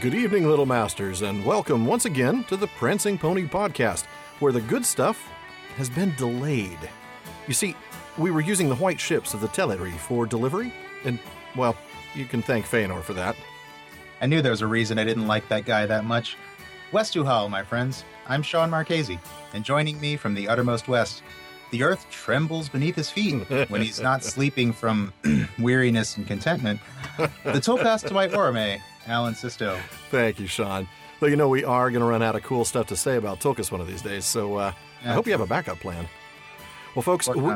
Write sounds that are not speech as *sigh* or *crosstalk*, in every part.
Good evening, little masters, and welcome once again to the Prancing Pony Podcast, where the good stuff has been delayed. You see, we were using the white ships of the Teleri for delivery, and, well, you can thank Feanor for that. I knew there was a reason I didn't like that guy that much. Westu hál, my friends. I'm Sean Marchese, and joining me from the uttermost west, the earth trembles beneath his feet *laughs* when he's not sleeping from *clears throat* weariness and contentment. The Tulkas to White Orme, Alan Sisto. Thank you, Sean. Though you know we are going to run out of cool stuff to say about Tulkas one of these days, so uh, I hope you have a backup plan. Well, folks, we,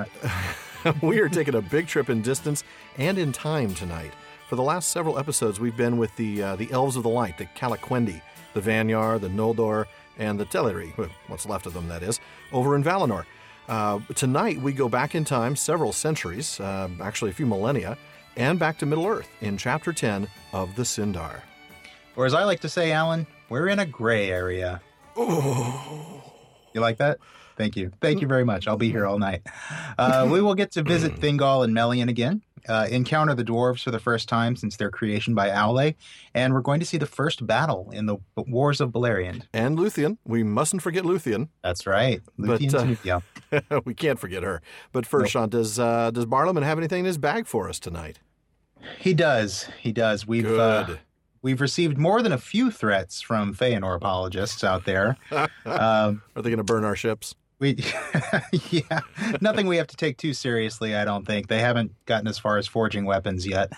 *laughs* we are taking a big trip in distance and in time tonight. For the last several episodes, we've been with the uh, the Elves of the Light, the Calaquendi, the Vanyar, the Noldor, and the Teleri, what's left of them, that is, over in Valinor. Uh, tonight, we go back in time several centuries, uh, actually a few millennia, and back to Middle Earth in Chapter 10 of the Sindar. Or as I like to say, Alan, we're in a gray area. You like that? Thank you. Thank you very much. I'll be here all night. Uh, we will get to visit Thingol and Melian again, uh, encounter the dwarves for the first time since their creation by Aule, and we're going to see the first battle in the Wars of Beleriand. And Luthien, we mustn't forget Luthien. That's right. But, Luthien uh, Tunisia. *laughs* we can't forget her. But first, Nope. Sean, does uh, does Barliman have anything in his bag for us tonight? He does. He does. We've uh, we've received more than a few threats from Feanor apologists out there. *laughs* um, Are they going to burn our ships? We, *laughs* yeah, nothing we have to take too seriously. I don't think they haven't gotten as far as forging weapons yet.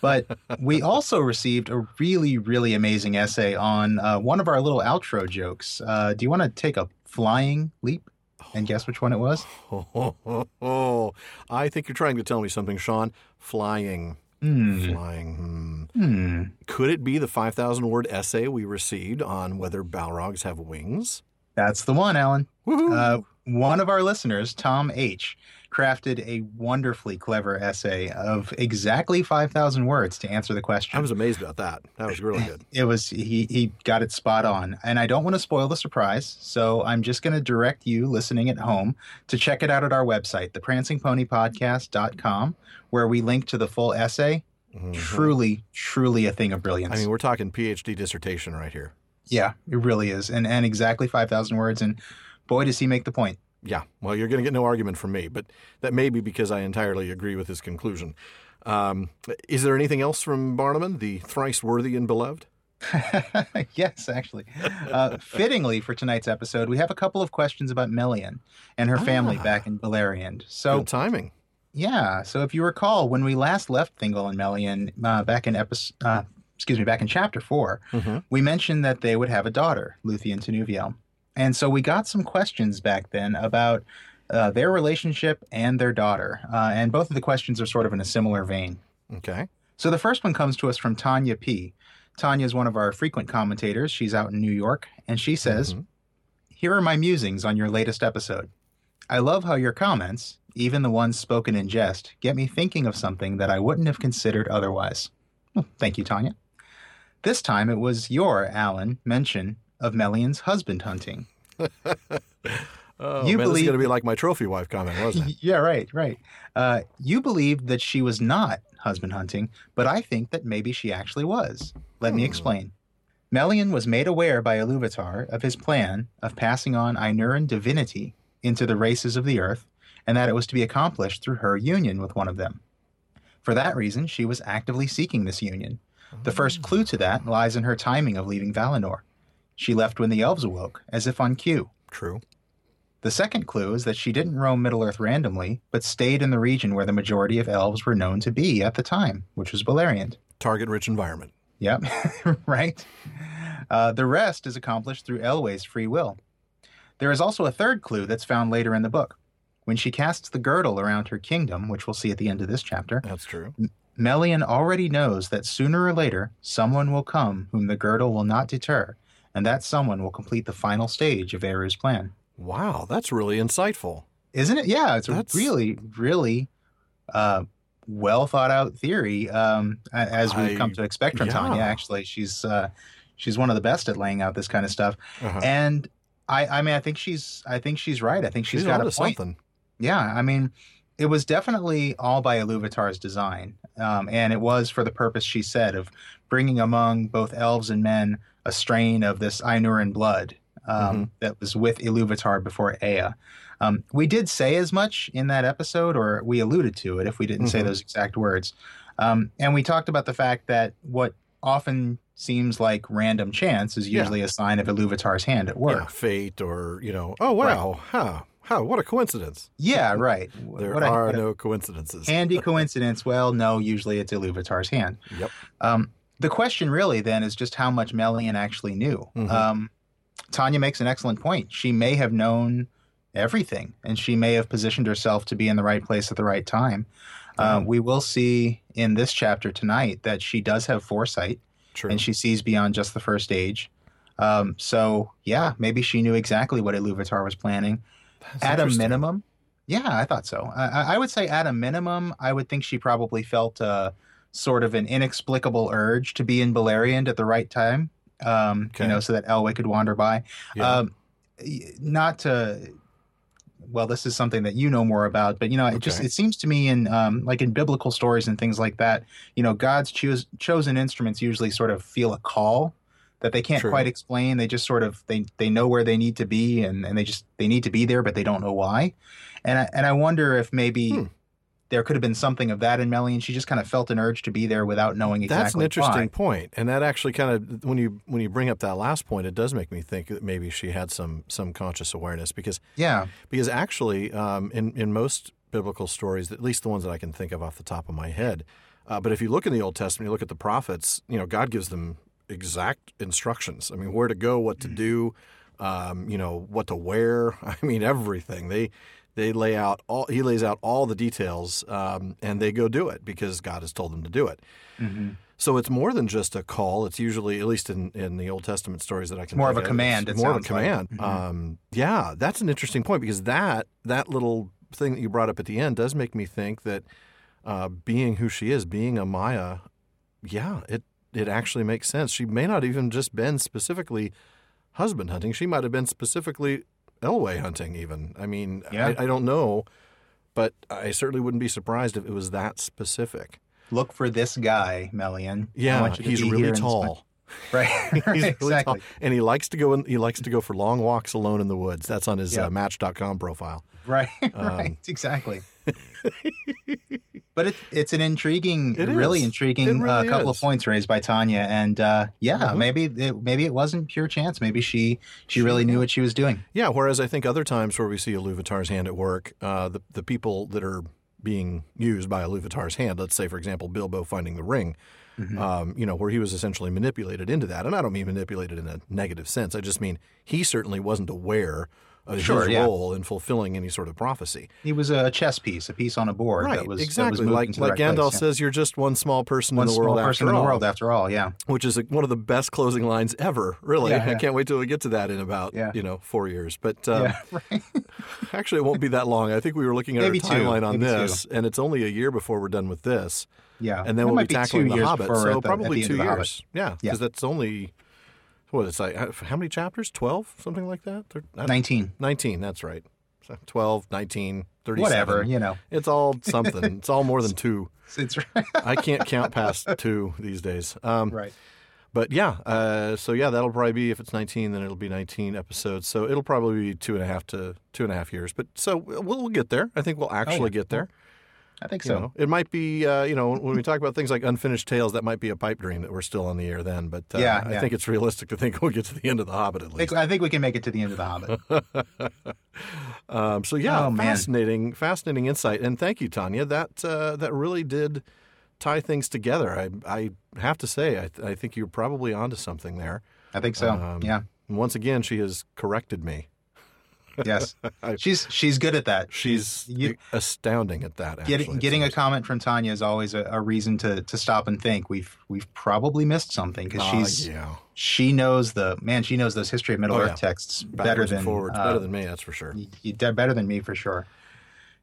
But we *laughs* also received a really, really amazing essay on uh, one of our little outro jokes. Uh, do you want to take a flying leap and guess which one it was? Oh, *laughs* I think you're trying to tell me something, Sean. Flying. Hmm. Flying. Hmm. Hmm. Could it be the 5,000 word essay we received on whether Balrogs have wings? That's the one, Alan. Woohoo! Uh, one of our listeners, Tom H., crafted a wonderfully clever essay of exactly 5,000 words to answer the question. I was amazed about that. That was really good. It was he he got it spot on. And I don't want to spoil the surprise, so I'm just going to direct you listening at home to check it out at our website, theprancingponypodcast.com, where we link to the full essay. Mhm. Truly, truly a thing of brilliance. I mean, we're talking PhD dissertation right here. Yeah, it really is. And and exactly 5,000 words and boy does he make the point. Yeah, well, you're going to get no argument from me, but that may be because I entirely agree with his conclusion. Um, is there anything else from Barliman, the thrice worthy and beloved? *laughs* yes, actually. Uh, *laughs* fittingly for tonight's episode, we have a couple of questions about Melian and her family Ah. back in Beleriand. So Good timing. Yeah. So if you recall, when we last left Thingol and Melian uh, back in episode, uh, excuse me, back in chapter 4 Mhm. we mentioned that they would have a daughter, Luthien Tinuviel. And so we got some questions back then about uh, their relationship and their daughter. Uh, and both of the questions are sort of in a similar vein. Okay. So the first one comes to us from Tanya P. Tanya is one of our frequent commentators. She's out in New York, and she says, Mhm. Here are my musings on your latest episode. I love how your comments, even the ones spoken in jest, get me thinking of something that I wouldn't have considered otherwise. Well, thank you, Tanya. This time it was your, Alan, mention of Melian's husband hunting. *laughs* Oh, You man, this is believe- going to be like my trophy wife comment, wasn't it? *laughs* yeah, right, right. Uh, you believed that she was not husband hunting, but I think that maybe she actually was. Let me Hmm. explain. Melian was made aware by Iluvatar of his plan of passing on Ainuran divinity into the races of the earth, and that it was to be accomplished through her union with one of them. For that reason, she was actively seeking this union. The first clue to that lies in her timing of leaving Valinor. She left when the elves awoke, as if on cue. True. The second clue is that she didn't roam Middle Earth randomly, but stayed in the region where the majority of elves were known to be at the time, which was Beleriand. Target rich environment. Yep, *laughs* right? Uh, the rest is accomplished through Elwë's free will. There is also a third clue that's found later in the book. When she casts the girdle around her kingdom, which we'll see at the end of this chapter, That's true. Melian already knows that sooner or later someone will come whom the girdle will not deter, and that someone will complete the final stage of Eru's plan. Wow, that's really insightful. isn't it? Yeah, it's That's- a really, really uh, well thought out theory. Um, as we've I- come to expect from Tanya, actually, she's uh, she's one of the best at laying out this kind of stuff. Uh-huh. And I, I mean, I think she's, I think she's right. I think She's she's got a point. something. Yeah, I mean, it was definitely all by Iluvatar's design, um, and it was for the purpose she said of bringing among both elves and men a strain of this Ainuran blood um, Mhm. that was with Iluvatar before Ea. Um, we did say as much in that episode, or we alluded to it if we didn't say Mhm. those exact words. Um, and we talked about the fact that what often seems like random chance is Yeah. usually a sign of Iluvatar's hand at Yeah, work. fate or, you know, oh, wow, huh, huh, what a coincidence. Yeah, right. There What are a no coincidences. handy coincidence. Well, no, usually it's Iluvatar's hand. Yep. Um, the question really then is just how much Melian actually knew. Mhm. Um, Tanya makes an excellent point. She may have known everything, and she may have positioned herself to be in the right place at the right time. Uh, Mhm. we will see in this chapter tonight that she does have foresight, True. and she sees beyond just the first age. Um, so yeah, maybe she knew exactly what Iluvatar was planning That's at a minimum? Yeah i thought so. I, I- would say at a minimum i would think she probably felt uh, sort of an inexplicable urge to be in Beleriand at the right time um, Okay. you know so that Elwë could wander by. Yeah. um, not to well this is something that you know more about but you know it just it seems to me in um, like in biblical stories and things like that you know god's choose, chosen instruments usually sort of feel a call that they can't True. quite explain they just sort of they they know where they need to be and, and they just they need to be there but they don't know why and I, and I wonder if maybe Hmm. there could have been something of that in Melly, and she just kind of felt an urge to be there without knowing exactly That's an interesting why. point, and that actually kind of when you when you bring up that last point, it does make me think that maybe she had some some conscious awareness because yeah because actually um, in in most biblical stories, at least the ones that I can think of off the top of my head, uh, but if you look in the Old Testament, you look at the prophets, you know, God gives them exact instructions. I mean, where to go, what to do, um, you know, what to wear. *laughs* I mean, everything they. They lay out all. He lays out all the details, um, and they go do it because God has told them to do it. hmm So it's more than just a call. It's usually, at least in, in the Old Testament stories that I can more of a command, it's it more of a sounds like. command. Mhm. Um, yeah, that's an interesting point because that that little thing that you brought up at the end does make me think that uh, being who she is, being a Maya, yeah, it it actually makes sense. She may not even just been specifically husband hunting. She might have been specifically Elwë hunting. Even I mean, Yeah. I, I don't know, but I certainly wouldn't be surprised if it was that specific. look for this guy Melian Yeah, want you to he's *laughs* *laughs* really tall. right, He's really exactly tall, and he likes to go. In, he likes to go for long walks alone in the woods. That's on his Yeah. uh, Match.com profile. right *laughs* Um, right exactly *laughs* but it, it's an intriguing It really intriguing really uh, couple is. of points raised by Tanya and uh, yeah Mhm. maybe it, maybe it wasn't pure chance maybe she she really knew what she was doing Yeah. Whereas I think other times where we see Iluvatar's hand at work, uh, the the people that are being used by Iluvatar's hand, let's say for example Bilbo finding the ring, Mhm. um, you know, where he was essentially manipulated into that. And I don't mean manipulated in a negative sense. I just mean he certainly wasn't aware of Sure, his yeah. role in fulfilling any sort of prophecy. he was a chess piece a piece on a board right. that was that was exactly. like like right Gandalf place, yeah. says, you're just one small person one in the world. One small world person after in the all. world after all yeah which is like one of the best closing lines ever. Really, Yeah, I can't wait till we get to that in about Yeah. you know four years. But um, yeah *laughs* right actually, it won't be that long. I think we were looking at Maybe our two, timeline on maybe two. this, and it's only a year before we're done with this, yeah and then It we'll be be tackling two the Hobbit. So the- probably two years. Yeah, Yeah. because that's only what it's like. How many chapters? Twelve, something like that. Thir- I don't- 19 Nineteen. That's right. So 12, 19, 37. whatever you know It's all something. *laughs* it's all more than two. it's right I can't count past two these days. Um, right But yeah, uh, so yeah, that'll probably be if it's 19, then it'll be 19 episodes. So it'll probably be two and a half to two and a half years. But so we'll, we'll get there. I think we'll actually Oh, yeah. get there. I think You so know, it might be, uh, you know, when we talk about things like unfinished tales, that might be a pipe dream that we're still on the air then. But uh, Yeah, I yeah. think it's realistic to think *laughs* we'll get to the end of the Hobbit at least. I think we can make it to the end of the Hobbit. *laughs* um, so yeah, Oh, man. fascinating, fascinating insight, and thank you, Tanya. That uh, that really did tie things together. I I have to say, I, I think you're probably onto something there. I think so. Um, yeah. Once again, she has corrected me. Yes. *laughs* She's she's good at that. She's you- astounding at that. Actually, Getting getting a comment from Tanya is always a, a reason to to stop and think. We've we've probably missed something because Ah, she's yeah, she knows the man. She knows those history of Middle Oh, Earth yeah. texts better than and forwards, uh, better than me. That's for sure. y- y- better than me for sure.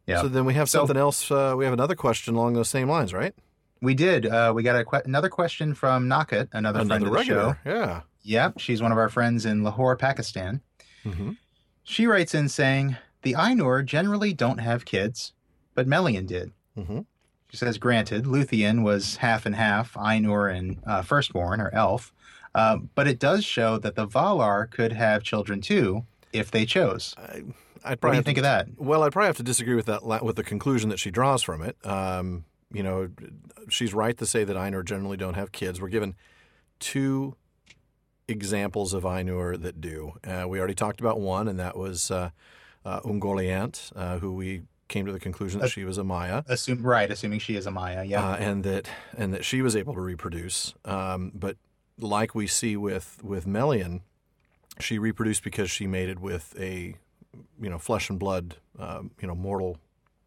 Yeah. So then we have So- something else. Uh, we have another question along those same lines, right? We did. Uh, we got a que- another question from Nakat, another, friend of the regular. show. Yeah. Yep, she's one of our friends in Lahore, Pakistan. hmm She writes in saying, The Ainur generally don't have kids, but Melian did. hmm She says, granted, Luthien was half and half, Ainur and uh, Firstborn, or Elf, uh, but it does show that the Valar could have children too if they chose. I, I'd What do probably think to, of that? Well, I'd probably have to disagree with that with the conclusion that she draws from it. Um, you know, she's right to say that Ainur generally don't have kids. We're given two examples of Ainur that do. Uh, we already talked about one, and that was uh, uh, Ungoliant, uh, who we came to the conclusion that she was a Maya. Assume right, assuming she is a Maya. Yeah. uh, and that and that she was able to reproduce. Um, but like we see with with Melian, she reproduced because she mated with a you know flesh and blood um, you know mortal,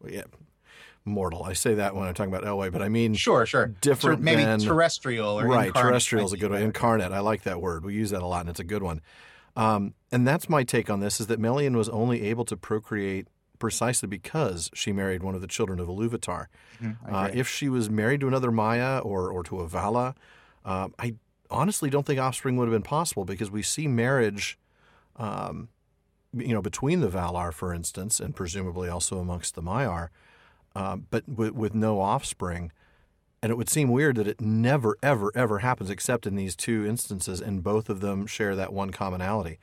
yeah, mortal. I say that when I'm talking about Elwë, but I mean sure, sure. different Ter- maybe than- terrestrial or right. incarnate Terrestrial is a good one. Incarnate. I like that word. We use that a lot, and it's a good one. Um, and that's my take on this: is that Melian was only able to procreate precisely because she married one of the children of Iluvatar. Mhm, Uh, if she was married to another Maya or, or to a Vala, uh, I honestly don't think offspring would have been possible because we see marriage, um, you know, between the Valar, for instance, and presumably also amongst the Maiar, uh, but with, with no offspring. And it would seem weird that it never, ever, ever happens except in these two instances, and both of them share that one commonality.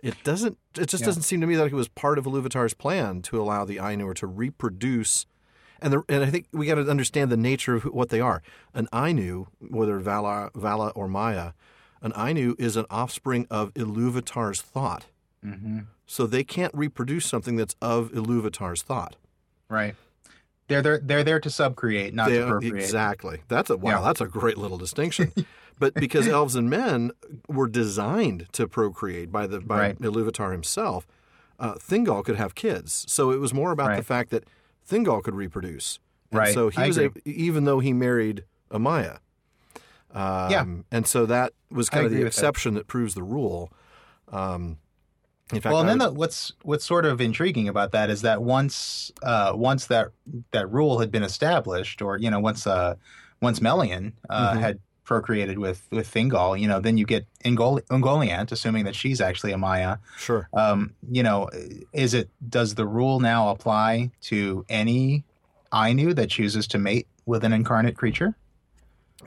It doesn't. It just Yeah. doesn't seem to me that it was part of Iluvatar's plan to allow the Ainur to reproduce and the, and I think we got to understand the nature of who- what they are. An Ainu, whether Vala, Vala or Maya, an Ainu is an offspring of Iluvatar's thought. Mhm. So they can't reproduce something that's of Iluvatar's thought. Right. They're there. They're there to subcreate, not They- to procreate. exactly. That's a wow. Yeah. That's a great little distinction. *laughs* but because elves and men were designed to procreate by the by Right. Iluvatar himself, uh, Thingol could have kids. So it was more about the fact that Thingol could reproduce. And Right. So he I was a, even though he married a Maya. Um, Yeah. And so that was I kind of the with that. exception that. proves the rule. Um, in fact, well, and then would- the, what's what's sort of intriguing about that is that once uh, once that that rule had been established, or you know, once uh, once Melian uh, Mhm. had procreated with with Thingol, you know, then you get Ungol- Ungoliant, assuming that she's actually a Maya. sure. Um, you know, is it does the rule now apply to any Ainu that chooses to mate with an incarnate creature?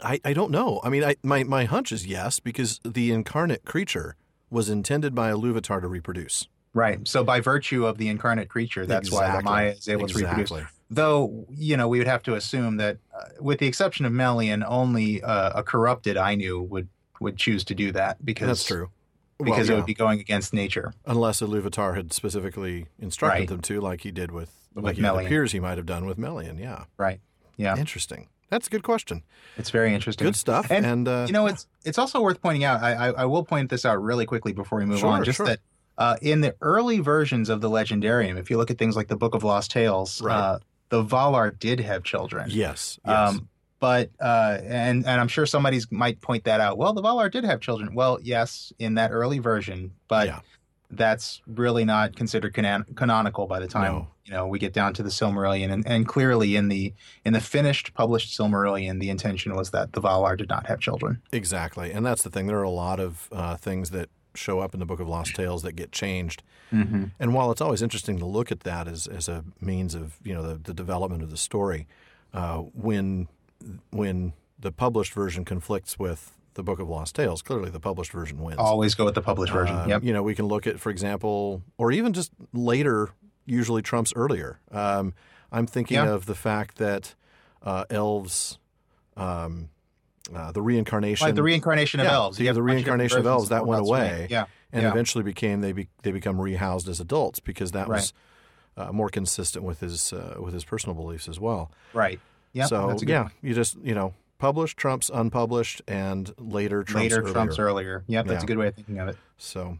I, I don't know. I mean, I, my, my hunch is yes, because the incarnate creature was intended by Iluvatar to reproduce. Right. So by virtue of the incarnate creature, that's why the Maya is able to reproduce. Though, you know, we would have to assume that, uh, with the exception of Melian, only uh, a corrupted Ainu would would choose to do that because That's true. because Well, it would be going against nature. Unless Iluvatar had specifically instructed Right. them to, like he did with, With like it appears he might have done with Melian. Yeah. Right. Yeah. Interesting. That's a good question. It's very interesting. Good stuff. And, And, uh, You know, it's it's also worth pointing out. I I, I will point this out really quickly before we move Sure, on. Just sure. that uh, in the early versions of the Legendarium, if you look at things like the Book of Lost Tales, Right. uh, the Valar did have children. yes. Yes. Um, but uh, and and I'm sure somebody might point that out. Well, the Valar did have children. Well, yes, in that early version, but yeah. That's really not considered canon- canonical by the time No. you know we get down to the Silmarillion. And, and clearly in the in the finished published Silmarillion, the intention was that the Valar did not have children. Exactly. And that's the thing. There are a lot of uh, things that show up in the Book of Lost Tales that get changed. Mm-hmm. And while it's always interesting to look at that as, as a means of you know the, the development of the story, uh, when when the published version conflicts with the Book of Lost Tales, clearly the published version wins. Always go with the published version. Um, yep. You know, we can look at, for example, or even just later, usually trumps earlier. Um, I'm thinking Yeah. of the fact that uh, elves, um, uh, the reincarnation, Like the reincarnation of Yeah, elves. the- You have the a bunch of different reincarnation of elves, that went away. Yeah. and yeah. eventually became they be, they become rehoused as adults because that was uh, more consistent with his uh, with his personal beliefs as well. Right. Yeah. so that's a good yeah, one. you just you know published trumps unpublished and later trumps Later earlier. trumps earlier. Yep. That's Yeah. a good way of thinking of it. So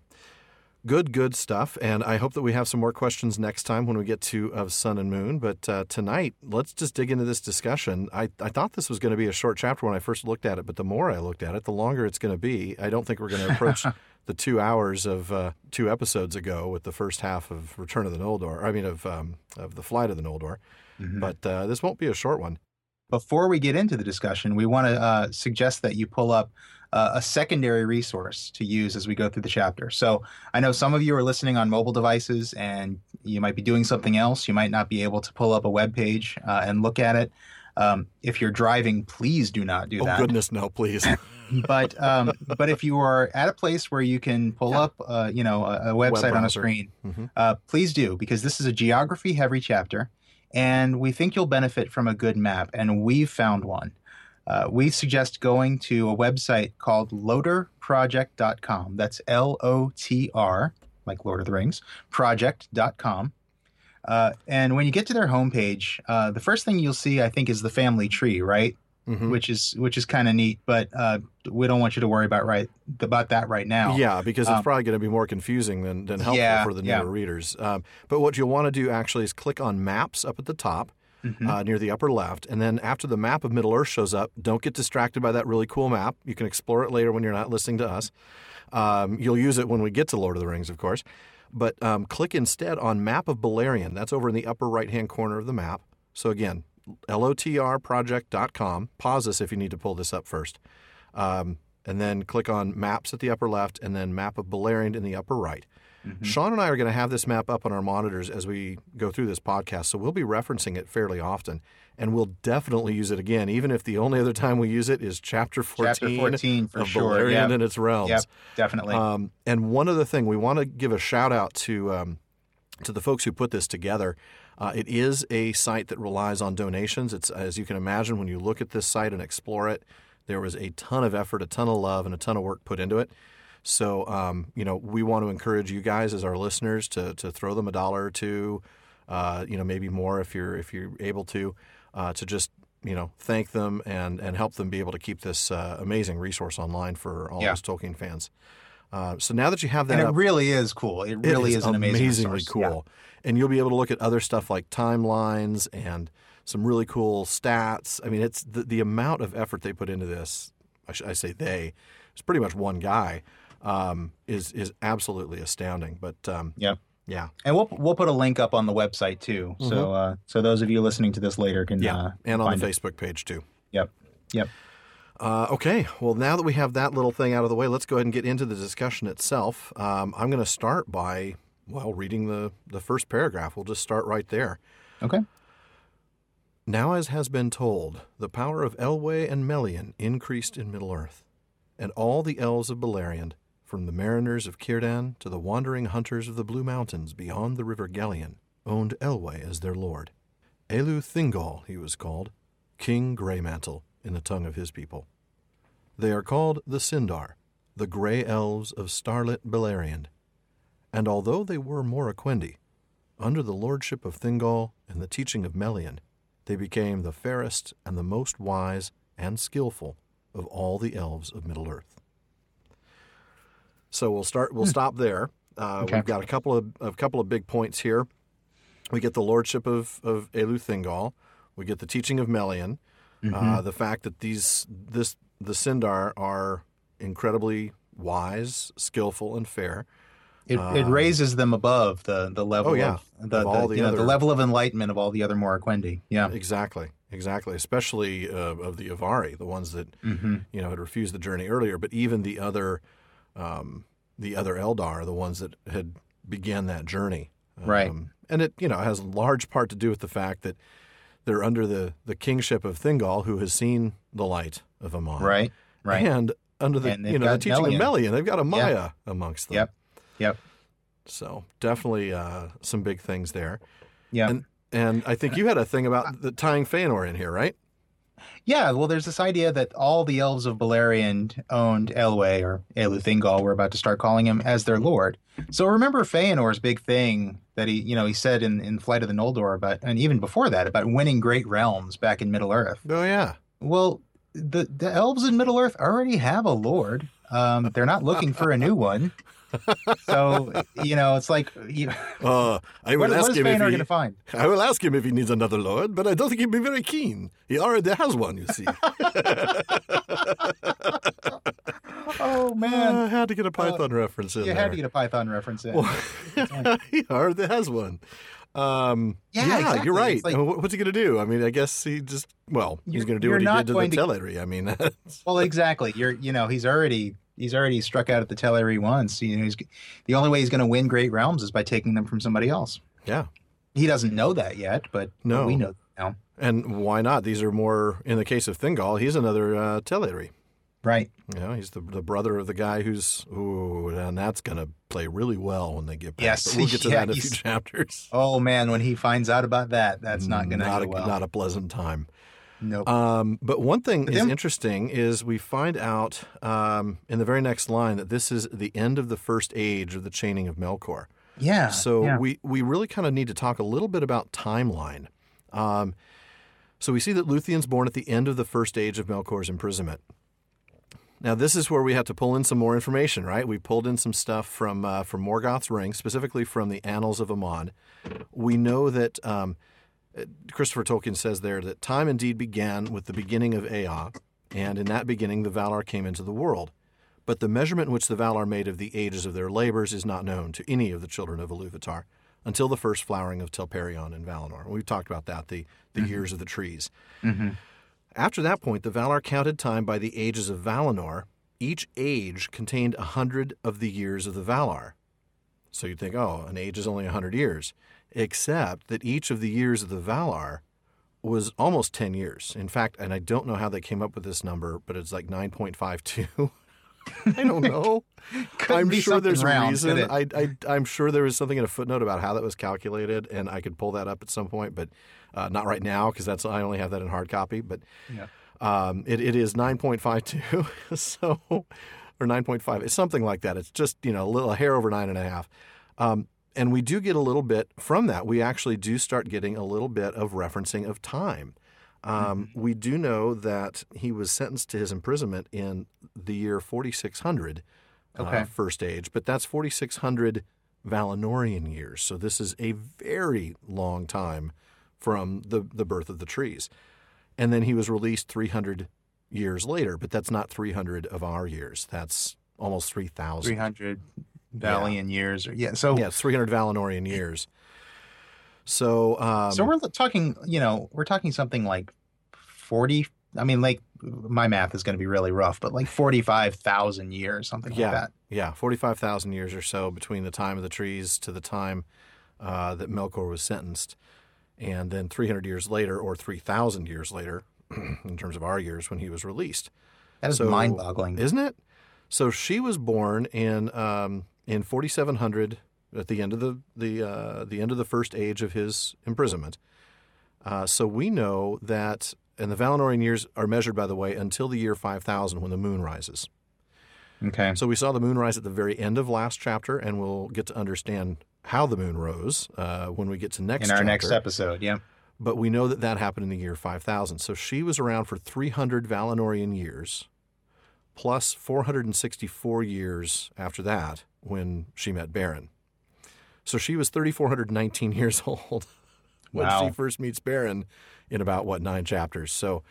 good, good stuff. And I hope that we have some more questions next time when we get to of Sun and Moon. But uh, tonight, let's just dig into this discussion. I, I thought this was going to be a short chapter when I first looked at it, but the more I looked at it, the longer it's going to be. I don't think we're going to approach *laughs* the two hours of uh, two episodes ago with the first half of Return of the Noldor. I mean, of um, of the Flight of the Noldor. Mhm. But uh, this won't be a short one. Before we get into the discussion, we want to uh, suggest that you pull up uh, a secondary resource to use as we go through the chapter. So I know some of you are listening on mobile devices and you might be doing something else. You might not be able to pull up a web page uh, and look at it. Um, if you're driving, please do not do oh, that. Oh goodness, no, please. *laughs* but um, but if you are at a place where you can pull Yeah. up, uh, you know, a, a website on a screen, Mhm. uh, please do because this is a geography heavy chapter, and we think you'll benefit from a good map, and we've found one. Uh, we suggest going to a website called lotrproject.com. That's L O T R, like Lord of the Rings, project.com. Uh, and when you get to their homepage, uh, the first thing you'll see, I think, is the family tree, right? Mhm. which is which is kind of neat. But uh, we don't want you to worry about right about that right now. Yeah, because it's Um, probably going to be more confusing than, than helpful Yeah, for the newer yeah. readers. Um, but what you'll want to do actually is click on Maps up at the top Mhm. uh, near the upper left. And then after the map of Middle Earth shows up, don't get distracted by that really cool map. You can explore it later when you're not listening to us. Um, you'll use it when we get to Lord of the Rings, of course. But um, click instead on Map of Beleriand. That's over in the upper right hand corner of the map. So again, lotrproject.com. Pause this if you need to pull this up first. Um, and then click on Maps at the upper left and then Map of Beleriand in the upper right. Sean and I are going to have this map up on our monitors as we go through this podcast, so we'll be referencing it fairly often. And we'll definitely use it again, even if the only other time we use it is chapter 14, Chapter 14 for of sure. Beleriand Yep. and its realms. Yep, definitely. Um, and one other thing, we want to give a shout out to um, to the folks who put this together. Uh, it is a site that relies on donations. It's as you can imagine when you look at this site and explore it, there was a ton of effort, a ton of love, and a ton of work put into it. So um, you know, we want to encourage you guys as our listeners to to throw them a dollar or two, uh, you know, maybe more if you're if you're able to, uh, to just you know thank them and and help them be able to keep this uh, amazing resource online for all Yeah. those Tolkien fans. Uh, so now that you have that and it up, really is cool. It it really is, an amazing amazingly resource. cool, and you'll be able to look at other stuff like timelines and some really cool stats. I mean, it's the, the amount of effort they put into this. I, sh- I say they. It's pretty much one guy. Um, is is absolutely astounding. But um, Yeah. yeah, And we'll we'll put a link up on the website too. So uh, so those of you listening to this later can Mm-hmm. yeah, uh, and on the it. Facebook page too. Yep. Yep. Uh, okay, well, now that we have that little thing out of the way, let's go ahead and get into the discussion itself. Um, I'm going to start by, well, reading the, the first paragraph. We'll just start right there. Okay. Now, as has been told, the power of Elwë and Melian increased in Middle Earth, and all the elves of Beleriand, from the mariners of Círdan to the wandering hunters of the Blue Mountains beyond the river Gellion, owned Elwë as their lord. Elu Thingol, he was called, King Greymantle, in the tongue of his people. They are called the Sindar, the Grey Elves of starlit Beleriand. And although they were Moraquendi, under the lordship of Thingol and the teaching of Melian, they became the fairest and the most wise and skillful of all the elves of Middle Earth. So we'll start. We'll stop there. Uh, Okay. We've got a couple of a couple of big points here. We get the lordship of of Elu Thingol. We get the teaching of Melian. Uh, the fact that these this the Sindar are incredibly wise, skillful, and fair. It, it raises them above the the level Um, Oh, yeah. of the, Of the, the know, the level of enlightenment of all the other Moraquendi. Yeah. Exactly, exactly. Especially uh, of the Avari, the ones that Mm-hmm. you know had refused the journey earlier, but even the other, um, the other Eldar, the ones that had began that journey, Right. Um, and it you know has a large part to do with the fact that they're under the the kingship of Thingol, who has seen the light of Aman, Right. Right. and under the And you know the teaching Melian. of Melian, they've got a Maya amongst them. Yep. Yep. So definitely uh, some big things there. Yeah. And and I think you had a thing about the tying Feanor in here, right? Yeah, well, there's this idea that all the elves of Beleriand owned Elwë or Elu Thingol. We're about to start calling him as their lord. So remember Feanor's big thing that he, you know, he said in, in Flight of the Noldor about, and even before that, about winning great realms back in Middle Earth. Oh yeah. Well, the the elves in Middle Earth already have a lord. Um, they're not looking for a new one. So you know, it's like, you, *laughs* Uh, I will what, ask him if he, to find? *laughs* I will ask him if he needs another lord, but I don't think he'd be very keen. He already has one, you see. *laughs* Oh man, I had to get a Python reference in you there. had to get a Python reference in. Well, he already has one. Um, Yeah, yeah, exactly. you're right. Like- What's he going to do? I mean, I guess he just well, he's going to do what he did to the to- Teleri. I mean, Well, exactly. You're, you know, he's already he's already struck out at the Teleri once. You know, he's the only way he's going to win Great Realms is by taking them from somebody else. yeah. He doesn't know that yet, but No. we know that now. And why not? These are more in the case of Thingol. He's another uh, Teleri. Right. You know, he's the the brother of the guy who's ooh, and that's going to play really well when they get back. Yes, But we'll get to yeah, that in a *laughs* few chapters. Oh man, when he finds out about that, that's not going to not go a, well. not a pleasant time. Nope. Um, but one thing is interesting is we find out um, in the very next line that this is the end of the first age of the chaining of Melkor. yeah. So yeah. we we really kind of need to talk a little bit about timeline. Um, so we see that Luthien's born at the end of the first age of Melkor's imprisonment. Now this is where we have to pull in some more information, right? We pulled in some stuff from uh, from Morgoth's Ring, specifically from the Annals of Aman. We know that um, Christopher Tolkien says there that time indeed began with the beginning of Ea, and in that beginning the Valar came into the world. But the measurement which the Valar made of the ages of their labors is not known to any of the children of Iluvatar until the first flowering of Telperion in Valinor. We've talked about that, the, the years of the trees. Mhm. After that point, the Valar counted time by the ages of Valinor. Each age contained a hundred of the years of the Valar. So you'd think, oh, an age is only a hundred years, except that each of the years of the Valar was almost 10 years. In fact, and I don't know how they came up with this number, but it's like 9.52. *laughs* I don't *laughs* know. I'm sure there's something a reason. I, I, I'm sure there was something in a footnote about how that was calculated, and I could pull that up at some point, but uh, not right now because that's I only have that in hard copy. But Yeah. um, it, it is 9.52, *laughs* so or 9.5. It's something like that. It's just you know a little a hair over nine and a half. Um, and we do get a little bit from that. We actually do start getting a little bit of referencing of time. Um, Mm-hmm. We do know that he was sentenced to his imprisonment in the year 4600, Okay. uh, first age, but that's 4600 Valinorian years. So this is a very long time from the, the birth of the trees. And then he was released 300 years later, but that's not 300 of our years. That's almost 3,000. 300 Valian years. Or, yeah. So Yeah, 300 Valinorian years. So, um, so we're talking, you know, we're talking something like 40. I mean, like my math is going to be really rough, but like 45,000 years, something Yeah. like that. yeah, 45,000 years or so between the time of the trees to the time uh, that Melkor was sentenced. And then 300 years later, or 3,000 years later, *clears throat* in terms of our years, when he was released. That is So- mind boggling. isn't it? So she was born in um, in 4700 at the end of the the uh, the end of the first age of his imprisonment. Uh, so we know that, and the Valinorian years are measured, by the way, until the year 5000 when the moon rises. Okay. So we saw the moon rise at the very end of last chapter, and we'll get to understand how the moon rose uh, when we get to next In our chapter. next episode. Yeah. But we know that that happened in the year 5000. So she was around for 300 Valinorian years, plus 464 years after that when she met Beren. So she was 3,419 *laughs* years old when Wow. she first meets Beren in about, what, nine chapters. So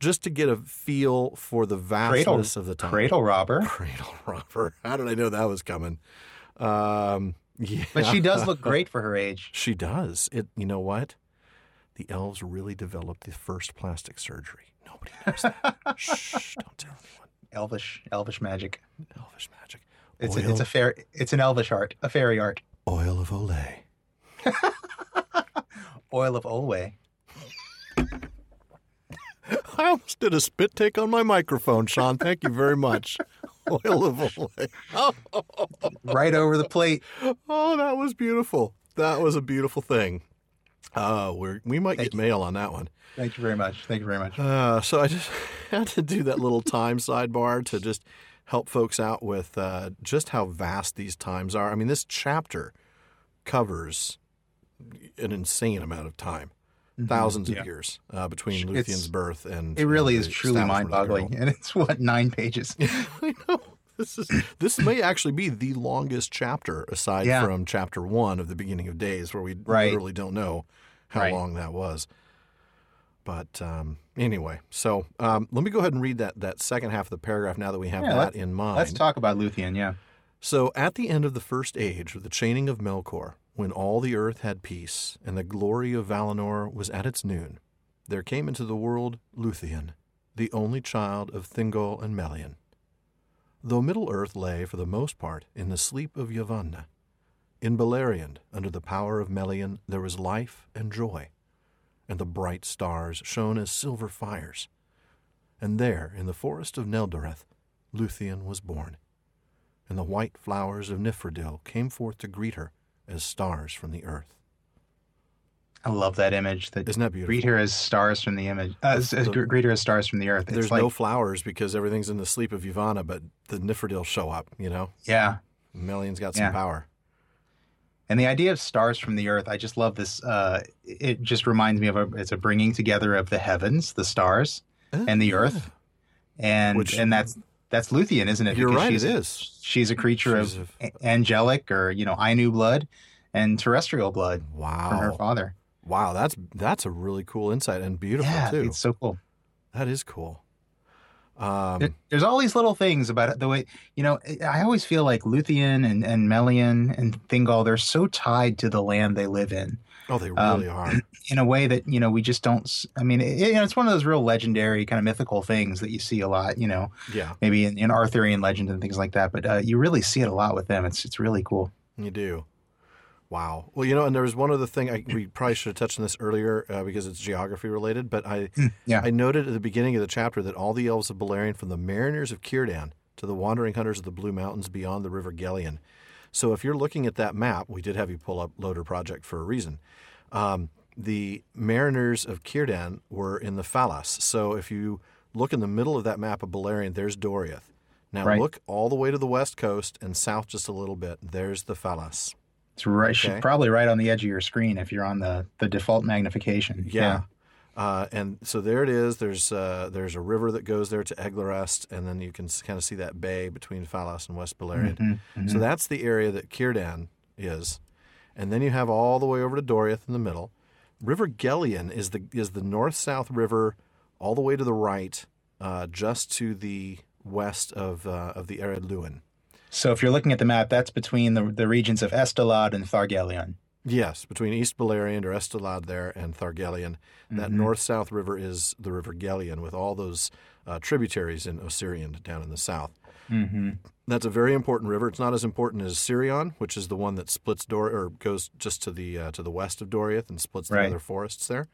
just to get a feel for the Cradle, vastness of the time. cradle robber. *laughs* Cradle robber. How did I know that was coming? Um, yeah. But she does look great for her age. *laughs* She does. It. You know what? The elves really developed the first plastic surgery. Nobody knows that. Shh! Don't tell anyone. Elvish, elvish magic. Elvish magic. It's oil, a, it's a fair. It's an elvish art, a fairy art. oil of Olay. *laughs* Oil of Olway. I almost did a spit take on my microphone, Sean. Thank you very much. *laughs* Oil of Olay. Oh, *laughs* Right over the plate. oh, that was beautiful. That was a beautiful thing. Uh, we're, we might Thank get mail on that one. Thank you very much. Thank you very much. Uh, so I just had to do that little time sidebar to just help folks out with uh, just how vast these times are. I mean, this chapter covers an insane amount of time, thousands Mm-hmm. Yeah. of years uh, between It's- Luthien's birth and It really is truly mind-boggling, and it's what nine pages. *laughs* I know. This is this may actually be the longest chapter aside Yeah. from chapter one of the beginning of days, where we Right. literally don't know how Right. long that was. But um, anyway, so um, let me go ahead and read that that second half of the paragraph now that we have Yeah, that in mind. Let's talk about Luthien. Yeah. So, at the end of the first age of the chaining of Melkor, when all the earth had peace, and the glory of Valinor was at its noon, there came into the world Luthien, the only child of Thingol and Melian. Though Middle Earth lay, for the most part, in the sleep of Yavanna, in Beleriand, under the power of Melian, there was life and joy, and the bright stars shone as silver fires. And there, in the forest of Neldoreth, Luthien was born, and the white flowers of Nifredil came forth to greet her as stars from the earth. I love that image. That Isn't that beautiful? greet her as stars from the image. Uh, as, as The- greet her as stars from the earth. It's There's like, no flowers because everything's in the sleep of Yavanna, but the Nifredil show up, you know? yeah. Melian's got some Yeah. power. And the idea of stars from the earth, I just love this. Uh, it just reminds me of a, it's a bringing together of the heavens, the stars, and the earth, and Which- and that's that's Luthien, isn't it? You're Because right, she's, it is. She's a creature She's of a- angelic or you know Ainu blood and terrestrial blood Wow. from her father. Wow, that's that's a really cool insight and beautiful yeah, too. it's so cool. That is cool. Um, There- There's all these little things about it. The way you know, I always feel like Luthien and and Melian and Thingol, they're so tied to the land they live in. oh, they um, really are. *clears throat* in a way that you know we just don't I mean it, you know, it's one of those real legendary kind of mythical things that you see a lot you know Yeah, maybe in, in arthurian legend and things like that but uh, you really see it a lot with them it's it's really cool you do. Wow. Well, you know, and there was one other thing I, we probably should have touched on this earlier uh, because it's geography related. But I, yeah. I noted at the beginning of the chapter that all the elves of Beleriand, from the mariners of Círdan to the wandering hunters of the Blue Mountains beyond the River Gellion. So if you're looking at that map, we did have you pull up LOTR Project for a reason. Um, the mariners of Círdan were in the Falas. So if you look in the middle of that map of Beleriand, there's Doriath. Now Right. look all the way to the west coast and south just a little bit. There's the Falas. It's right Okay. probably right on the edge of your screen if you're on the the default magnification Yeah. Uh, and so there it is. There's uh, there's a river that goes there to Eglarest, and then you can kind of see that bay between Falas and West Beleriand. Mhm, mhm. So that's the area that Círdan is, and then you have all the way over to Doriath in the middle. River Gellion is the is the north south river, all the way to the right, uh, just to the west of uh, of the Ered Luin. So if you're looking at the map that's between the the regions of estelad and thargelion Yes, between East Beleriand or Estelad there and Thargelion. That Mhm. north south river is the River Gellion with all those uh, tributaries in Ossiriand down in the south. mm-hmm. That's a very important river. It's not as important as Sirion, which is the one that splits Dor or goes just to the uh, to the west of Doriath and splits the Right. other forests there.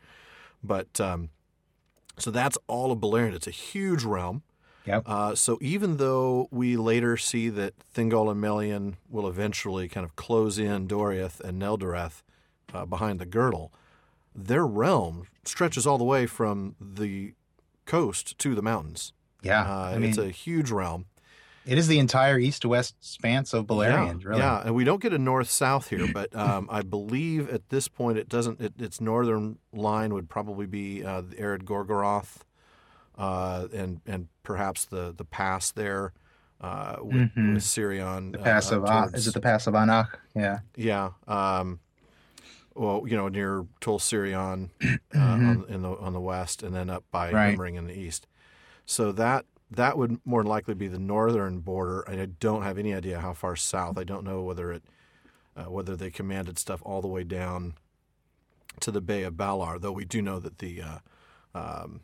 But um, so that's all of Beleriand. It's a huge realm. Yep. Uh, so even though we later see that Thingol and Melian will eventually kind of close in Doriath and Neldoreth uh, behind the girdle, their realm stretches all the way from the coast to the mountains. yeah Uh, i mean it's a huge realm. it is the entire east to west span of Beleriand, yeah, really Yeah, and we don't get a north south here, but um, I believe at this point it doesn't. It, its northern line would probably be uh, the Ered Gorgoroth, uh, and and perhaps the the pass there uh, with, Mhm. with Sirion. the uh, pass of towards- is it the pass of anach yeah Yeah. Um, well, you know, near Tol Sirion uh, Mhm. *clears throat* on, in the on the west, and then up by Right. Himring in the east. So that that would more likely be the northern border. And I don't have any idea how far south. I don't know whether it uh, whether they commanded stuff all the way down to the Bay of Balar. Though we do know that the uh, um,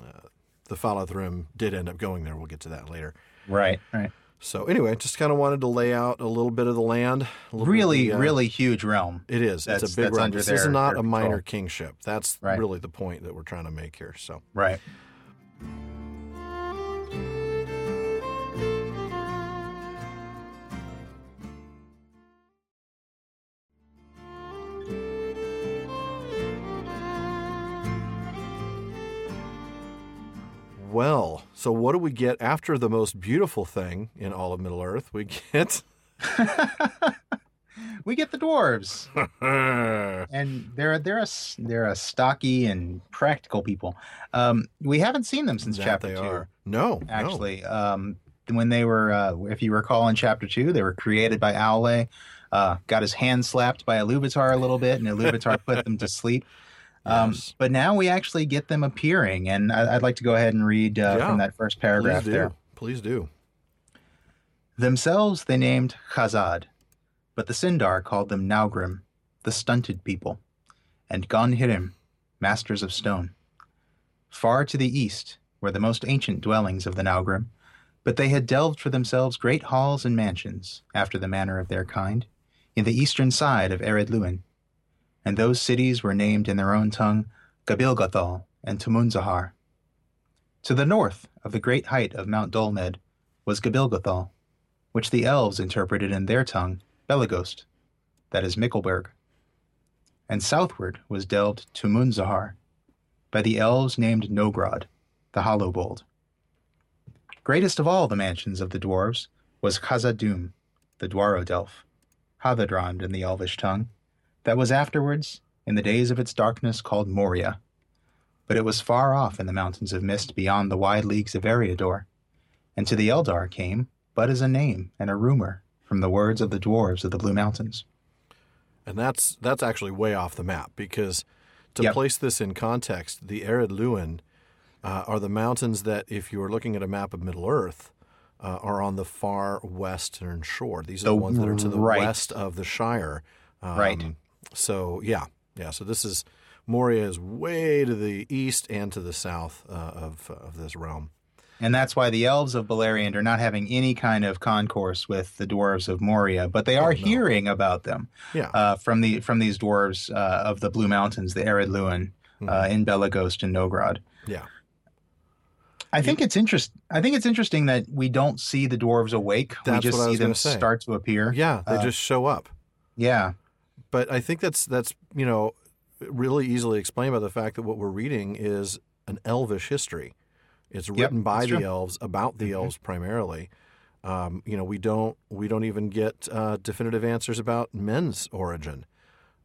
uh, the Falathrim did end up going there. We'll get to that later. right right So anyway, just kind of wanted to lay out a little bit of the land. a little bit of really the, uh, really huge realm it is. That's- it's a big realm. This is not a minor control. kingship. That's Right. really the point that we're trying to make here. So right well, so what do we get after the most beautiful thing in all of Middle Earth? We get *laughs* we get the dwarves *laughs* and they're they're a they're a stocky and practical people. Um, we haven't seen them since that chapter two. are. No, no. Actually, um, when they were, uh, if you recall, in chapter two, they were created by Aule. Uh, got his hand slapped by Iluvatar a little bit, and Iluvatar *laughs* put them to sleep. Um, Yes. But now we actually get them appearing, and I, I'd like to go ahead and read uh, Yeah. from that first paragraph Please there. Please do. Themselves they named Khazad, but the Sindar called them Naugrim, the stunted people, and Gonnhirrim, masters of stone. Far to the east were the most ancient dwellings of the Naugrim, but they had delved for themselves great halls and mansions, after the manner of their kind, in the eastern side of Ered Luin. And those cities were named in their own tongue Gabilgathol and Tumunzahar. To the north of the great height of Mount Dolmed was Gabilgathol, which the elves interpreted in their tongue Belegost, that is Mickleburg. And southward was delved Tumunzahar, by the elves named Nogrod, the Hollowbold. Greatest of all the mansions of the dwarves was Khazad-dûm, the Dwarrowdelf, Hadhodrond in the elvish tongue, that was afterwards, in the days of its darkness, called Moria. But it was far off in the mountains of mist beyond the wide leagues of Eriador, and to the Eldar came but as a name and a rumor from the words of the dwarves of the Blue Mountains. And that's that's actually way off the map because to Yep. place this in context, the Ered Luin uh, are the mountains that, if you are looking at a map of Middle Earth, uh, are on the far western shore. These are the, The ones that are to the right. west of the Shire. Um, Right. So yeah, yeah. So this is Moria is way to the east and to the south uh, of of this realm. And that's why the elves of Beleriand are not having any kind of concourse with the dwarves of Moria, but they are Oh, no. hearing about them Yeah. uh, from the from these dwarves uh, of the Blue Mountains, the Ered Luin, uh, in Belegost and Nogrod. Mm-hmm. yeah. I think it's interest. I think it's interesting that we don't see the dwarves awake. That's we just see them start to appear. Yeah. They Uh, just show up. Yeah. But I think that's that's you know really easily explained by the fact that what we're reading is an elvish history. It's written by the true. elves about the Mhm. elves primarily. Um, you know, we don't we don't even get uh, definitive answers about men's origin.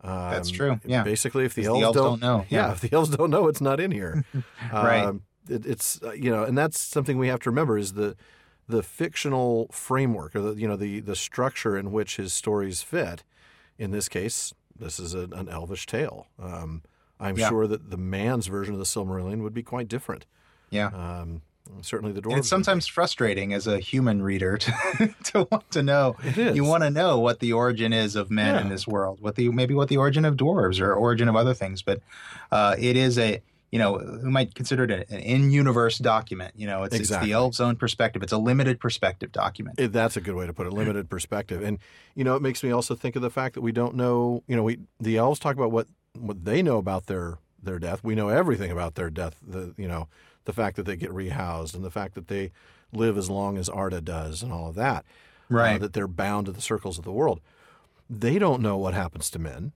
Um, That's true, yeah. Basically, if the elves, the elves don't know, yeah. yeah. if the elves don't know, it's not in here. *laughs* Right. Um, it, it's uh, you know, and that's something we have to remember is the the fictional framework or the you know the the structure in which his stories fit. In this case, this is a, an elvish tale. Um, I'm Yeah. sure that the man's version of the Silmarillion would be quite different. Yeah. Um, certainly, the dwarves. And it's sometimes frustrating as a human reader to, *laughs* to want to know. It is. You want to know what the origin is of men in this world, what the maybe what the origin of dwarves or origin of other things. But uh, it is a you know who might consider it an in-universe document. You know, it's, it's the elves' own perspective. It's a limited perspective document. It, that's a good way to put it. Limited *laughs* perspective, and you know, it makes me also think of the fact that we don't know. You know, we the elves talk about what what they know about their their death. We know everything about their death. The you know, the fact that they get rehoused and the fact that they live as long as Arda does, and all of that. Uh, Right. that they're bound to the circles of the world. They don't know what happens to men,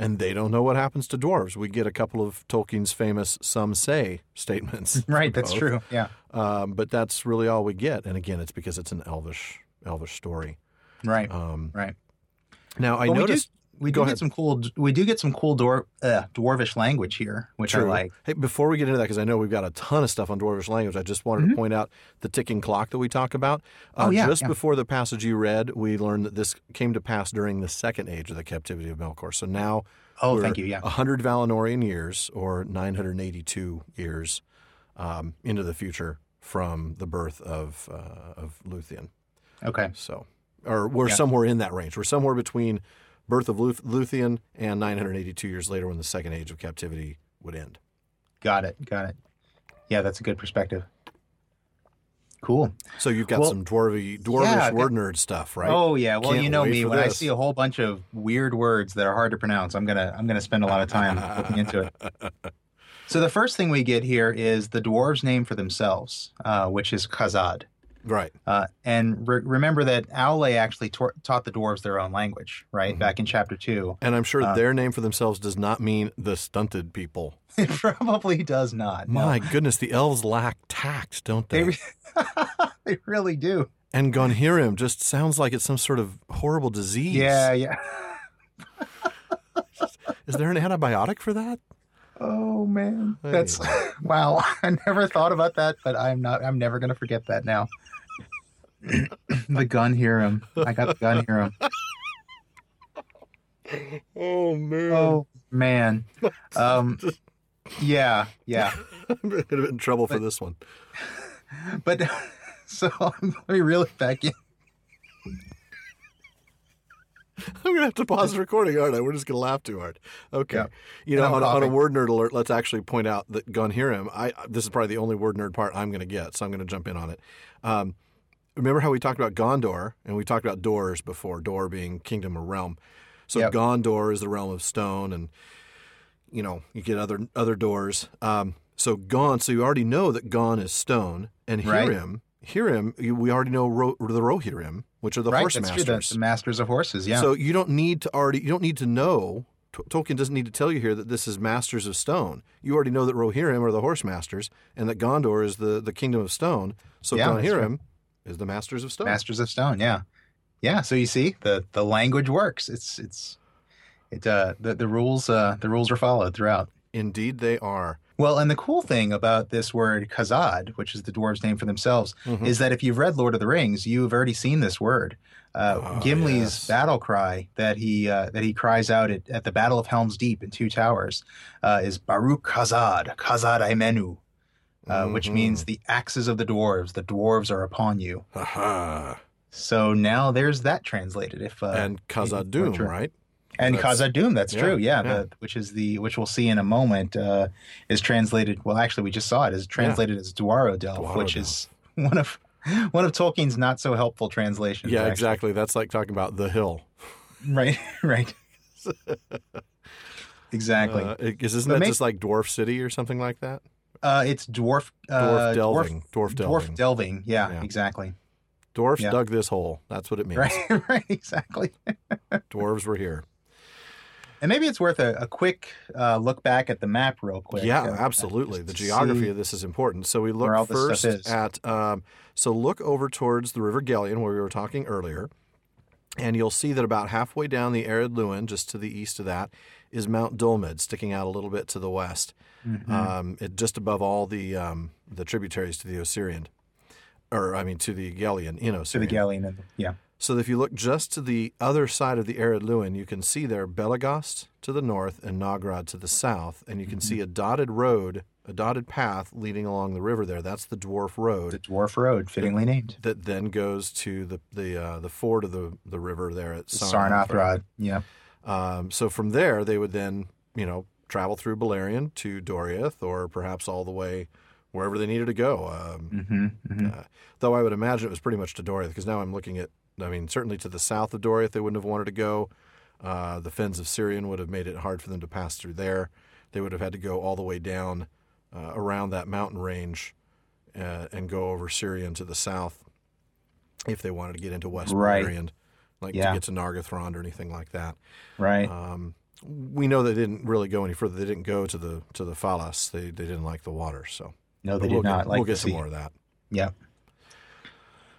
and they don't know what happens to dwarves. We get a couple of Tolkien's famous "some say" statements. *laughs* right. That's both. true. Yeah. Um, but that's really all we get. And again, it's because it's an elvish elvish story. Right. Um, right. now I But we do- noticed. We do get some cool. We do get some cool dwar, uh, dwarvish language here, which I like. Hey, before we get into that, because I know we've got a ton of stuff on dwarvish language, I just wanted to point out the ticking clock that we talk about. Uh, Mm-hmm. Oh, yeah, just yeah. before the passage you read, we learned that this came to pass during the second age of the captivity of Melkor. So now, Oh, thank you. Yeah. 100 Valinorian years, or 982 years, um, into the future from the birth of uh, of Luthien. Okay. So, or we're Yeah. somewhere in that range. We're somewhere between birth of Luthien and 982 years later when the second age of captivity would end. Got it. Got it. Yeah, that's a good perspective. Cool. So you've got Well, some dwarvy, dwarvish yeah, word nerd stuff, right? Oh yeah. Well, Can't you know me. When I see a whole bunch of weird words that are hard to pronounce, I'm gonna I'm gonna spend a lot of time looking into it. *laughs* So the first thing we get here is the dwarves' name for themselves, uh, which is Khazad. Right. Uh, and re- remember that Aule actually taught the dwarves their own language, right? Mhm. Back in chapter two. And I'm sure Uh, their name for themselves does not mean the stunted people. *laughs* It probably does not. no. My goodness, the elves lack tact, don't They, they? re- *laughs* they really do. and Gonnhirrim just sounds like it's some sort of horrible disease. Yeah, yeah. *laughs* Is there an antibiotic for that? Oh man, that's *laughs* wow. I never thought about that, but I'm not. I'm never gonna forget that now. *coughs* the gun hero. I got the gun hero. Oh man. Oh man. *laughs* Um. Yeah, yeah. *laughs* I'm gonna get in trouble for this one. But so let me reel it back in. *laughs* I'm gonna have to pause the recording, aren't I? We're just gonna laugh too hard. Okay. Yeah. You know, on, a- on a word nerd alert, let's actually point out that Gonnhirrim. I this is probably the only word nerd part I'm gonna get, so I'm gonna jump in on it. Um, remember how we talked about Gondor and we talked about doors before, door being kingdom or realm. So Yep. Gondor is the realm of stone, and you know you get other other doors. Um, so Gon, so you already know that Gon is stone, and Right. Hirim, Hirim, you, we already know ro, the Rohirrim, which are the right, horse masters. true. The, the masters of horses. Yeah. So you don't need to already you don't need to know. T- Tolkien doesn't need to tell you here that this is masters of stone. You already know that Rohirrim are the horse masters, and that Gondor is the, the kingdom of stone. So Yeah, Gonnhirrim is the masters of stone. Masters of Stone. Yeah, yeah. So you see, the the language works. It's it's it uh the the rules uh the rules are followed throughout. Indeed, they are. Well, and the cool thing about this word Khazad, which is the dwarves' name for themselves, Mhm. is that if you've read Lord of the Rings, you've already seen this word. Uh, Oh, Gimli's yes. battle cry that he uh, that he cries out at, at the Battle of Helm's Deep in Two Towers uh, is Baruk Khazad, Khazad Aimenu, uh, which Mhm. means the axes of the dwarves. The dwarves are upon you. Aha. So now there's that translated. If uh, and Khazad-dûm, true. right? And Khazad Dûm, that's yeah, true. Yeah, yeah. The, which is the which we'll see in a moment uh, is translated. Well, actually, we just saw it is translated as Dwarrowdelf, which is *laughs* one of one of Tolkien's not so helpful translations. Yeah, actually. exactly. That's like talking about the hill. Right, *laughs* right. *laughs* exactly. Uh, is- isn't But that make- just like Dwarf City or something like that? Uh, it's dwarf uh, Dwarf delving. Dwarf, Dwarf, delving. dwarf delving. Yeah, Yeah. exactly. Dwarfs yeah. dug this hole. That's what it means. Right, right, exactly. Dwarves were here. And maybe it's worth a, a quick uh, look back at the map, real quick. Yeah, uh, absolutely. The geography of this is important. So we look first at um, so look over towards the River Gelion where we were talking earlier, and you'll see that about halfway down the Ered Luin, just to the east of that, is Mount Dolmed, sticking out a little bit to the west, Mhm. um, it, just above all the um, the tributaries to the Ossiriand, or I mean to the Gelion in Ossiriand. to the Gelion. And, yeah. So if you look just to the other side of the Ered Luin, you can see there Belegost to the north and Nogrod to the south, and you can see a dotted road, a dotted path leading along the river there. That's the Dwarf Road. The Dwarf Road, fittingly named. that then goes to the the uh, the ford of the, the river there at. Sarn Athrad. Yeah. Um, so from there, they would then you know travel through Beleriand to Doriath, or perhaps all the way wherever they needed to go. Um, hmm hmm uh, though I would imagine it was pretty much to Doriath because now I'm looking at, I mean, certainly to the south of Doriath, they wouldn't have wanted to go. Uh, the Fens of Sirion would have made it hard for them to pass through there. They would have had to go all the way down uh, around that mountain range uh, and go over Sirion to the south if they wanted to get into West Right. Beleriand, like Yeah. to get to Nargothrond or anything like that. Right. Um, we know they didn't really go any further. They didn't go to the to the Falas. They they didn't like the water. So no, but they did we'll not Get, like we'll get some more of that. Yeah.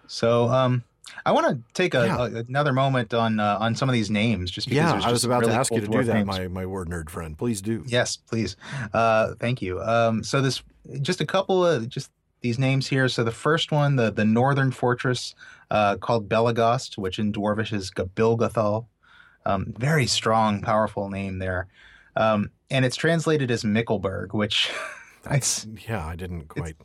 So, um, I want to take a, Yeah. a- another moment on uh, on some of these names, just because Yeah, I was about really to ask you to do that, names. my, my word nerd friend. Please do. Yes, please. Uh, thank you. Um, so this just a couple of just these names here. So the first one, the the northern fortress uh, called Belegost, which in Dwarvish is Gabilgathol. Um, very strong, powerful name there, um, and it's translated as Mickleburg, which *laughs* That's, yeah, I didn't quite.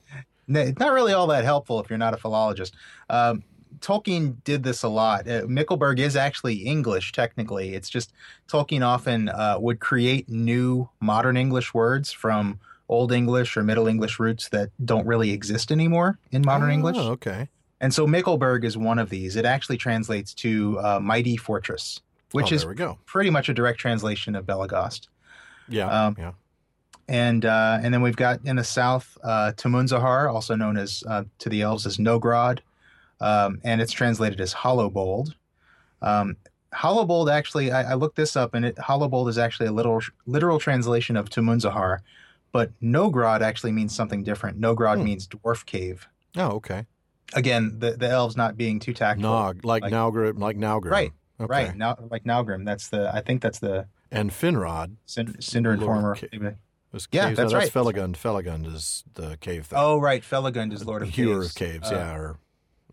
n- it's not really all that helpful if you're not a philologist. Um, Tolkien did this a lot. Uh, Mickleburg is actually English, technically. It's just Tolkien often uh, would create new modern English words from Old English or Middle English roots that don't really exist anymore in modern Oh, English. okay. And so Mickleburg is one of these. It actually translates to uh, mighty fortress, which oh, is pretty much a direct translation of Belegost. Yeah, um, yeah. and uh, and then we've got in the south uh, Tumunzahar, also known as uh, to the elves as Nogrod, um, and it's translated as Hollowbold. Um, Hollowbold actually, I, I looked this up, and it Hollowbold is actually a literal literal translation of Tumunzahar, but Nogrod actually means something different. Nogrod Hmm. means dwarf cave. Oh, okay. Again, the, the elves not being too tactful. Nog, like, Like- Naugrim, like Naugrim. Right, Okay. Right now, like Naugrim, that's the I think that's the And Finrod Cinder, Cinder Lord Informer. Ca- was Yeah, that's no, right. that's Felagund. Felagund is the cave thing. Oh, right, Felagund is Lord of Hewer Caves. of caves. Uh, yeah, or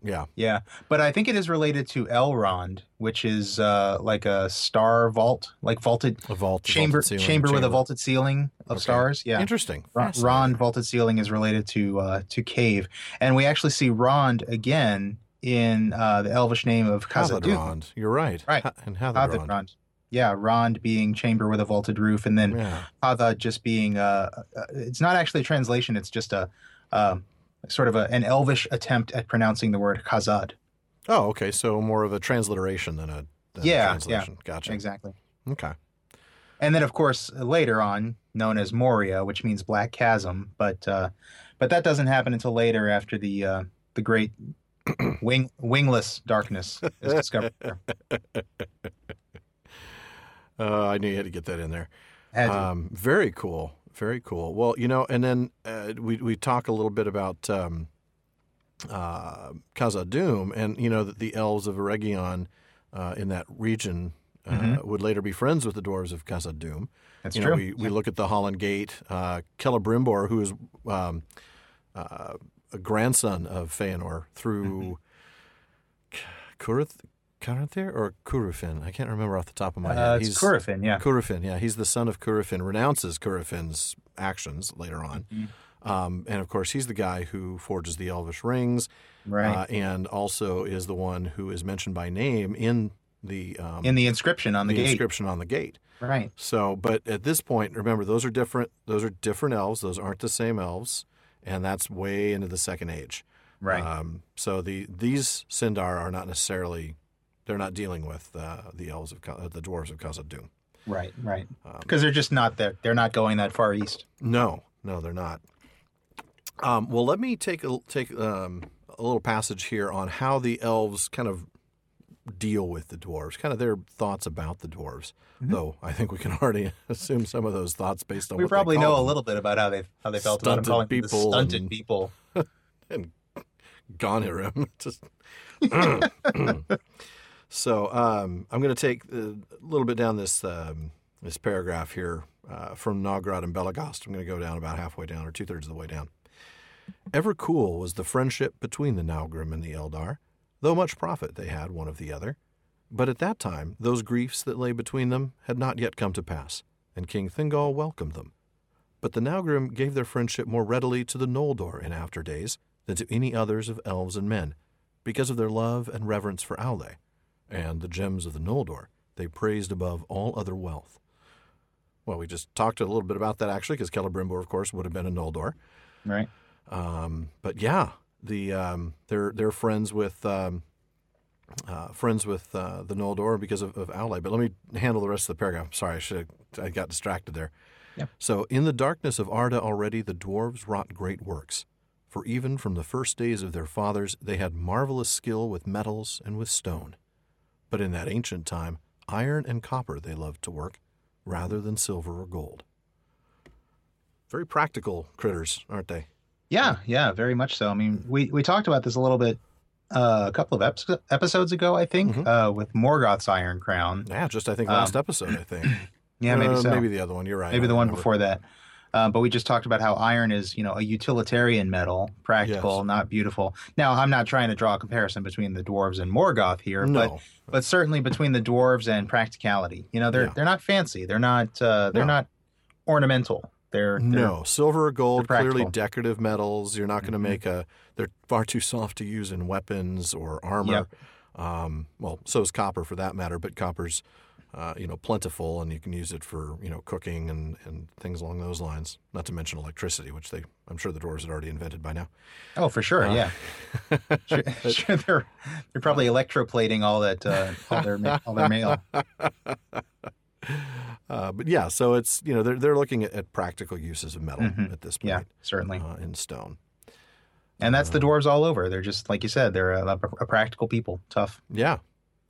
yeah. Yeah, but I think it is related to Elrond, which is uh, like a star vault, like vaulted A vault. chamber, vaulted ceiling, chamber with a vaulted ceiling of Okay. stars. Yeah, Interesting. Ron, Rond vaulted ceiling is related to uh, to cave, and we actually see Rond again in uh, the elvish name of Khazad-dûm. You're right. Right. Ha- and Hadhodrond. Hadhodrond. Yeah, Rond being chamber with a vaulted roof, and then Yeah. Hatha just being uh, uh, it's not actually a translation. It's just a uh, sort of a, an elvish attempt at pronouncing the word Khazad. Oh, okay. So more of a transliteration than a, than a Yeah, yeah. translation. Gotcha. Exactly. Okay. And then, of course, later on, known as Moria, which means black chasm, but uh, but that doesn't happen until later after the uh, the great *clears throat* wing wingless darkness is discovered. *laughs* *laughs* Uh, I knew you had to get that in there. Um, very cool. Very cool. Well, you know, and then uh, we we talk a little bit about um, uh, Khazad-dûm, and you know that the elves of Eregion uh, in that region uh, Mhm. would later be friends with the dwarves of Khazad-dûm. That's you true. know, we, we look at the Hollin Gate. Uh, Celebrimbor, who is um, uh, a grandson of Feanor through Kurith, Caranthir or Curufin. I can't remember off the top of my uh, head. it's Curufin, yeah. Curufin, yeah, he's the son of Curufin. Renounces Curufin's actions later on, Mhm. um, and of course, he's the guy who forges the Elvish rings, Right. uh, and also is the one who is mentioned by name in the um, in the inscription on the, the gate. inscription on the gate. Right. So, but at this point, remember those are different. Those are different elves. Those aren't the same elves, and that's way into the Second Age. Right. Um, so the these Sindar are not necessarily they're not dealing with uh, the elves of uh, the dwarves of Khazad-dûm. right. Right. Um, Because they're just not there. They're not going that far east. no, no, they're not. Um, well, let me take a take um, a little passage here on how the elves kind of deal with the dwarves, kind of their thoughts about the dwarves. Though I think we can already *laughs* assume some of those thoughts based on We probably know a little bit about how they how they felt about Stunted calling them the people stunted and- people. *laughs* and Gonnhirrim. *laughs* Just *clears throat* so um, I'm going to take a little bit down this um, this paragraph here uh, from Nogrod and Belegost. I'm going to go down about halfway down or two thirds of the way down. Ever cool was the friendship between the Naugrim and the Eldar, though much profit they had one of the other. But at that time, those griefs that lay between them had not yet come to pass, and King Thingol welcomed them. But the Naugrim gave their friendship more readily to the Noldor in after days than to any others of elves and men, because of their love and reverence for Aule, and the gems of the Noldor they praised above all other wealth. Well, we just talked a little bit about that actually, because Celebrimbor, of course, would have been a Noldor. Right. Um, but yeah, the um, they're they're friends with um, uh, friends with uh, the Noldor because of, of. But let me handle the rest of the paragraph. Sorry, I should I got distracted there. So in the darkness of Arda already the dwarves wrought great works. For even from the first days of their fathers they had marvelous skill with metals and with stone. But in that ancient time iron and copper they loved to work, rather than silver or gold. Very practical critters, aren't they? Yeah, yeah, very much so. I mean, we, we talked about this a little bit uh, a couple of epi- episodes ago, I think, Mhm. uh, with Morgoth's Iron Crown. Yeah, just I think Um, last episode. I think. *clears throat* Yeah, maybe Uh, so. Maybe the other one. You're right. Maybe the one remember. before that. Um, but we just talked about how iron is, you know, a utilitarian metal, practical, Yes. not beautiful. Now, I'm not trying to draw a comparison between the dwarves and Morgoth here, but No. but certainly between the dwarves and practicality. You know, they're Yeah. they're not fancy. They're not uh, they're No. not ornamental. They're, they're No, silver or gold, clearly decorative metals. You're not going to Mhm. make a. They're far too soft to use in weapons or armor. Um, well, so is copper for that matter, but copper's, uh, you know, plentiful, and you can use it for you know cooking and, and things along those lines. Not to mention electricity, which they, I'm sure the dwarves had already invented by now. Oh, for sure, Uh, yeah. *laughs* Sure, *laughs* sure, they're they're probably electroplating all that uh, all their all their mail. *laughs* Uh, but yeah, so it's you know they're they're looking at, at practical uses of metal Mhm. at this point. Yeah, certainly. uh, in stone. And that's the dwarves all over. They're just like you said. They're a, a practical people, tough. Yeah,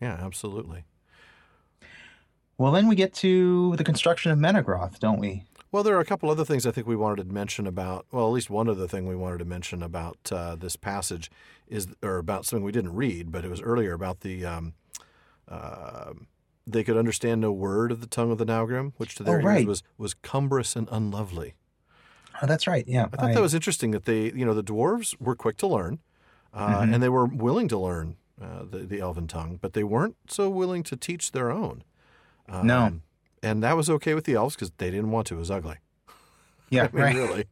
yeah, absolutely. Well, then we get to the construction of Menegroth, don't we? Well, there are a couple other things I think we wanted to mention about. Well, at least one other thing we wanted to mention about uh, this passage is, or about something we didn't read, but it was earlier about the. Um, uh, they could understand no word of the tongue of the Naugrim, which to their Oh, ears was was cumbrous and unlovely. Oh, that's right. Yeah, I thought that was interesting that they, you know, the dwarves were quick to learn, uh, Mhm. and they were willing to learn uh, the the Elven tongue, but they weren't so willing to teach their own. Um, No. and that was okay with the elves because they didn't want to. It was ugly. yeah, *laughs* I mean, right. really.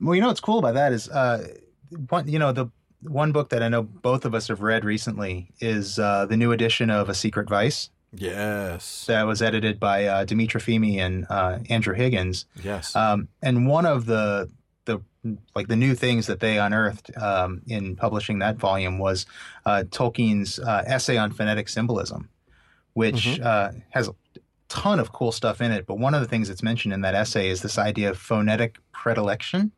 Well, you know what's cool about that is, uh, one, you know, the one book that I know both of us have read recently is uh, the new edition of A Secret Vice Yes. that was edited by uh, Dimitra Fimi and uh, Andrew Higgins. Yes. Um, and one of the the like the new things that they unearthed um, in publishing that volume was uh, Tolkien's uh, essay on phonetic symbolism, which Mhm. uh, has a ton of cool stuff in it. But one of the things that's mentioned in that essay is this idea of phonetic predilection,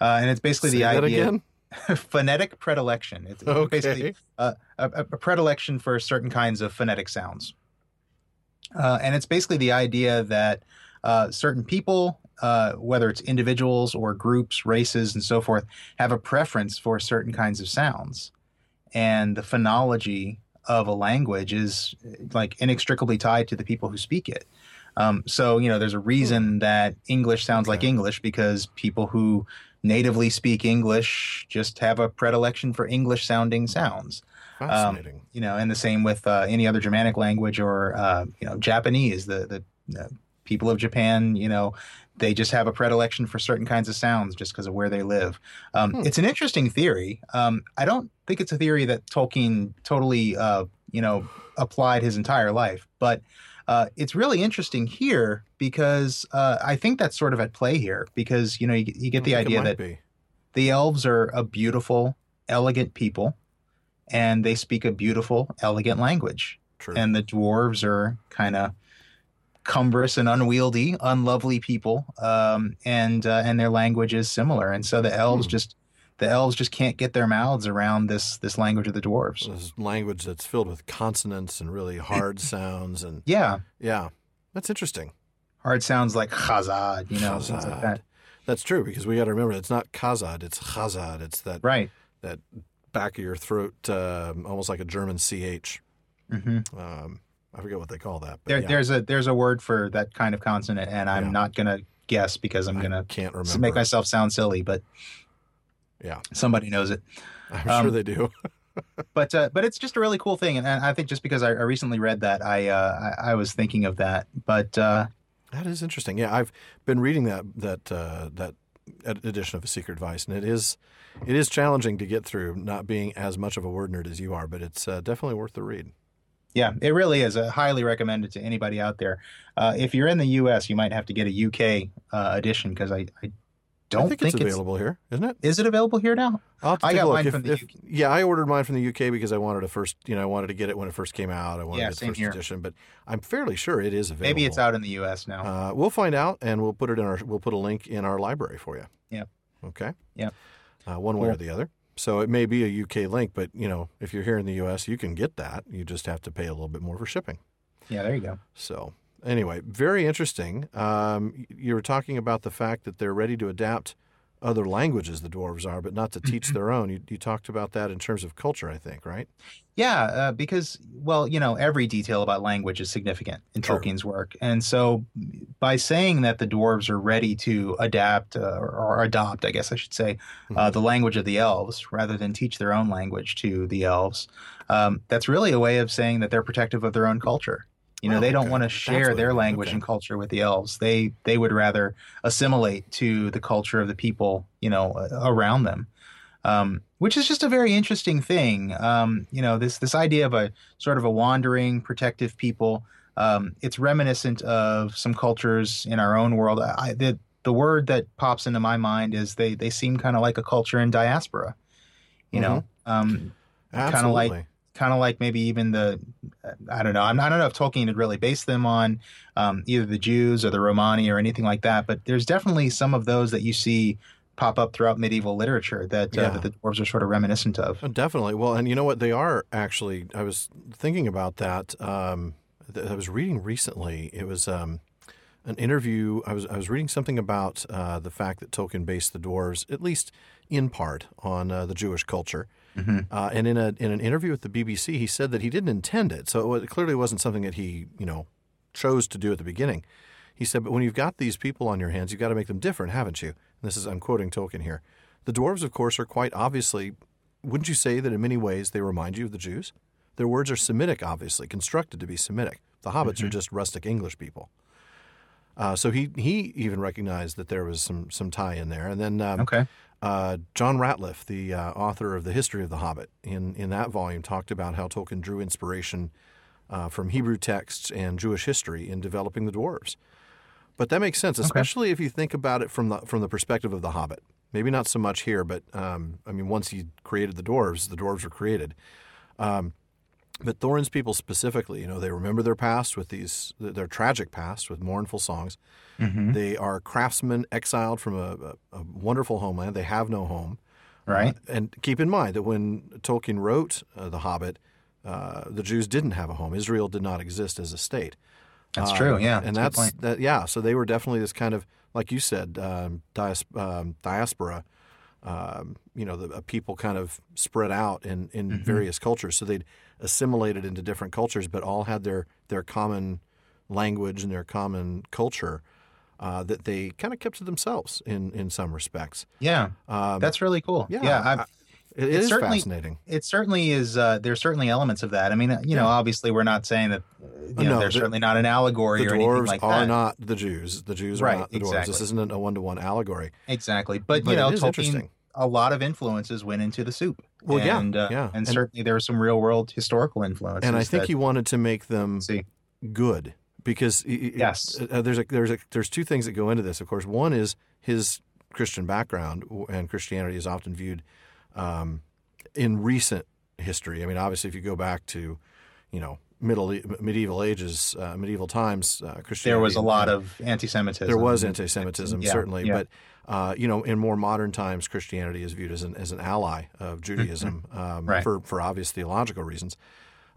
uh, and it's basically Say the idea again. *laughs* phonetic predilection. It's basically Okay. a, a a predilection for certain kinds of phonetic sounds. Uh, and it's basically the idea that uh, certain people, uh, whether it's individuals or groups, races, and so forth, have a preference for certain kinds of sounds. And the phonology of a language is like inextricably tied to the people who speak it. Um, so, you know, there's a reason that English sounds like English because people who natively speak English just have a predilection for English sounding sounds Fascinating. you know, and the same with uh, any other Germanic language or uh, you know Japanese. The the uh, people of Japan, you know, they just have a predilection for certain kinds of sounds just because of where they live. Um, Hmm. It's an interesting theory. Um, I don't think it's a theory that Tolkien totally uh, you know applied his entire life, but. Uh, it's really interesting here because uh, I think that's sort of at play here because you know you, get- you get the idea that be. the elves are a beautiful, elegant people, and they speak a beautiful, elegant language. True. And the dwarves are kind of cumbrous and unwieldy, unlovely people, um, and uh, and their language is similar. And so the elves Hmm. just the elves just can't get their mouths around this this language of the dwarves. this language that's filled with consonants and really hard *laughs* sounds and Yeah, yeah, that's interesting. hard sounds like chazad, you know, things like that. That's true because we got to remember it's not kazad, it's chazad. It's that Right. that back of your throat, um, almost like a German ch. hmm Um, I forget what they call that. There, yeah, There's a there's a word for that kind of consonant, and I'm Yeah. not gonna guess because I'm I gonna can't remember. make myself sound silly, but Yeah. somebody knows it. I'm sure um, they do. *laughs* But uh, but it's just a really cool thing, and, and I think just because I, I recently read that, I, uh, I I was thinking of that. But uh, That is interesting. Yeah, I've been reading that that uh, that edition of A Secret Vice, and it is it is challenging to get through, not being as much of a word nerd as you are, but it's uh, definitely worth the read. Yeah, it really is. I highly recommend it to anybody out there. Uh, if you're in the U.S., you might have to get a UK uh, edition because I, I don't I think, it's available here, isn't it? Is it available here now? I'll have to I got mine If- from the if- UK. Yeah, I ordered mine from the UK because I wanted to first, you know, I wanted to get it when it first came out. I wanted Yeah, the first here. edition, but I'm fairly sure it is available. Maybe it's out in the U.S. now. Uh, we'll find out, and we'll put it in our. We'll put a link in our library for you. Yeah. Okay. Yeah. Uh, one way or the other. So it may be a UK link, but you know, if you're here in the U.S., you can get that. You just have to pay a little bit more for shipping. yeah, there you go. So anyway, very interesting. Um, you were talking about the fact that they're ready to adapt other languages, the dwarves are, but not to Mm-hmm. teach their own. You, you talked about that in terms of culture, I think, right? Yeah, uh, because well, you know, every detail about language is significant in. Tolkien's work, and so by saying that the dwarves are ready to adapt uh, or, or adopt, I guess I should say, uh, Mhm. the language of the elves rather than teach their own language to the elves, um, that's really a way of saying that they're protective of their own culture. You know, Well, they don't okay. want to share their language Okay. and culture with the elves. They they would rather assimilate to the culture of the people, you know, around them um, which is just a very interesting thing. Um, you know, this this idea of a sort of a wandering, protective people. Um, it's reminiscent of some cultures in our own world. I, the the word that pops into my mind is they they seem kind of like a culture in diaspora. You know, um, of like- kind of like maybe even the I don't know. I'm, I don't know if Tolkien had really based them on um, either the Jews or the Romani or anything like that. But there's definitely some of those that you see pop up throughout medieval literature that uh, Yeah. that the dwarves are sort of reminiscent of. Oh, Definitely. Well, and you know what? They are actually. I was thinking about that. Um, th- I was reading recently. It was um, an interview. I was I was reading something about uh, the fact that Tolkien based the dwarves, at least in part, on uh, the Jewish culture. Mhm. Uh, and in a in an interview with the BBC, he said that he didn't intend it. So it, clearly wasn't something that he you know chose to do at the beginning. He said, but when you've got these people on your hands, you've got to make them different, haven't you? And this is I'm quoting Tolkien here. The dwarves, of course, are quite obviously. Wouldn't you say that in many ways they remind you of the Jews? Their words are Semitic, obviously constructed to be Semitic. The hobbits are just rustic English people. Uh, so he he even recognized that there was some some tie in there. And then um, Okay. Uh, John Rateliff, the uh, author of the History of the Hobbit, in in that volume talked about how Tolkien drew inspiration uh, from Hebrew texts and Jewish history in developing the dwarves. But that makes sense, especially if you think about it from the from the perspective of the Hobbit. Maybe not so much here, but um, I mean, once he created the dwarves, the dwarves were created. Um, but Thorin's people specifically, you know, they remember their past with these their tragic past with mournful songs. Mhm. They are craftsmen exiled from a, a, wonderful homeland. They have no home. Right. Uh, and keep in mind that when Tolkien wrote uh, The Hobbit, uh, the Jews didn't have a home. Israel did not exist as a state. That's Uh, true. Yeah. and that's point. that. Yeah, so they were definitely this kind of, like you said, um, dias- um, diaspora. Um, you know, the a people kind of spread out in in Mm-hmm. various cultures. So they'd assimilated into different cultures, but all had their their common language and their common culture uh, that they kind of kept to themselves in in some respects. yeah. Um, That's really cool. yeah, Yeah. It, it it's certainly- fascinating. it certainly is. Uh, there's certainly elements of that. I mean, uh, you know, obviously we're not saying that. You know, No, there's the- certainly not an allegory The or anything dwarves like are that. not the Jews. The Jews are Right, not the dwarves. This isn't a one to one allegory. Exactly. But, But you know, is Tolkien, a lot of influences went into the soup. Well, yeah, and, uh, yeah. and, And- certainly there were some real world historical influences. And I think he wanted to make them see. good because y- Yes. uh, there's a there's a there's two things that go into this. Of course, one is his Christian background, and Christianity is often viewed um, in recent history. I mean, obviously, if you go back to you know middle medieval ages, uh, medieval times, uh, Christianity There was a lot of anti-Semitism. there was anti-Semitism Yeah, certainly, yeah. but uh, you know, in more modern times, Christianity is viewed as an as an ally of Judaism um, Mm-hmm. Right. for for obvious theological reasons.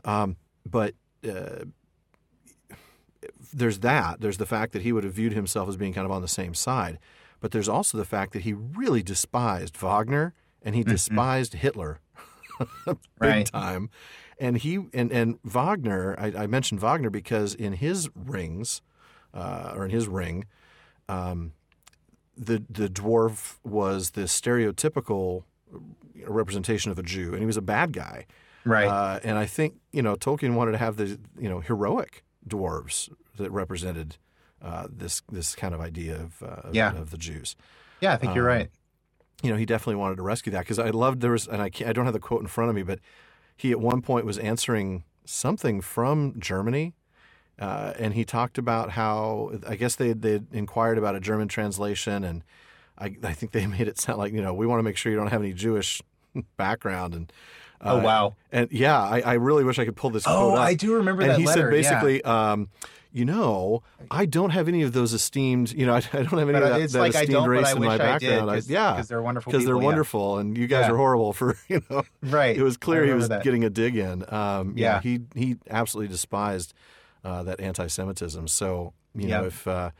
Um, but uh, there's that. There's the fact that he would have viewed himself as being kind of on the same side, but there's also the fact that he really despised Wagner and he despised Hitler *laughs* big Mm-hmm. Right. time. And he and and Wagner, I, I mentioned Wagner because in his rings, uh, or in his ring, um, the the dwarf was the stereotypical representation of a Jew, and he was a bad guy. Right. Uh, and I think you know Tolkien wanted to have the you know heroic dwarves that represented uh, this this kind of idea of uh, of- Yeah. of the Jews. yeah, I think you're um, right. You know, he definitely wanted to rescue that because I loved there was, and I I don't have the quote in front of me, but he at one point was answering something from Germany. Uh, and he talked about how I guess they they inquired about a German translation, and I, I think they *laughs* made it sound like you know we want to make sure you don't have any Jewish *laughs* background, and uh, oh wow. and yeah, I, I really wish I could pull this Oh, quote up. I do remember and he letter. said basically, um, you know, I don't have any of those esteemed, you know, I, *laughs* I don't have any yeah. of that, that like I esteemed but race I in my I background. did. I- yeah, because they're wonderful. because they're yeah. wonderful, and you guys Yeah. are horrible for you know. Right. It was clear he was that. getting a dig in. Um, yeah, Yeah. he he absolutely despised uh, that anti-Semitism. So you know, if uh,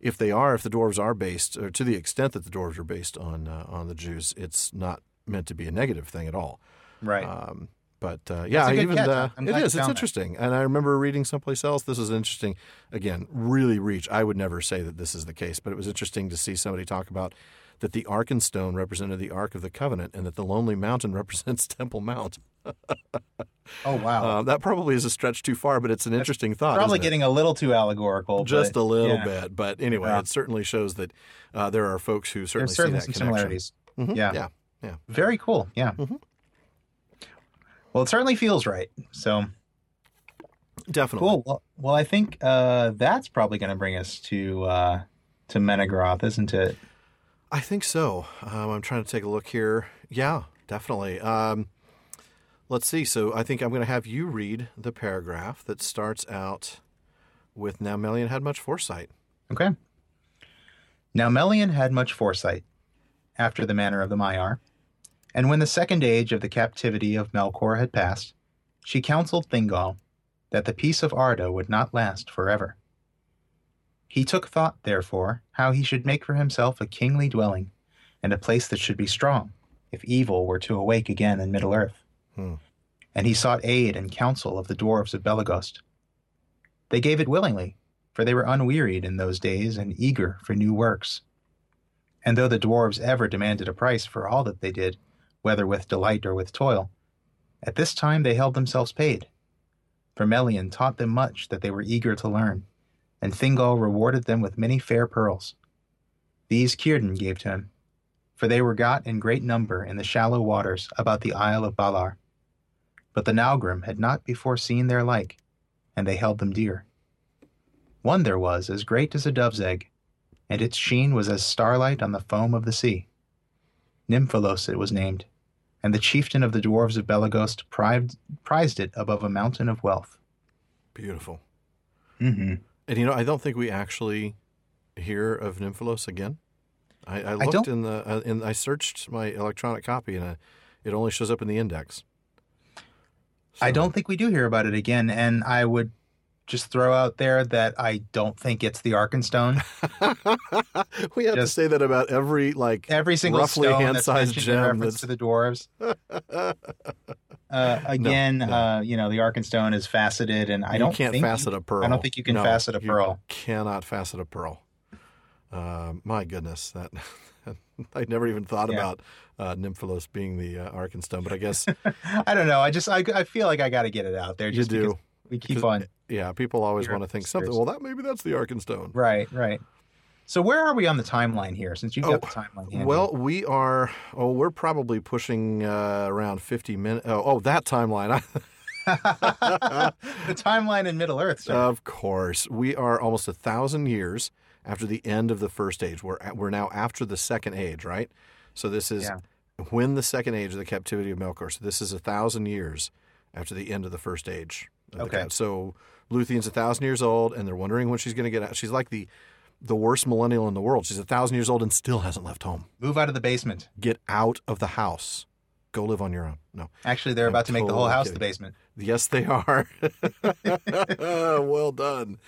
if they are, if the dwarves are based, or to the extent that the dwarves are based on uh, on the Jews, it's not meant to be a negative thing at all. Right. Um, but uh, yeah, That's a good even catch. it is. I'm it glad you is. It's that. interesting, and I remember reading someplace else. This is interesting. Again, really reach. I would never say that this is the case, but it was interesting to see somebody talk about that the Arkenstone represented the Ark of the Covenant, and that the Lonely Mountain *laughs* represents Temple Mount. *laughs* oh wow. Uh, that probably is a stretch too far, but it's an interesting thought. Probably getting a little too allegorical. just but, a little yeah. bit. But anyway, Yeah. it certainly shows that uh, there are folks who certainly certainly see that connection. similarities. Mhm, Yeah. yeah. Very cool. Yeah. Mhm. Well, it certainly feels right. So Definitely. cool. Well, well I think uh, that's probably going to bring us to uh, to Menegroth, isn't it? I think so. Um, I'm trying to take a look here. Yeah, definitely. Um, let's see. So I think I'm going to have you read the paragraph that starts out with Now Melian had much foresight. Okay. Now Melian had much foresight, after the manner of the Maiar, and when the second age of the captivity of Melkor had passed, she counseled Thingol that the peace of Arda would not last forever. He took thought, therefore, how he should make for himself a kingly dwelling, and a place that should be strong, if evil were to awake again in Middle Earth. Hmm. And he sought aid and counsel of the dwarves of Belegost. They gave it willingly, for they were unwearied in those days and eager for new works. And though the dwarves ever demanded a price for all that they did, whether with delight or with toil, at this time they held themselves paid. For Melian taught them much that they were eager to learn, and Thingol rewarded them with many fair pearls. These Círdan gave to him, for they were got in great number in the shallow waters about the Isle of Balar. But the Naugrim had not before seen their like, and they held them dear. One there was as great as a dove's egg, and its sheen was as starlight on the foam of the sea. Nimphelos it was named, and the chieftain of the dwarves of Belegost prized, prized it above a mountain of wealth. Beautiful. Mm-hmm. And you know, I don't think we actually hear of Nimphelos again. I, I looked don't- in the uh, in I searched my electronic copy and uh, it only shows up in the index. I don't think we do hear about it again, and I would just throw out there that I don't think it's the Arkenstone. *laughs* we have to Just- say that about every like. Every single Roughly stone hand-sized that's mentioned in gem reference that's- to the dwarves. *laughs* Uh, again, no. Uh, you know, the Arkenstone is faceted, and I you don't can't think facet a pearl. I don't think you can No, facet a you pearl. Cannot facet a pearl. Uh, my goodness, that *laughs* *laughs* I never even thought Yeah. about uh, Nimphelos being the uh, Arkenstone, but I guess *laughs* I don't know. I just I, I feel like I got to get it out there. you do. We keep on. Yeah, people always want to think something. Well, that maybe that's the Arkenstone. Right, right. So where are we on the timeline here? Since you've Oh, got the timeline. handy? Well, we are. Oh, we're probably pushing uh, around fifty minutes. Oh, oh, that timeline. *laughs* the timeline in Middle Earth. Sir. of course, we are almost a thousand years after the end of the first age. We're we're now after the second age, right? So this is Yeah. when the second age of the captivity of Melkor. So this is a thousand years after the end of the first age. Okay. So Luthien's a thousand years old, and they're wondering when she's going to get out. She's like the the worst millennial in the world. She's a thousand years old and still hasn't left home. Move out of the basement. Get out of the house. Go live on your own. No. Actually, they're I'm about to make the whole house kidding. the basement. Yes, they are. *laughs* well done.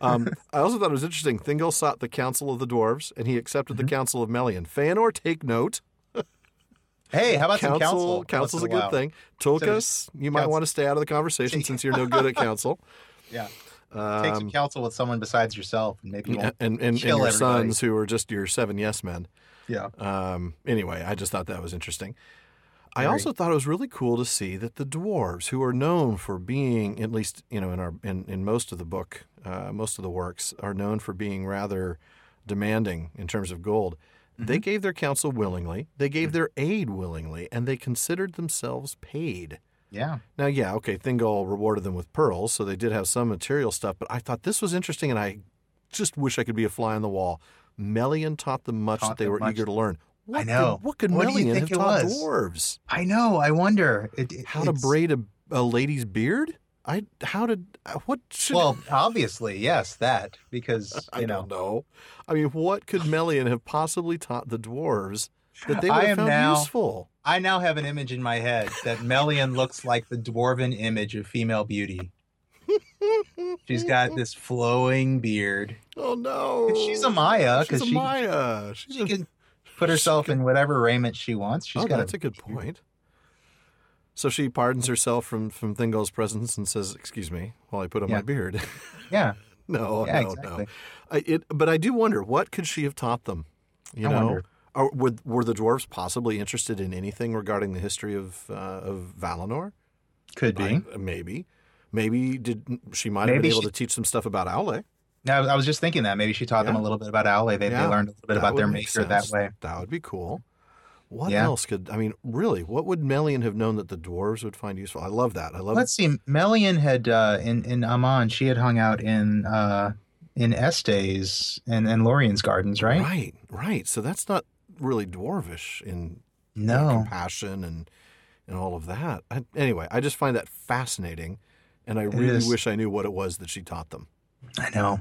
Um, I also thought it was interesting. Thingol sought the counsel of the dwarves, and he accepted Mm-hmm. the counsel of Melian. Feanor, take note. Hey, how about some Counsel, counsel? counsel's a in good thing. Tulkas, you might counsel. want to stay out of the conversation *laughs* since you're no good at counsel. Yeah. Take some Um, counsel with someone besides yourself, and maybe you and, and, and your everybody. sons, who are just your seven yes men. Yeah. Um, anyway, I just thought that was interesting. I also thought it was really cool to see that the dwarves, who are known for being, at least you know, in our in, in most of the book, uh, most of the works, are known for being rather demanding in terms of gold. They gave their counsel willingly, they gave their aid willingly, and they considered themselves paid. Yeah. Now, yeah, okay, Thingol rewarded them with pearls, so they did have some material stuff, but I thought this was interesting, and I just wish I could be a fly on the wall. Melian taught them much Taught that they were much. eager to learn. What I know. Could, what could What do you Melian think have it taught was? dwarves? I know. I wonder. It, it- How to braid a, a lady's beard? I how did uh, what should Well, obviously, yes, that because *laughs* I know don't know. I mean, what could Melian have possibly taught the dwarves that they *sighs* would have found now- useful? I now have an image in my head that Melian looks like the dwarven image of female beauty. *laughs* She's got this flowing beard. Oh no, She's a Maya She's because a she, Maya. She's she a can put herself in whatever raiment she wants. She's oh, got that's a good point. So she pardons herself from from Thingol's presence and says, "Excuse me, while I put on Yeah. my beard." Yeah, *laughs* no, yeah, no, exactly. no. I, it, but I do wonder what could she have taught them. You I know, wonder. Or were, were the dwarves possibly interested in anything regarding the history of uh, of Valinor? Could be. I- maybe, maybe did she might have been able she- to teach some stuff about Aule. Now, I was just thinking that maybe she taught them a little bit about Aule. They, Yeah, they learned a little bit That about their maker that way. That would be cool. What Yeah. else could I mean? Really, what would Melian have known that the dwarves would find useful? I love that. I love that. Let's see. Melian had uh, in in Aman. She had hung out in uh, in Estë's and and Lorien's gardens, right? Right, right. So that's not really dwarvish in know, compassion and and all of that. I, anyway, I just find that fascinating, and I It really is. wish I knew what it was that she taught them. I know.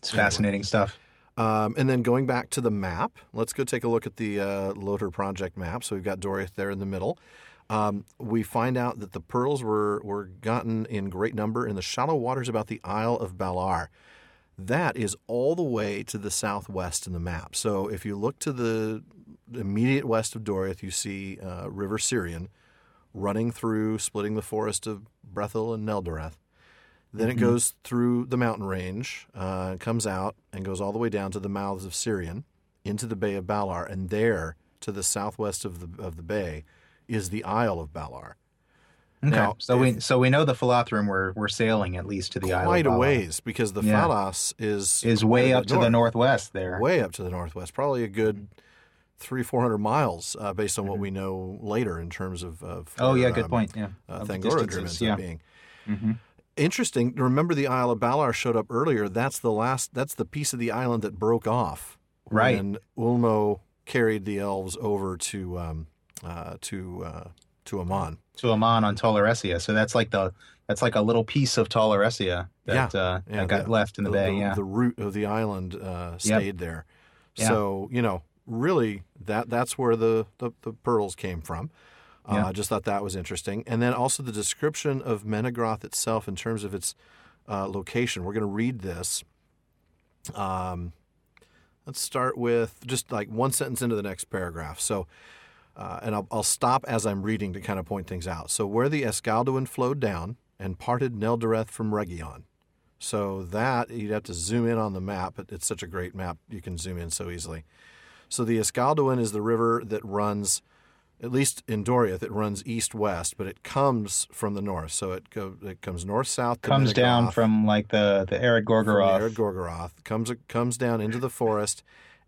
It's fascinating stuff. Um, and then going back to the map, let's go take a look at the uh, LOTR Project map. So we've got Doriath there in the middle. Um, we find out that the pearls were, were gotten in great number in the shallow waters about the Isle of Balar. That is all the way to the southwest in the map. So if you look to the immediate west of Doriath, you see uh, River Sirion running through, splitting the forest of Brethil and Neldoreth. Then it goes through the mountain range, uh, comes out, and goes all the way down to the mouths of Sirion, into the Bay of Balar, and there, to the southwest of the of the bay, is the Isle of Balar. Okay. Now, so we so we know the Falathrim were were sailing at least to the island. quite a ways because the Yeah. Falas is Is way up to the northwest there. way up to the northwest, probably a good three, four hundred miles, uh, based on what we know later in terms of. of Mm-hmm. Oh yeah, good um, point. Yeah. Uh, Thangora ends yeah. up being Mhm. Interesting. Remember, the Isle of Balar showed up earlier. That's the last. That's the piece of the island that broke off Right. when Ulmo carried the elves over to um, uh, to uh, to Aman. To Aman on Tol Eressëa. So that's like the that's like a little piece of Tol Eressëa that uh, Yeah, that got the- left in the, bay. yeah. the root of the island uh, stayed there. Yeah. So you know, really, that that's where the the, the pearls came from. Uh, Yeah. I just thought that was interesting, and then also the description of Menegroth itself in terms of its uh, location. We're going to read this. Um, let's start with just like one sentence into the next paragraph. So. Uh, and I'll, I'll stop as I'm reading to kind of point things out. So, where the Esgalduin flowed down and parted Neldoreth from Region. So, that you'd have to zoom in on the map. but it's such a great map, you can zoom in so easily. So, the Esgalduin is the river that runs, at least in Doriath, it runs east west, but it comes from the north. So, it, go, it comes north south Comes down from like the the the Gorgoroth. Ered Gorgoroth, comes comes down into the forest,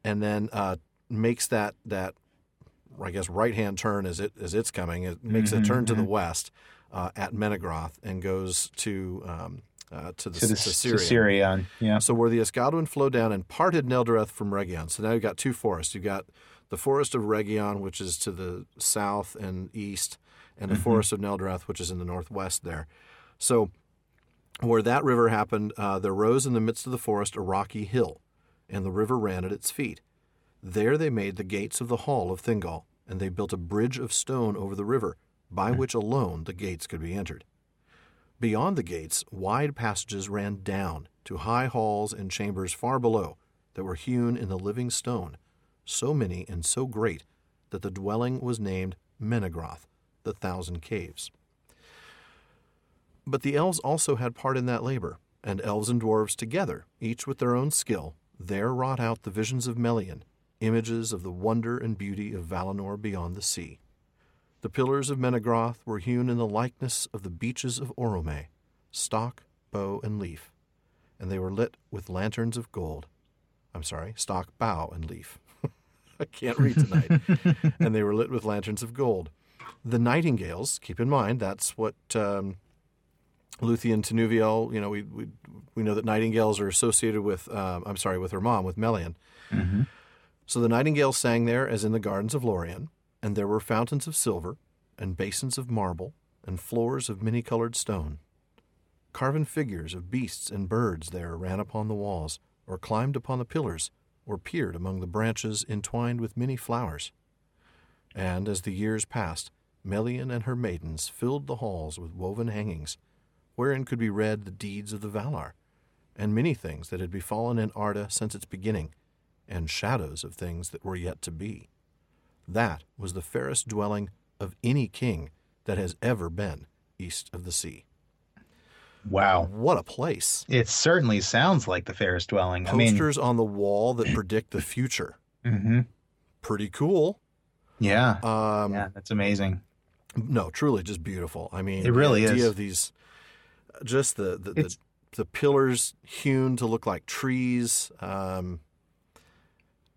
and then uh, makes that that I guess right hand turn as it as it's coming. It makes a Mhm, turn to the west uh, at Menegroth and goes to um, uh, to the to the to to Sirion. Yeah. So where the Esgalduin flowed down and parted Neldoreth from Region. So now you've got two forests. You've got the forest of Region, which is to the south and east, and the Mhm. forest of Neldoreth, which is in the northwest there. So where that river happened, uh, there rose in the midst of the forest a rocky hill, and the river ran at its feet. There they made the gates of the hall of Thingol, and they built a bridge of stone over the river, by which alone the gates could be entered. Beyond the gates, wide passages ran down to high halls and chambers far below that were hewn in the living stone, so many and so great that the dwelling was named Menegroth, the Thousand Caves. But the elves also had part in that labor, and elves and dwarves together, each with their own skill, there wrought out the visions of Melian, images of the wonder and beauty of Valinor beyond the sea. The pillars of Menegroth were hewn in the likeness of the beeches of Orome, stock, bow, and leaf, and they were lit with lanterns of gold. I'm sorry, stock, bough, and leaf. *laughs* I can't read tonight. and they were lit with lanterns of gold. The nightingales, keep in mind, that's what um, Luthien Tinuviel, you know, we, we, we know that nightingales are associated with, um, I'm sorry, with her mom, with Melian. Mhm. So the nightingales sang there as in the gardens of Lorien, and there were fountains of silver, and basins of marble, and floors of many colored stone. Carven figures of beasts and birds there ran upon the walls, or climbed upon the pillars, or peered among the branches entwined with many flowers. And as the years passed, Melian and her maidens filled the halls with woven hangings, wherein could be read the deeds of the Valar, and many things that had befallen in Arda since its beginning, and shadows of things that were yet to be. That was the fairest dwelling of any king that has ever been east of the sea. Wow. What a place! It certainly sounds like the fairest dwelling. I mean, Posters on the wall that predict the future. Mm-hmm. Pretty cool. yeah, Um, yeah, that's amazing. No, truly just beautiful. I mean, It really the idea is. of these, just the the, the the pillars hewn to look like trees. Um,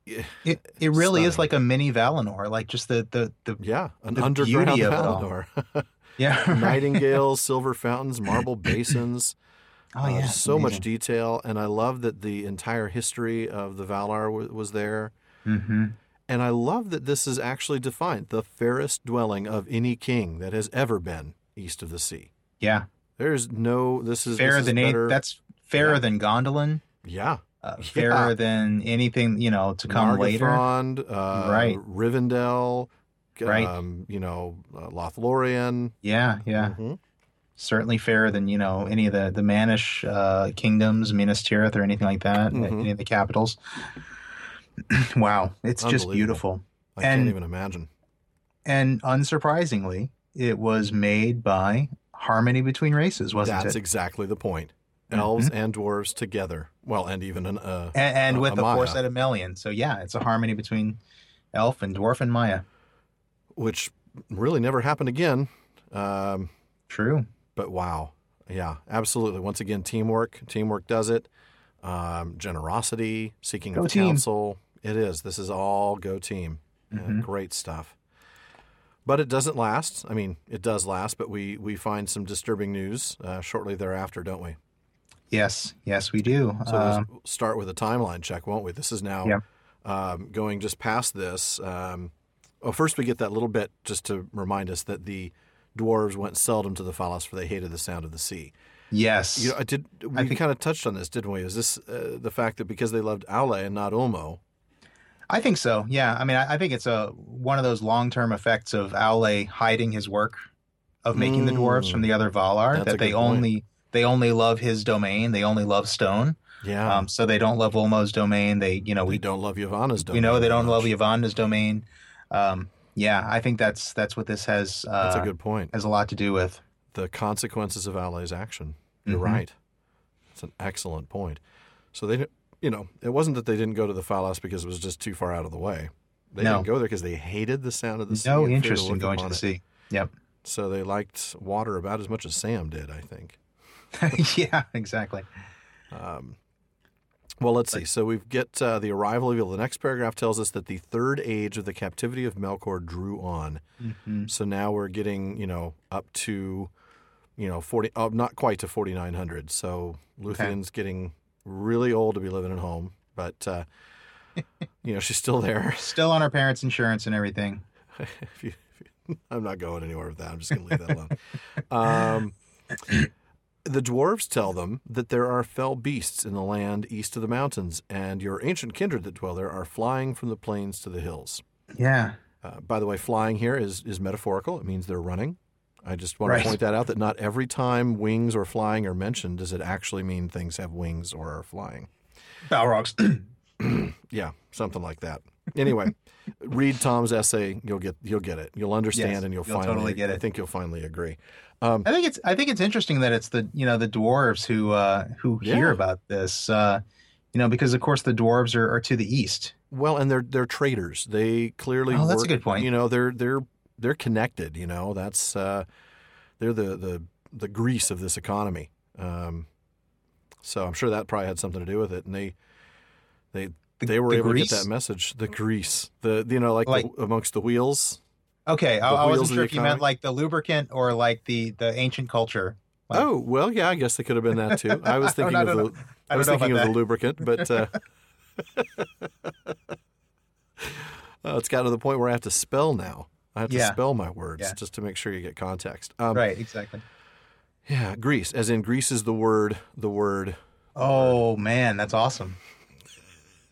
It it really is like a mini Valinor, like just the the the yeah, an The underground beauty of. Valinor. *laughs* yeah *laughs* Nightingales, silver fountains, marble basins. *clears throat* Oh uh, yeah, so much detail, and I love that the entire history of the Valar w- was there. Mm-hmm. And I love that this is actually defined the fairest dwelling of any king that has ever been east of the sea. Yeah, There's no. This is fairer this is than better. any, that's fairer Yeah. than Gondolin. yeah. Uh, *laughs* Yeah. fairer than anything you know to come later. Uh, Right. Rivendell, Right. um, you know, uh, Lothlorien. Yeah, yeah, Mhm. certainly fairer than you know any of the the Manish uh, kingdoms, Minas Tirith, or anything like that. Mhm. Any of the capitals. *clears throat* wow, it's just beautiful. I And- can't even imagine. And unsurprisingly, it was made by harmony between races, wasn't That's it? That's exactly the point. Elves and dwarves together. Well, and even an uh, and, and a- with a the Maya. foresight of Melian. So yeah, it's a harmony between elf and dwarf and Maya. Which really never happened again. Um, True. But wow, yeah, absolutely. Once again, teamwork. Teamwork does it. Um, generosity, seeking Go of team. counsel. It is. This is all go team. Uh, Mhm. great stuff. But it doesn't last. I mean, it does last, but we we find some disturbing news uh, shortly thereafter, don't we? Yes. Yes, we do. So Um, start with a timeline check, won't we? This is now Yeah. um, going just past this. Um, well, first we get that little bit just to remind us that the dwarves went seldom to the Falas, for they hated the sound of the sea. yes. You know, I did. We I think- kind of touched on this, didn't we? Is this uh, the fact that because they loved Aule and not Ulmo? I think so. Yeah. I mean, I, I think it's a one of those long term effects of Aule hiding his work of making the dwarves Mm. from the other Valar. That's that they point. only they only love his domain. They only love stone. Yeah, Um, so they don't love Ulmo's domain. They, you know, we we don't love Yavanna's. we know they don't love much. Yavanna's domain. Um, yeah, I think that's that's what this has uh, That's a good point. has a lot to do with. The consequences of Aule's action. You're Mhm. right. It's an excellent point. So they, you know, it wasn't that they didn't go to the Falas because it was just too far out of the way. They No. didn't go there because they hated the sound of the sea. No interest in going to the it. sea. Yep. So they liked water about as much as Sam did, I think. *laughs* yeah, exactly. Um, well, let's see. So we get uh, the arrival of evil. The next paragraph tells us that the third age of the captivity of Melkor drew on. Mhm. So now we're getting, you know, up to, you know, forty, uh, not quite to forty nine hundred. So Luthien's getting really old to be living at home, but uh, *laughs* you know she's still there. Still on her parents' insurance and everything. *laughs* if you, if you- I'm not going anywhere with that. I'm just going to leave that alone. Um, *laughs* the dwarves tell them that there are fell beasts in the land east of the mountains, and your ancient kindred that dwell there are flying from the plains to the hills. Yeah. Uh, by the way, flying here is, is metaphorical. It means they're running. I just want Right. to point that out that not every time wings or flying are mentioned does it actually mean things have wings or are flying. Balrogs. *clears throat* Yeah, something like that. Anyway, read Tom's essay. You'll get you'll get it. You'll understand, Yes, and you'll, you'll finally totally get I think you'll finally agree. Um, I think it's I think it's interesting that it's the you know the dwarves who uh, who Yeah. hear about this. Uh, you know, because of course the dwarves are, are to the east. well, and they're they're traders. They clearly. Oh, that's a good point. You know, they're they're they're connected. You know, that's uh, they're the the the grease of this economy. Um, so I'm sure that probably had something to do with it, and they they The- they were the able grease? to get that message. The grease, the you know, like, Like- the, amongst the wheels. Okay, I, I wasn't sure if you meant like the lubricant or like the the ancient culture. Like- oh well, yeah, I guess it could have been that too. I was thinking of the. I I was thinking of about the lubricant, but uh, *laughs* *laughs* uh, it's got to the point where I have to spell now. I have to Yeah. spell my words Yeah. just to make sure you get context. Um, Right, exactly. Yeah, grease, as in grease is the word. The word. Oh man, that's awesome.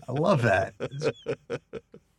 I love that. *laughs*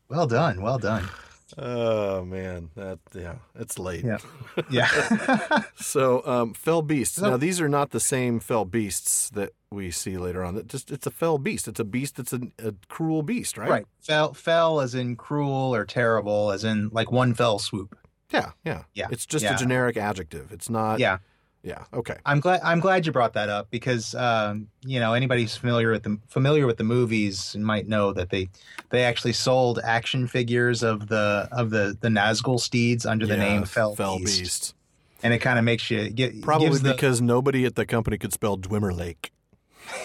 Well done, well done. Oh man, that yeah, it's late. Yeah. *laughs* Yeah. *laughs* So, um, fell beasts. So- now, these are not the same fell beasts that we see later on. It just it's a fell beast. It's a beast. that's a, a cruel beast, right? right. Fell fell as in cruel or terrible, as in like one fell swoop. Yeah, yeah, Yeah, It's just yeah. a generic adjective. It's not. Yeah. Yeah. Okay. I'm glad I'm glad you brought that up because um, you know anybody who's familiar with the familiar with the movies might know that they they actually sold action figures of the of the the Nazgul steeds under the Yeah, name Fell, Beast. Beast. and it kind of makes you get Probably the- because nobody at the company could spell Dwimmerlaik.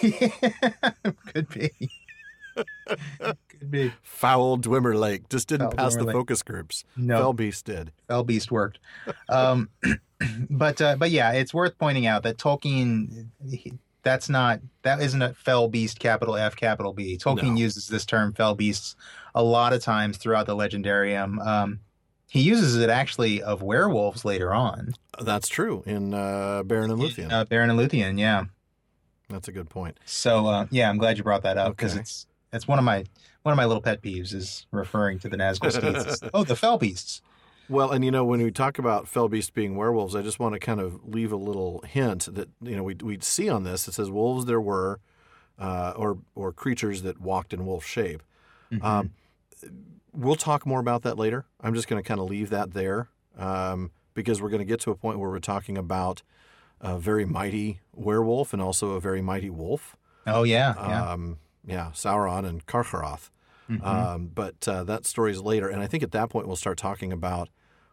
*laughs* could be *laughs* could be Foul Dwimmerlaik just didn't Foul pass Dwimmer the Lake. focus groups. no Fell Beast did. Fell Beast worked. Um, *clears throat* but uh, but yeah, it's worth pointing out that Tolkien he- that's not that isn't a Fell Beast capital F capital B. Tolkien No. uses this term Fell Beasts a lot of times throughout the Legendarium. Um, he uses it actually of werewolves later on. That's true in uh, Beren and Luthien. Uh, Beren and Luthien, yeah. That's a good point. So uh, yeah, I'm glad you brought that up because Okay. it's it's one of my one of my little pet peeves is referring to the Nazgul steeds. as, *laughs* oh, the Fell Beasts. Well, and you know, when we talk about fell beasts being werewolves, I just want to kind of leave a little hint that you know we we see on this. It says wolves there were, uh, or or creatures that walked in wolf shape. Mhm. Um, we'll talk more about that later. I'm just going to kind of leave that there um, because we're going to get to a point where we're talking about a very mighty werewolf and also a very mighty wolf. oh yeah, yeah. Um, yeah, Sauron and Carcharoth. Mhm. Um, but uh, that story is later, and I think at that point we'll start talking about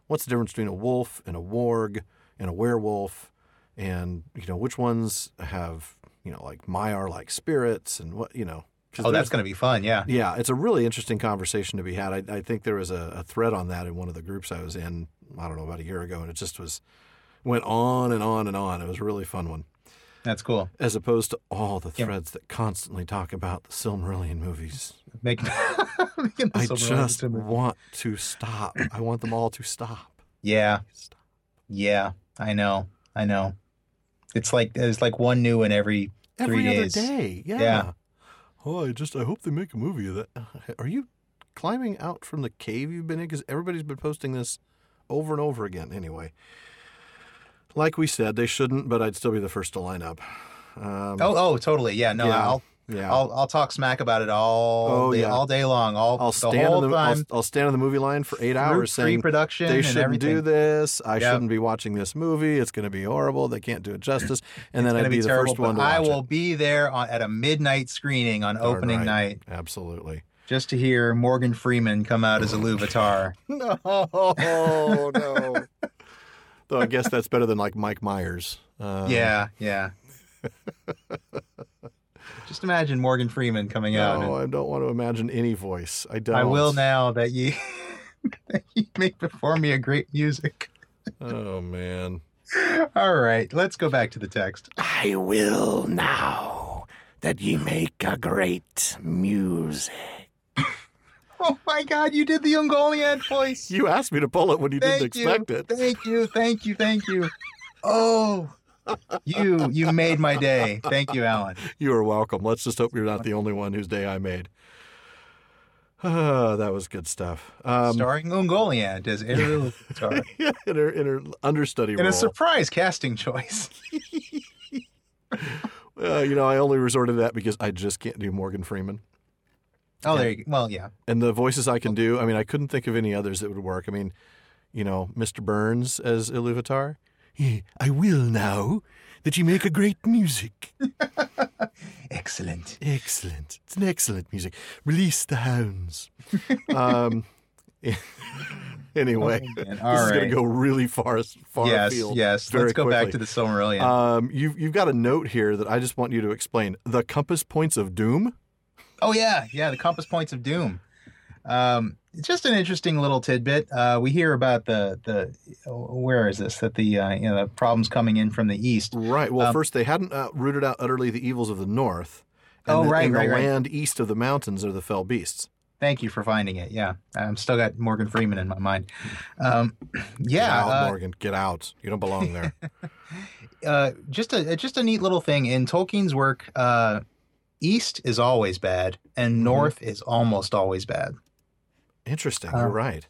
what's the difference between a wolf and a warg. and a werewolf, and you know which ones have you know like Maiar like spirits and what you know. Oh, that's going to be fun. Yeah. yeah, it's a really interesting conversation to be had. I, I think there was a, a thread on that in one of the groups I was in. I don't know about a year ago, and it just was went on and on and on. It was a really fun one, That's cool. as opposed to all the Yeah. threads that constantly talk about the Silmarillion movies. Make, *laughs* making the I just want to stop. I want them all to stop. Yeah. Stop. Yeah. I know. I know. It's like there's like one new one every Every Three other days. day. Yeah. Yeah. Oh, I just I hope they make a movie of that. *sighs* Are you climbing out from the cave you've been in? Because everybody's been posting this over and over again. Anyway, like we said, they shouldn't, but I'd still be the first to line up. Um, Oh, oh, totally. Yeah, no, Yeah. I'll, yeah. I'll, I'll talk smack about it all, Oh, day, yeah. all day long, all I'll the stand whole in the I'll, time. I'll stand in the movie line for eight hours saying pre-production they shouldn't do this. I Yep. shouldn't be watching this movie. It's going to be horrible. They can't do it justice. And then I'd be, the terrible, first one to I will it. be there on, at a midnight screening on Darn opening right. night Absolutely. just to hear Morgan Freeman come out as a Iluvatar. *laughs* No, no. *laughs* Though I guess that's better than like Mike Myers. Uh, yeah, yeah. just imagine Morgan Freeman coming out. No, I don't want to imagine any voice. I don't. I will now that you *laughs* that you make before me a great music. Oh man. All right, let's go back to the text. I will now that ye make a great music. *laughs* Oh my God, you did the Ungoliant voice. You asked me to pull it when you Thank didn't you. expect it. Thank you, thank you, thank you. Oh, you you made my day. Thank you, Alan. You are welcome. Let's just hope you're not the only one whose day I made. *sighs* Ah, that was good stuff. Um, Starring Ungoliant as *laughs* Ariel yeah, in her in her understudy In role. a surprise casting choice. *laughs* Uh, you know, I only resorted to that because I just can't do Morgan Freeman. Oh, Yeah. there you go. Well, yeah. And the voices I can do, I mean, I couldn't think of any others that would work. I mean, you know, Mr. Burns as Iluvatar. I will now that you make a great music. *laughs* Excellent. Excellent. It's an excellent music. Release the hounds. *laughs* um, *laughs* anyway, Oh, this All is going to go really far, far Yes, afield. yes. very Let's go back to the Silmarillion. Um, you've you've got a note here that I just want you to explain. The compass points of doom. Oh yeah, yeah, the compass points of doom. Um, it's just an interesting little tidbit. Uh, we hear about the the where is this that the uh, you know the problems coming in from the east. Right. Well, Um, first they hadn't uh, rooted out utterly the evils of the north. And Oh, the, right, and right, the right. land east of the mountains are the fell beasts. Thank you for finding it. Yeah, I'm still got Morgan Freeman in my mind. Um, Get yeah, out, uh, Morgan. Get out. You don't belong there. *laughs* uh, just a just a neat little thing in Tolkien's work. East is always bad, and Mhm. north is almost always bad. Interesting. Uh, You're right.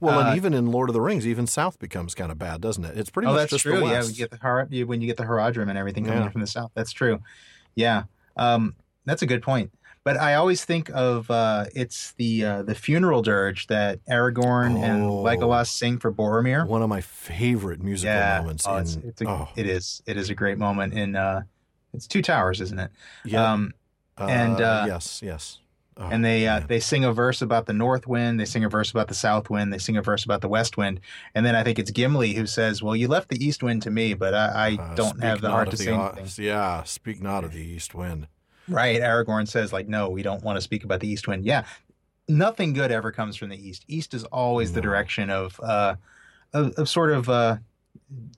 Well, uh, and even in Lord of the Rings, even south becomes kind of bad, doesn't it? It's pretty oh, much that's just true. the Yeah, you get the Har- you- when you get the Haradrim and everything coming Yeah. from the south. That's true. Yeah, um, that's a good point. But I always think of uh, it's the uh, the funeral dirge that Aragorn and Oh. Legolas sing for Boromir. One of my favorite musical yeah, moments. oh, it's, in, it's a, oh, it is it is a great moment in uh, it's Two Towers, isn't it? yeah. Um, and, uh, yes, yes. Oh, and they uh, they sing a verse about the north wind, they sing a verse about the south wind, they sing a verse about the west wind, and then I think it's Gimli who says, "Well, you left the east wind to me, but I, I Uh, don't have the heart to the say anything." Yeah, speak not of the east wind. Right. Aragorn says, like, no, we don't want to speak about the East Wind. Yeah. Nothing good ever comes from the East. East is always the direction of uh of, of sort of uh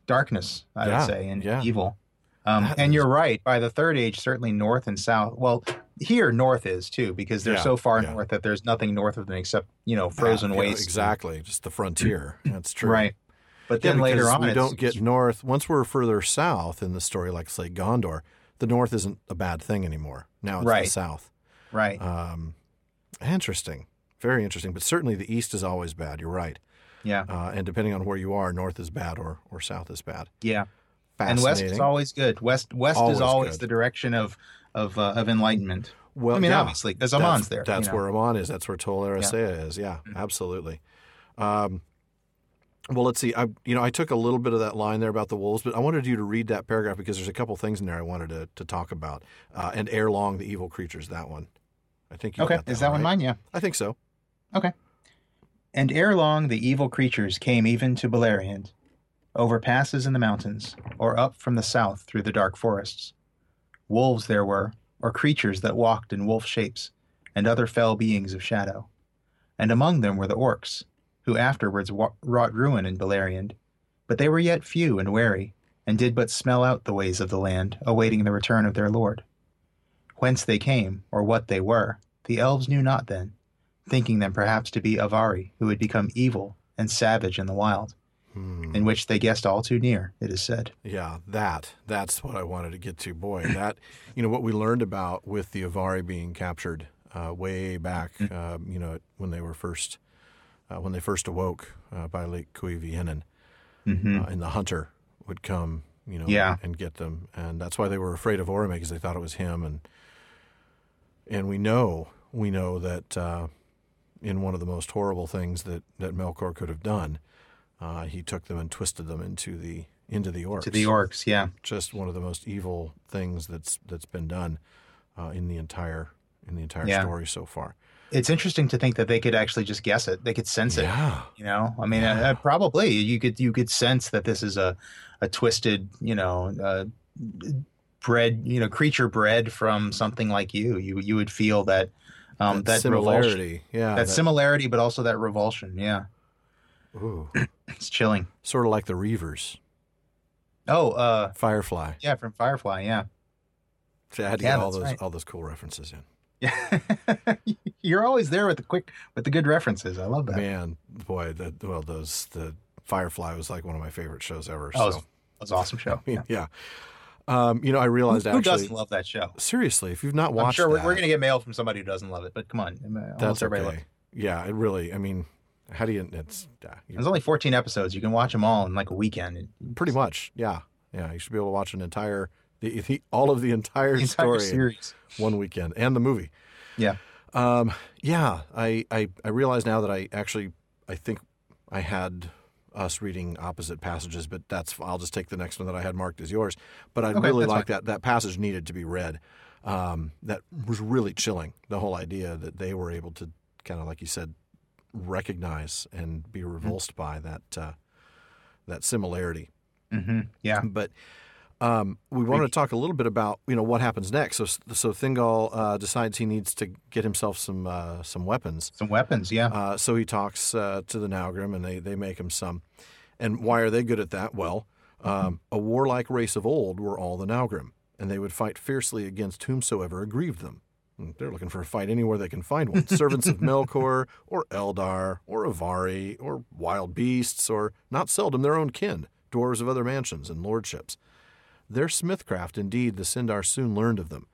darkness, I Yeah, would say, and yeah. evil. Um, and you're right. By the third age, certainly north and south. Well, here north is too, because they're Yeah, so far yeah. north that there's nothing north of them except you know frozen Yeah, wastes. Exactly. Just the frontier. That's true. Right. But then later on, we don't get north. Once we're further south in the story, like say Gondor, the north isn't a bad thing anymore. Now it's the south. right. Um, interesting, very interesting. But certainly the east is always bad. You're right. Yeah. Uh, and depending on where you are, north is bad or or south is bad. Yeah. And west is always good. West west Always is always good. the direction of of uh, of enlightenment. Well, I mean, yeah, obviously, because Aman's there. That's you know. where Aman is. That's where Tol Eressëa is. Yeah, Mhm. absolutely. Um, well, let's see. I, you know, I took a little bit of that line there about the wolves, but I wanted you to read that paragraph because there's a couple things in there I wanted to, to talk about. Uh, and ere long, the evil creatures. That one. I think you Okay, got is that one right? mine? Yeah. I think so. Okay. And ere long the evil creatures came even to Beleriand, over passes in the mountains, or up from the south through the dark forests. Wolves there were, or creatures that walked in wolf shapes, and other fell beings of shadow. And among them were the orcs, who afterwards wa- wrought ruin in Beleriand. But they were yet few and wary, and did but smell out the ways of the land, awaiting the return of their lord. Whence they came, or what they were, the elves knew not then, thinking them perhaps to be Avari, who had become evil and savage in the wild, In which they guessed all too near, it is said. Yeah, that that's what I wanted to get to. Boy, *coughs* that you know what we learned about with the Avari being captured uh, way back, um, you know, when they were first uh, when they first awoke uh, by Lake Cuiviénen, hmm uh, and the hunter would come, you know, Yeah. and get them, and that's why they were afraid of Orome because they thought it was him, and and we know we know that uh, in one of the most horrible things that that Melkor could have done, uh, he took them and twisted them into the into the orcs To the orcs, yeah. just one of the most evil things that's that's been done uh, in the entire in the entire Yeah. story so far. It's interesting to think that they could actually just guess it. They could sense it. Yeah, You know, I mean, Yeah. uh, probably you could you could sense that this is a a twisted, you know, uh, bred, you know, creature bred from something like you. You you would feel that um, that, that, revulsion, similarity. Yeah, that, similarity, but also that revulsion. Yeah, ooh, *clears throat* it's chilling. sort of like the Reavers, Oh, uh, Firefly. yeah, from Firefly. Yeah, See, I had to Yeah, get all those right. all those cool references in. yeah. *laughs* You're always there with the quick with the good references. I love that. Man, boy, that well, those the Firefly was like one of my favorite shows ever. Oh, so That was an awesome show. *laughs* I mean, yeah. Um, you know, I Who, realized who actually, doesn't love that show? seriously, if you've not watched, I'm sure we're, we're going to get mail from somebody who doesn't love it, but come on, that's okay. Yeah, it really. I mean, how do you? It's yeah, you- There's only 14 episodes. You can watch them all in like a weekend. Pretty much, yeah, yeah. You should be able to watch an entire, the, the all of the entire, *laughs* The entire story series. one weekend and the movie. Yeah. Um, yeah, I, I I realize now that I actually I think I had us reading opposite passages, but that's I'll just take the next one that I had marked as yours. But I Okay, really like that that passage needed to be read. Um, that was really chilling. The whole idea that they were able to kind of like you said recognize and be revulsed by that uh, that similarity. hmm Yeah. But um, we wanted to talk a little bit about you know what happens next. So so Thingol uh, decides he needs to get himself some uh, some weapons. Some weapons. Yeah. Uh, so he talks uh, to the Naugrim and they they make him some. And why are they good at that? Well, um, a warlike race of old were all the Naugrim, and they would fight fiercely against whomsoever aggrieved them. And They're looking for a fight anywhere they can find one. Servants of *laughs* Melkor, or Eldar, or Avari, or wild beasts, or not seldom their own kin, dwarves of other mansions and lordships. Their smithcraft, indeed, the Sindar soon learned of them.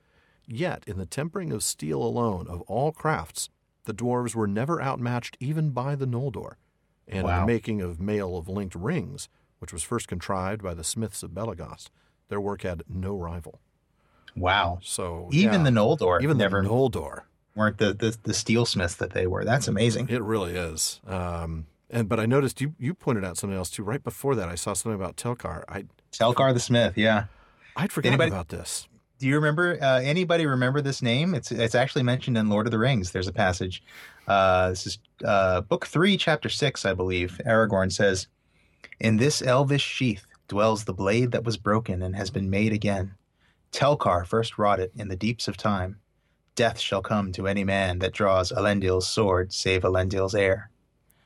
Yet, in the tempering of steel alone, of all crafts, the dwarves were never outmatched even by the Noldor. And in the making of mail of linked rings, which was first contrived by the smiths of Belegost, their work had no rival. Wow. So Even yeah, the Noldor even never the Noldor, weren't the, the the steelsmiths that they were. That's amazing. it really is. Um, and but I noticed you you pointed out something else too. Right before that, I saw something about Telchar. I Telchar the Smith. Yeah. I'd forgotten Anybody- about this. Do you remember uh, anybody remember this name? It's it's actually mentioned in Lord of the Rings. There's a passage. Uh, this is uh, book three, chapter six, I believe. Aragorn says, "In this elvish sheath dwells the blade that was broken and has been made again. Telchar first wrought it in the deeps of time. Death shall come to any man that draws Elendil's sword, save Elendil's heir."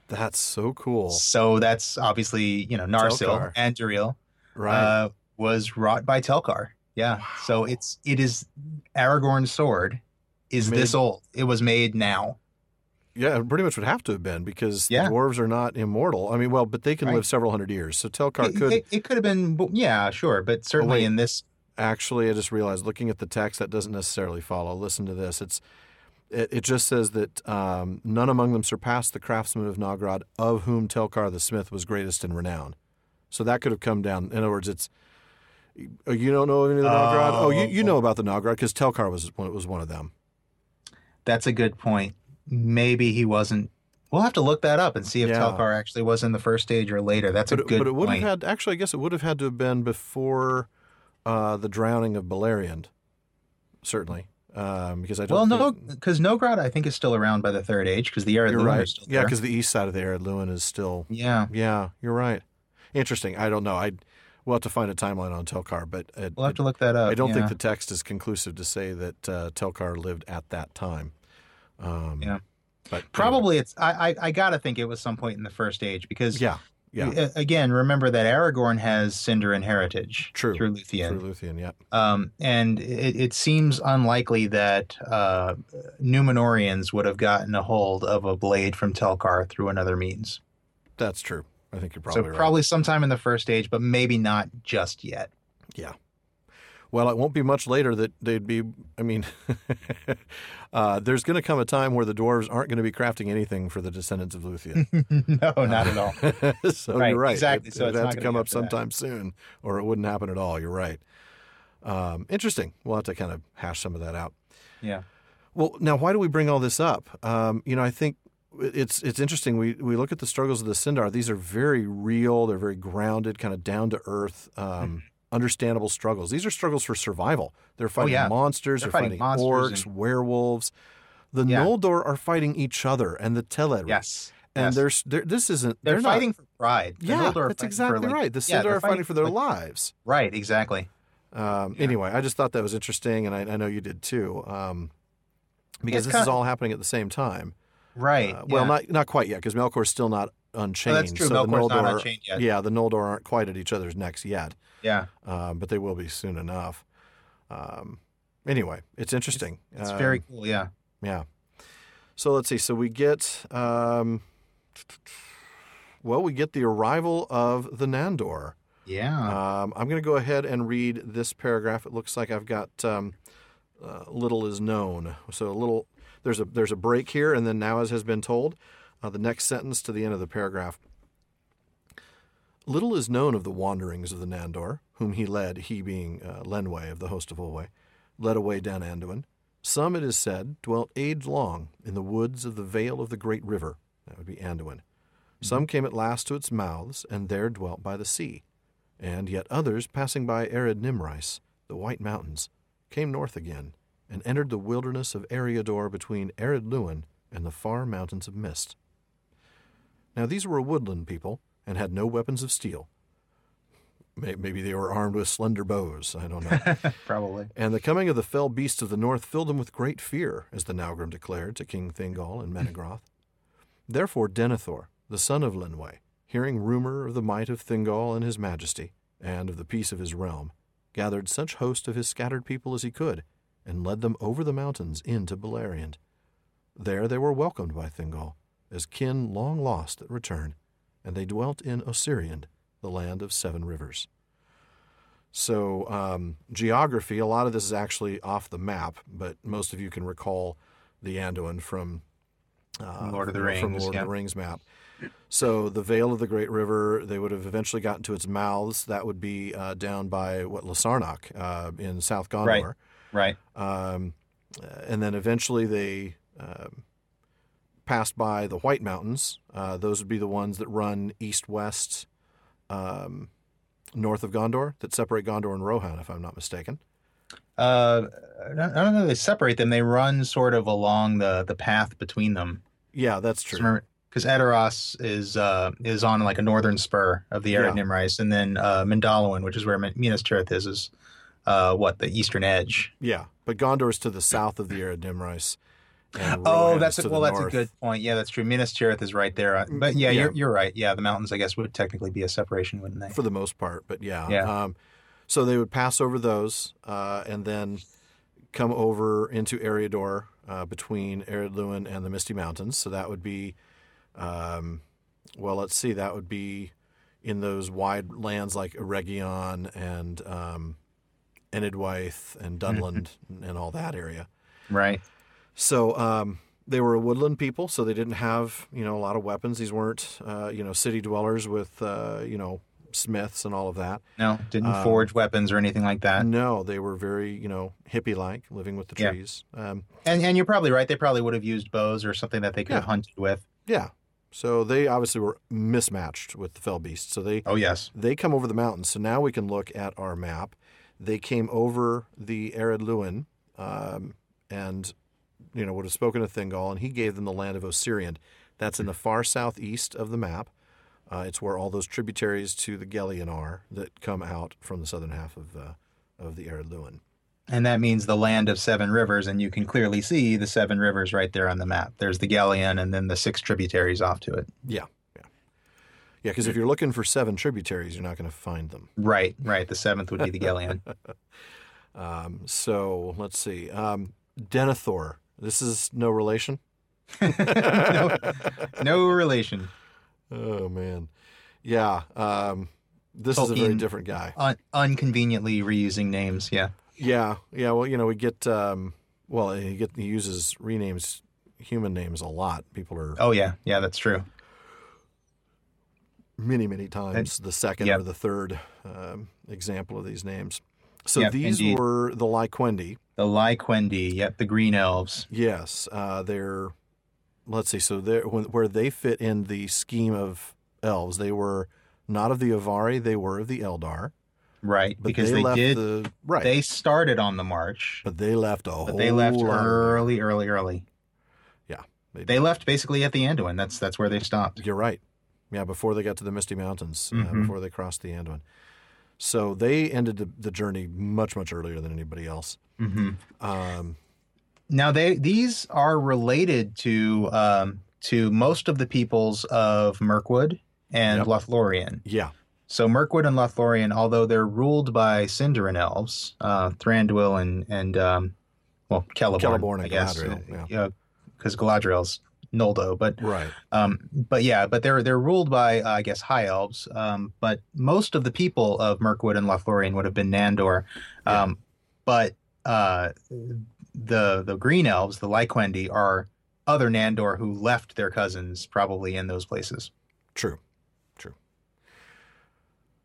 That's so cool, So that's obviously you know Narsil Telchar. and Duril right? uh, was wrought by Telchar. Yeah. So it's it is Aragorn's sword is Made- this old. It was made now. Yeah, it pretty much would have to have been because Yeah. dwarves are not immortal. I mean, well, but they can Right. live several hundred years. So Telchar It, could it, it could have been yeah, sure, but certainly wait. in this actually. I just realized looking at the text that doesn't necessarily follow. Listen to this. It's it, it just says that um, none among them surpassed the craftsmen of Nogrod, of whom Telchar the smith was greatest in renown. So that could have come down. In other words, it's oh, you don't know any of the Nogrod. Oh, you, you know about the Nogrod because Telchar was was one of them. that's a good point. Maybe he wasn't We'll have to look that up and see if Yeah. Telchar actually was in the first stage or later. That's but a it, good but it would point. have had actually. I guess it would have had to have been before uh, the drowning of Beleriand. Certainly, um, because I don't. well, no, because Nogrod I think is still around by the third age because the Ered you're right. are still Yeah, because the east side of the Ered Luin is still. yeah, Yeah, you're right. Interesting. I don't know. I we'll have to find a timeline on Telchar, but it, We'll have to look that up. I don't yeah. think the text is conclusive to say that uh, Telchar lived at that time. Um, Yeah. But anyway. Probably it's. I, I I gotta think it was some point in the first age because Yeah. Yeah. again, remember that Aragorn has Sindarin heritage True. through Luthien. Through Luthien. Yeah. Um, and it, it seems unlikely that uh, Numenoreans would have gotten a hold of a blade from Telchar through another means. That's true. I think you're probably so right. probably sometime in the first age, but maybe not just yet. Well, it won't be much later that they'd be. I mean, *laughs* uh, there's going to come a time where the dwarves aren't going to be crafting anything for the descendants of Luthien. *laughs* no, not at all. *laughs* so Right, you're right. exactly. It, So it'd it's have not to come up after that. sometime soon, or it wouldn't happen at all. You're right. Um, interesting. We'll have to kind of hash some of that out. Yeah. Well, now why do we bring all this up? Um, you know, I think it's it's interesting. We we look at the struggles of the Sindar. These are very real. They're very grounded, kind of down to earth, um, understandable struggles. These are struggles for survival. They're fighting Oh, yeah. monsters. They're They're, fighting fighting, monsters orcs, and- werewolves. The Yeah. Noldor are fighting each other and the Teleri. Yes. And yes. there's there, this isn't they're, not- fighting for pride. The yeah, Noldor that's exactly for, like- right. The yeah, Sindar they're are fighting for their like- lives. Right. Exactly. Um, Yeah. Anyway, I just thought that was interesting, and I, I know you did too, um, because It's this is all happening at the same time. Right. Uh, well, yeah. not not quite yet, because Melkor's still not Oh, that's true. So Melkor's the Noldor, not unchained yet. Yeah, the Noldor aren't quite at each other's necks yet, Yeah. um, but they will be soon enough. Um, anyway, it's interesting. It's Um, very cool. Yeah. yeah. So let's see. So we get, um, well, we get the arrival of the Nandor. Yeah. Um, I'm going to go ahead and read this paragraph. It looks like I've got um, uh, little is known. So a little there's a there's a break here, and then now as has been told, uh, the next sentence to the end of the paragraph. Little is known of the wanderings of the Nandor, whom he led, he being uh, Lenwë of the host of Olwë, led away down Anduin. Some, it is said, dwelt age long in the woods of the vale of the great river. That would be Anduin. Some came at last to its mouths, and there dwelt by the sea and yet others, passing by Ered Nimrais, the White Mountains, came north again, and entered the wilderness of Eriador between Ered Luin and the far mountains of mist. Now these were a woodland people, and had no weapons of steel. Maybe they were armed with slender bows, I don't know. *laughs* Probably. And the coming of the fell beasts of the north filled them with great fear, as the Naugrim declared to King Thingol and Menegroth. Therefore Denethor, the son of Lenwë, hearing rumor of the might of Thingol and his majesty, and of the peace of his realm, gathered such host of his scattered people as he could, and led them over the mountains into Beleriand. There they were welcomed by Thingol, as kin long lost that return, and they dwelt in Ossiriand, the land of seven rivers. So, um, geography, a lot of this is actually off the map, but most of you can recall the Anduin from uh, Lord of the From Rings, Lord yeah. of the Rings map. So, the Vale of the Great River, they would have eventually gotten to its mouths. That would be uh, down by what Lossarnach uh, in South Gondor. Right. Um, uh, and then eventually they um, passed by the White Mountains. Uh, those would be the ones that run east west um, north of Gondor, that separate Gondor and Rohan, if I'm not mistaken. Uh, I don't know. if They separate them. They run sort of along the the path between them. Yeah, that's true. Because Edoras is uh, is on like a northern spur of the Ered Yeah. Nimrais, and then uh, Mindolluin, which is where Minas Tirith is, is uh, what the eastern edge. Yeah, but Gondor is to the south of the Ered Nimrais. Oh, that's a, well, that's a good point. Yeah, that's true. Minas Tirith is right there. Uh, But yeah, Yeah. you're you're right. Yeah, the mountains, I guess, would technically be a separation, wouldn't they? for the most part, but yeah. Yeah. Um, so they would pass over those uh, and then come over into Eriador uh, between Ered Luin and the Misty Mountains. So that would be, um, well, let's see, that would be in those wide lands like Eregion and um, Enedwaith and Dunland and all that area. Right. So um, they were a woodland people, so they didn't have you know a lot of weapons. These weren't uh, you know city dwellers with uh, you know smiths and all of that. No, didn't Um, forge weapons or anything like that. No, they were very you know hippie like, living with the Yeah. trees. Um, And and you're probably right. They probably would have used bows or something that they could have Yeah. hunted with. yeah, so they obviously were mismatched with the fell beasts. So they Oh yes. they come over the mountains. So now we can look at our map. They came over the Ered Luin, um, and you know would have spoken to Thingol, and he gave them the land of Ossiriand. That's in the far southeast of the map. Uh, it's where all those tributaries to the Gelion are that come out from the southern half of uh, of the Ered Luin. And that means the land of seven rivers, and you can clearly see the seven rivers right there on the map. There's the Gelion, and then the six tributaries off to it. Yeah, yeah, yeah. Because if you're looking for seven tributaries, you're not going to find them. Right, right. The seventh would be the Gelion. *laughs* Um, so let's see. Um, Denethor. This is no relation. *laughs* no, no relation. Oh man, yeah. Um, this is a very different guy. Un- unconveniently reusing names. Yeah. Yeah, yeah. Well, you know, we get um, well, he get he uses renames human names a lot. People are Oh yeah, yeah. That's true. many, many times the second yep. or the third um, example of these names. So Yep, these indeed. were the Laiquendi. The Laiquendi. Yep. The Green Elves. Yes, uh, they're. Let's see. So they're when, where they fit in the scheme of elves, they were not of the Avari. They were of the Eldar. Right. But because they, they, left did. the right. They started on the march, but they left a whole. they left early, early, early. Yeah, they, They left basically at the Anduin. That's that's where they stopped. You're right. Yeah, before they got to the Misty Mountains, uh, Mhm. before they crossed the Anduin. So they ended the, the journey much, much earlier than anybody else. hmm Um, Now they these are related to um, to most of the peoples of Mirkwood and Yep. Lothlorien. yeah, So Mirkwood and Lothlorien, although they're ruled by Sindarin elves, uh, Thranduil and and um, well Celeborn, Celeborn and I guess, Galadriel, yeah, because Galadriel's Noldo, but right. um, but yeah, but they're they're ruled by uh, I guess high elves. Um, but most of the people of Mirkwood and Lothlorien would have been Nandor. Um, But uh, the the green elves, the Laiquendi, are other Nandor who left their cousins probably in those places. True, true.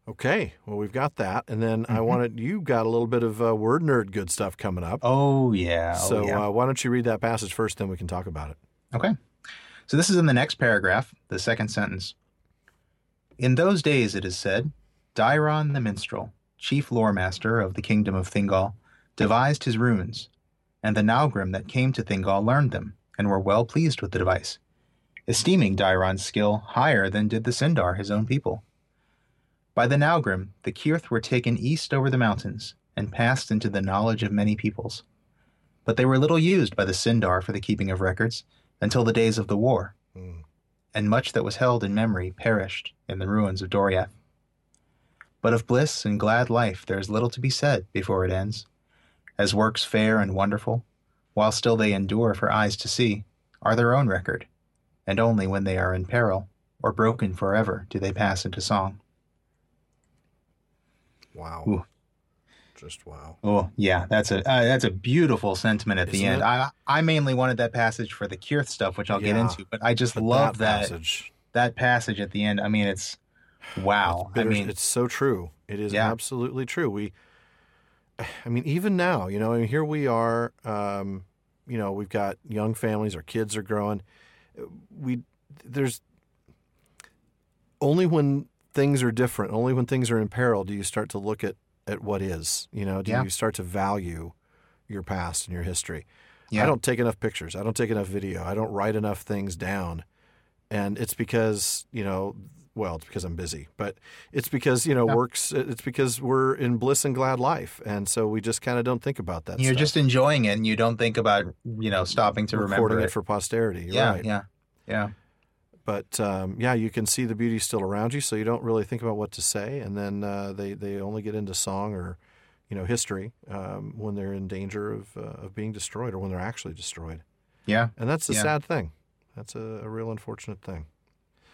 Okay, well we've got that, and then I Mhm. wanted you got a little bit of uh, word nerd good stuff coming up. Oh yeah. oh, so yeah. uh, why don't you read that passage first, then we can talk about it. Okay. So this is in the next paragraph, the second sentence. In those days, it is said, Daeron the minstrel, chief lore master of the kingdom of Thingol, devised his runes, and the Naugrim that came to Thingol learned them, and were well pleased with the device, esteeming Daeron's skill higher than did the Sindar, his own people. By the Naugrim, the Cirth were taken east over the mountains, and passed into the knowledge of many peoples. But they were little used by the Sindar for the keeping of records, until the days of the war, Mm. and much that was held in memory perished in the ruins of Doriath. But of bliss and glad life there is little to be said before it ends, as works fair and wonderful, while still they endure for eyes to see, are their own record, and only when they are in peril or broken forever do they pass into song. Wow, Ooh. Just wow. Oh yeah, that's a uh, that's a beautiful sentiment at the Isn't end. it? I I mainly wanted that passage for the Cirth stuff, which I'll get into, but I just But love that passage. that passage at the end. I mean, it's wow. It's I mean, it's so true. It is Yeah. absolutely true. We, *sighs* I mean, even now, you know, I mean, here we are. Um, you know, we've got young families. Our kids are growing. We there's only when things are different, only when things are in peril, do you start to look at at what is. You know, do Yeah. you start to value your past and your history? yeah, I don't take enough pictures. I don't take enough video. I don't write enough things down. And it's because, you know, well, it's because I'm busy, but it's because, you know, Yeah. works, it's because we're in bliss and glad life. And so we just kind of don't think about that. you're stuff. just enjoying it, and you don't think about you know stopping to recording remember it for posterity. Yeah, right. yeah, yeah, But um, yeah, you can see the beauty still around you. So you don't really think about what to say. And then uh, they, they only get into song or, you know, history um, when they're in danger of, uh, of being destroyed or when they're actually destroyed. yeah, And that's a Yeah. sad thing. That's a, a real unfortunate thing.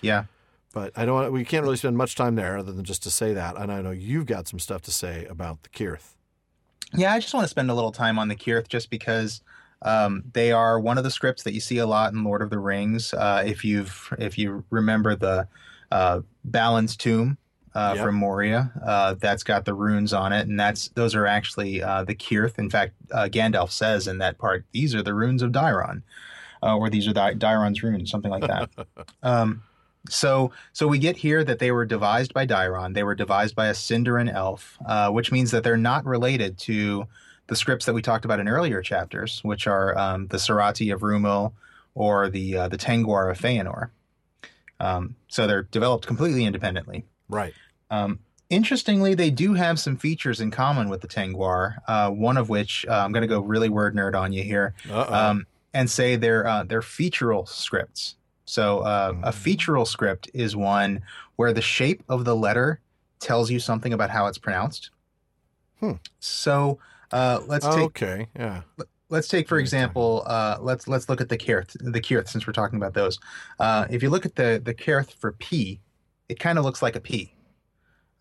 yeah. But I don't. We can't really spend much time there, other than just to say that. And I know you've got some stuff to say about the Cirth. Yeah, I just want to spend a little time on the Cirth just because um, they are one of the scripts that you see a lot in Lord of the Rings. Uh, if you've if you remember the uh, Balin's tomb uh, Yep. from Moria, uh, that's got the runes on it, and that's those are actually uh, the Cirth. In fact, uh, Gandalf says in that part, "These are the runes of Daeron," uh, or "These are Di- Daeron's runes," something like that. *laughs* um, so, so we get here that they were devised by Daeron. They were devised by a Sindarin elf, uh, which means that they're not related to the scripts that we talked about in earlier chapters, which are um, the Sarati of Rumil or the uh, the Tengwar of Feanor. Um, so they're developed completely independently. Right. Um, interestingly, they do have some features in common with the Tengwar. Uh, one of which uh, I'm going to go really word nerd on you here, um, and say they're uh, they're featural scripts. So uh, a Mm. featural script is one where the shape of the letter tells you something about how it's pronounced. Hmm. So uh, let's take okay. Yeah. let's take for What are you talking example uh, let's let's look at the Cirth the Cirth since we're talking about those. Uh, if you look at the the Cirth for P, it kind of looks like a P.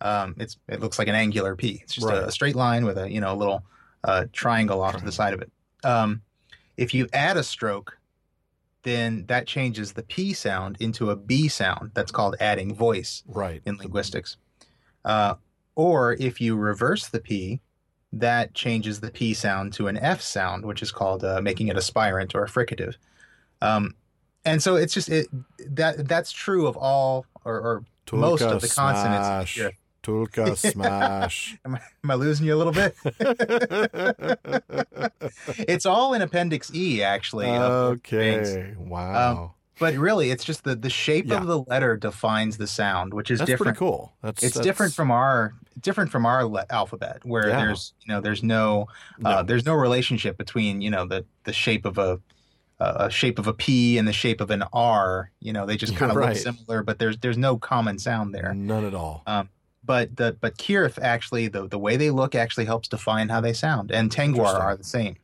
Um, it's it looks like an angular P. It's just Right. a, a straight line with a you know a little uh, triangle off to the side of it. Um, if you add a stroke, then that changes the P sound into a B sound. That's called adding voice Right. in linguistics. Uh, or if you reverse the P, that changes the P sound to an F sound, which is called uh, making it aspirant or a fricative. Um, and so it's just it that that's true of all or, or most of the consonants. Smash. Tulka *laughs* smash. Am I, am I losing you a little bit? *laughs* *laughs* it's all in Appendix E, actually. of the things. okay. Wow. But really, it's just the the shape Yeah. of the letter defines the sound, which is that's different. pretty cool. That's it's that's- different from our different from our le- alphabet where Yeah. there's you know there's no, uh, No. there's no relationship between you know the the shape of a a shape of a P and the shape of an R you know they just *laughs* kind of right. look similar but there's there's no common sound there None at all. but the but Cirth actually the the way they look actually helps define how they sound and Tengwar are the same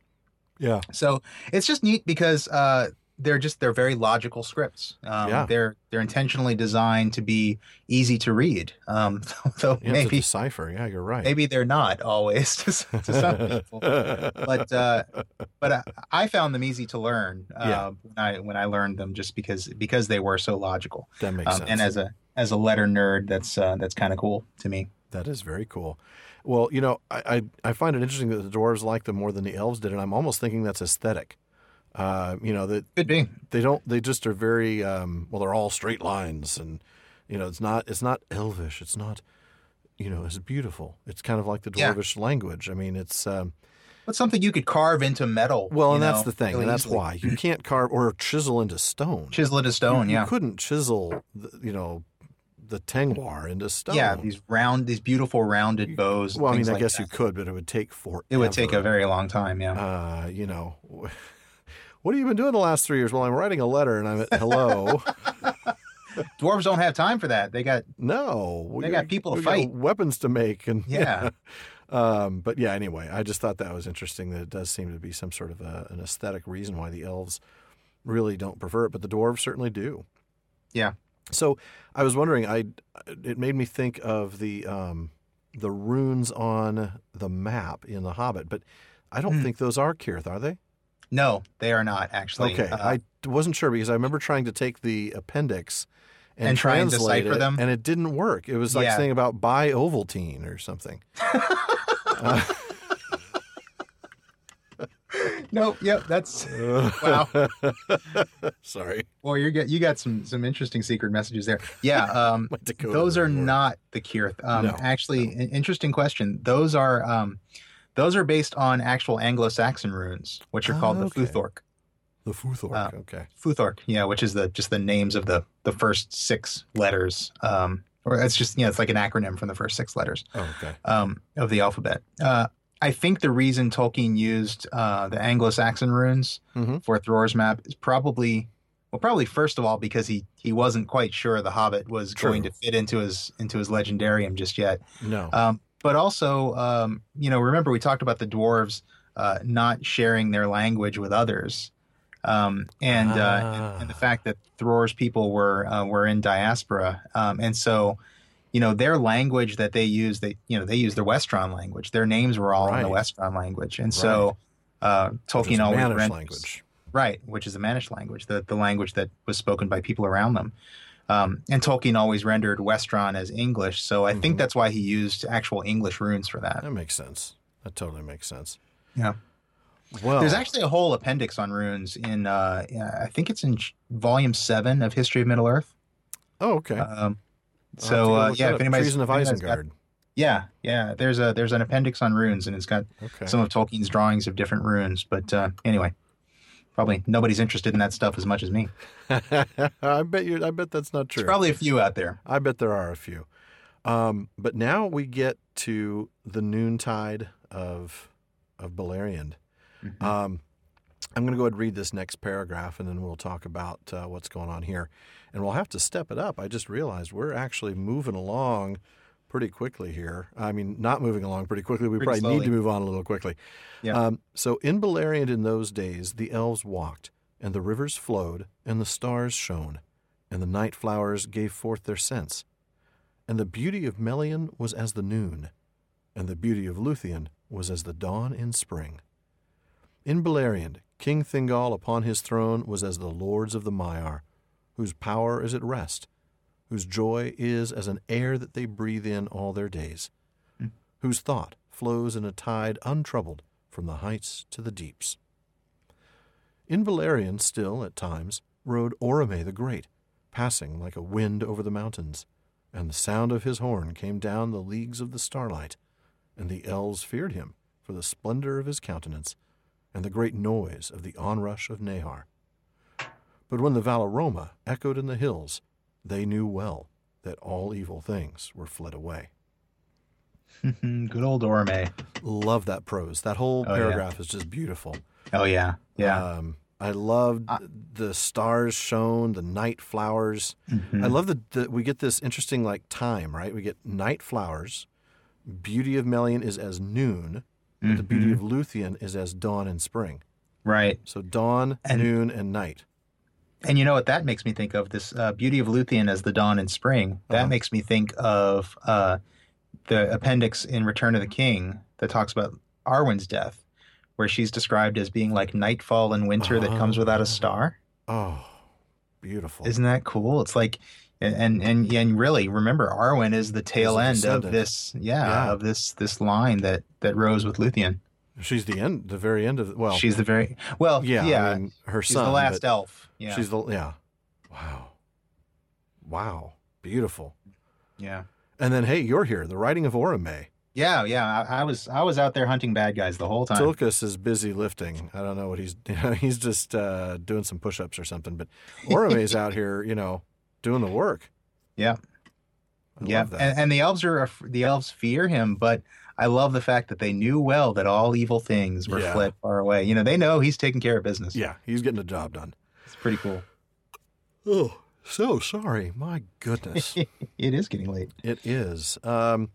yeah. so it's just neat because uh, they're just they're very logical scripts. Um, Yeah. They're they're intentionally designed to be easy to read. Um, *laughs* though to maybe decipher. Yeah, you're right. maybe they're not always *laughs* to, to some people. But uh, but I, I found them easy to learn uh, Yeah. when I when I learned them just because because they were so logical. that makes Um, sense. and as a as a letter nerd, that's uh, that's kind of cool to me. That is very cool. Well, you know, I, I, I find it interesting that the dwarves like them more than the elves did, and I'm almost thinking that's aesthetic. Uh, you know that Could be. they don't they just are very um, well they're all straight lines and you know it's not it's not elvish it's not you know it's beautiful it's kind of like the Yeah. dwarvish language i mean it's um, But something you could carve into metal. well and that's the thing really and that's easily. why you can't carve or chisel into stone Chisel it to stone. you, yeah. you couldn't chisel the, you know the tengwar into stone Yeah, these round, these beautiful rounded bows. well i mean i like guess that. you could but it would take forever It would take a very long time. Yeah. uh, you know what have you been doing the last three years well i'm writing a letter and i'm at hello *laughs* Dwarves don't have time for that. They got No, we They got people to fight. weapons to make, and Yeah. *laughs* um, but yeah, anyway, I just thought that was interesting. That it does seem to be some sort of a, an aesthetic reason why the elves really don't prefer it, but the dwarves certainly do. Yeah. So I was wondering, I it made me think of the um, the runes on the map in the Hobbit, but I don't Hmm. think those are Cirth, are they? No, they are not actually. Okay, Uh, I wasn't sure because I remember trying to take the appendix and, And translate decipher it, them? and it didn't work. It was like Yeah. saying about buy Ovaltine or something. *laughs* Uh, no, yep, that's *laughs* Wow. Sorry, well, you get you got some some interesting secret messages there. Yeah, *laughs* um, those are not the Cirth. Um, No, actually, an interesting question. Those are um, those are based on actual Anglo-Saxon runes, which are called Oh, the okay. Futhorc. the Futhorc. Uh, okay, Futhorc, yeah, which is the just the names of the the first six letters. Um, or it's just know it's like an acronym from the first six letters. oh, okay, um, of the alphabet. Uh, I think the reason Tolkien used uh, the Anglo-Saxon runes Mhm. for Thror's map is probably, well, probably first of all because he he wasn't quite sure the Hobbit was True. going to fit into his into his legendarium just yet. no, Um, but also, um, you know, remember we talked about the dwarves uh, not sharing their language with others. Um, and, uh, Ah. and and the fact that Thror's people were uh, were in diaspora, um, and so you know their language that they use, they you know they use the Westron language. Their names were all in the Westron language, and so uh, Which is Tolkien always renders- language. right, which is the Mannish language, the the language that was spoken by people around them. Um, and Tolkien always rendered Westron as English, so I Mhm. think that's why he used actual English runes for that. That makes sense. That totally makes sense. Yeah. Well, There's actually a whole appendix on runes in, uh, yeah, I think it's in volume seven of History of Middle Earth. oh, okay. Um, I'll have to so uh, yeah, if anybody's, Treason of anybody's got- Isengard. yeah, yeah, there's a there's an appendix on runes, and it's got Okay. some of Tolkien's drawings of different runes. But uh, anyway, Probably nobody's interested in that stuff as much as me. *laughs* I bet you. I bet that's not true. There's probably a few out there. I bet there are a few. Um, but now we get to the noontide of of Beleriand. Mhm. Um, I'm going to go ahead and read this next paragraph, and then we'll talk about uh, what's going on here. And we'll have to step it up. I just realized we're actually moving along pretty quickly here. I mean, not moving along pretty quickly. We Pretty probably need to move on a little quickly. Yeah. Um, so in Beleriand in those days, the elves walked, and the rivers flowed, and the stars shone, and the night flowers gave forth their scents. And the beauty of Melian was as the noon, and the beauty of Luthien was as the dawn in spring. In Beleriand, King Thingol upon his throne was as the lords of the Maiar, whose power is at rest, whose joy is as an air that they breathe in all their days, hmm. whose thought flows in a tide untroubled from the heights to the deeps. In Beleriand still, at times, rode Orome the Great, passing like a wind over the mountains, and the sound of his horn came down the leagues of the starlight, and the elves feared him for the splendor of his countenance, and the great noise of the onrush of Nahar. But when the Valaroma echoed in the hills, they knew well that all evil things were fled away. *laughs* Good old Orome. Love that prose. That whole Oh, yeah. paragraph is just beautiful. Oh yeah, yeah. Um, I loved I- the stars shone, the night flowers. Mhm. I love that we get this interesting like time, right? We get night flowers. Beauty of Melian is as noon. but The beauty Mhm. of Luthien is as dawn and spring. right. So dawn, And- noon, and night. And you know what that makes me think of? This uh, beauty of Luthien as the dawn in spring. That Uh-huh. makes me think of uh, the appendix in Return of the King that talks about Arwen's death, where she's described as being like nightfall in winter that comes without a star. Oh, beautiful. Isn't that cool? It's like, and and and really, remember, Arwen is the tail end of this, yeah, Yeah. of this this line that that rose with Luthien. She's the end, the very end of well. she's the very well, yeah, yeah. I mean, her she's son. the last elf. Yeah, She's the yeah. Wow, wow, beautiful. yeah. And then hey, you're here. The writing of Orome. Yeah, yeah. I, I was I was out there hunting bad guys the whole time. Tulkas is busy lifting. I don't know what he's *laughs* he's just uh, doing some push-ups or something. But Orome's *laughs* out here, you know, doing the work. Yeah. I yeah, love that. and, and the elves are the elves fear him, but I love the fact that they knew well that all evil things were Yeah. fled far away. You know, they know he's taking care of business. yeah, he's getting the job done. it's pretty cool. Oh, so sorry. My goodness, *laughs* it is getting late. it is. Um,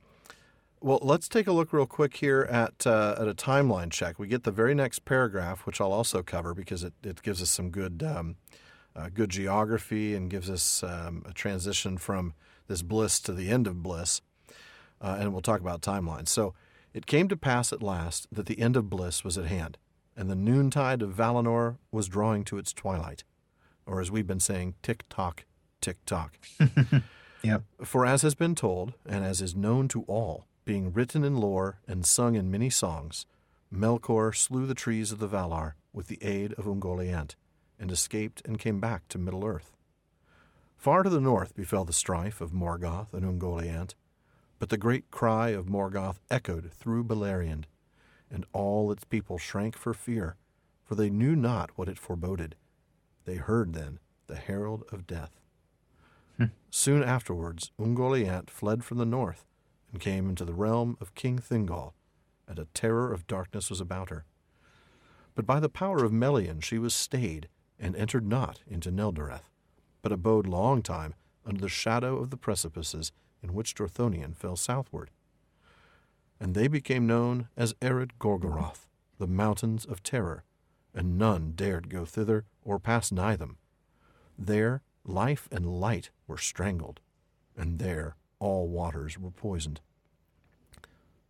well, let's take a look real quick here at uh, at a timeline check. We get the very next paragraph, which I'll also cover because it, it gives us some good um, uh, good geography and gives us um, a transition from this bliss to the end of bliss. Uh, and we'll talk about timelines. So it came to pass at last that the end of bliss was at hand, and the noontide of Valinor was drawing to its twilight, or as we've been saying, tick tock, tick tock. *laughs* Yep. For as has been told, and as is known to all, being written in lore and sung in many songs, Melkor slew the trees of the Valar with the aid of Ungoliant, and escaped and came back to Middle Earth. Far to the north befell the strife of Morgoth and Ungoliant, but the great cry of Morgoth echoed through Beleriand, and all its people shrank for fear, for they knew not what it foreboded. They heard then the herald of death. Hmm. Soon afterwards, Ungoliant fled from the north and came into the realm of King Thingol, and a terror of darkness was about her. But by the power of Melian she was stayed, and entered not into Neldoreth, but abode long time under the shadow of the precipices in which Dorthonion fell southward. And they became known as Ered Gorgoroth, the mountains of terror, and none dared go thither or pass nigh them. There life and light were strangled, and there all waters were poisoned.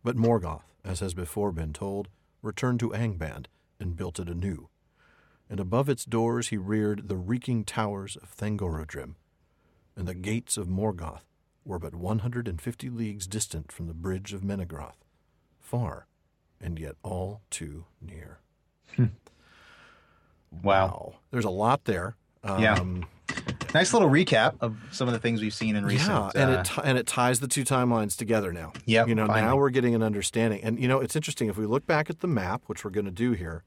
But Morgoth, as has before been told, returned to Angband and built it anew. And above its doors he reared the reeking towers of Thangorodrim, and the gates of Morgoth were but one hundred and fifty leagues distant from the bridge of Menegroth, far, and yet all too near. Wow. There's a lot there. Yeah. Um, Nice little recap of some of the things we've seen in recent. Yeah, and uh, it ti- and it ties the two timelines together now. Yeah, you know now we're getting an understanding, and you know it's interesting if we look back at the map, which we're going to do here.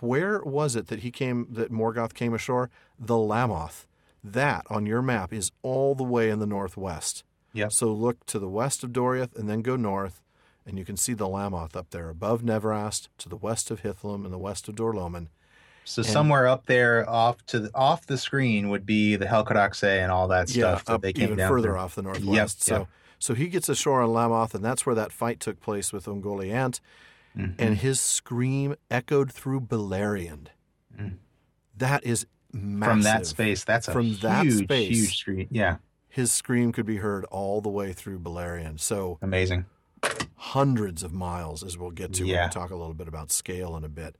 Where was it that he came that Morgoth came ashore? The Lammoth. That on your map is all the way in the northwest. Yep. So look to the west of Doriath and then go north, and you can see the Lammoth up there above Nevrast, to the west of Hithlum and the west of Dor-lómin. So somewhere up there, off to the, off the screen, would be the Helcaraxe and all that stuff that up they came even further through. off the northwest. so yep. so he gets ashore on Lammoth, and that's where that fight took place with Ungoliant, Mhm. and his scream echoed through Beleriand. Mm. That is massive. from that space, that's a From huge, that space. huge screen. Yeah, His scream could be heard all the way through Beleriand. So amazing. hundreds of miles, as we'll get to when Yeah. we talk a little bit about scale in a bit.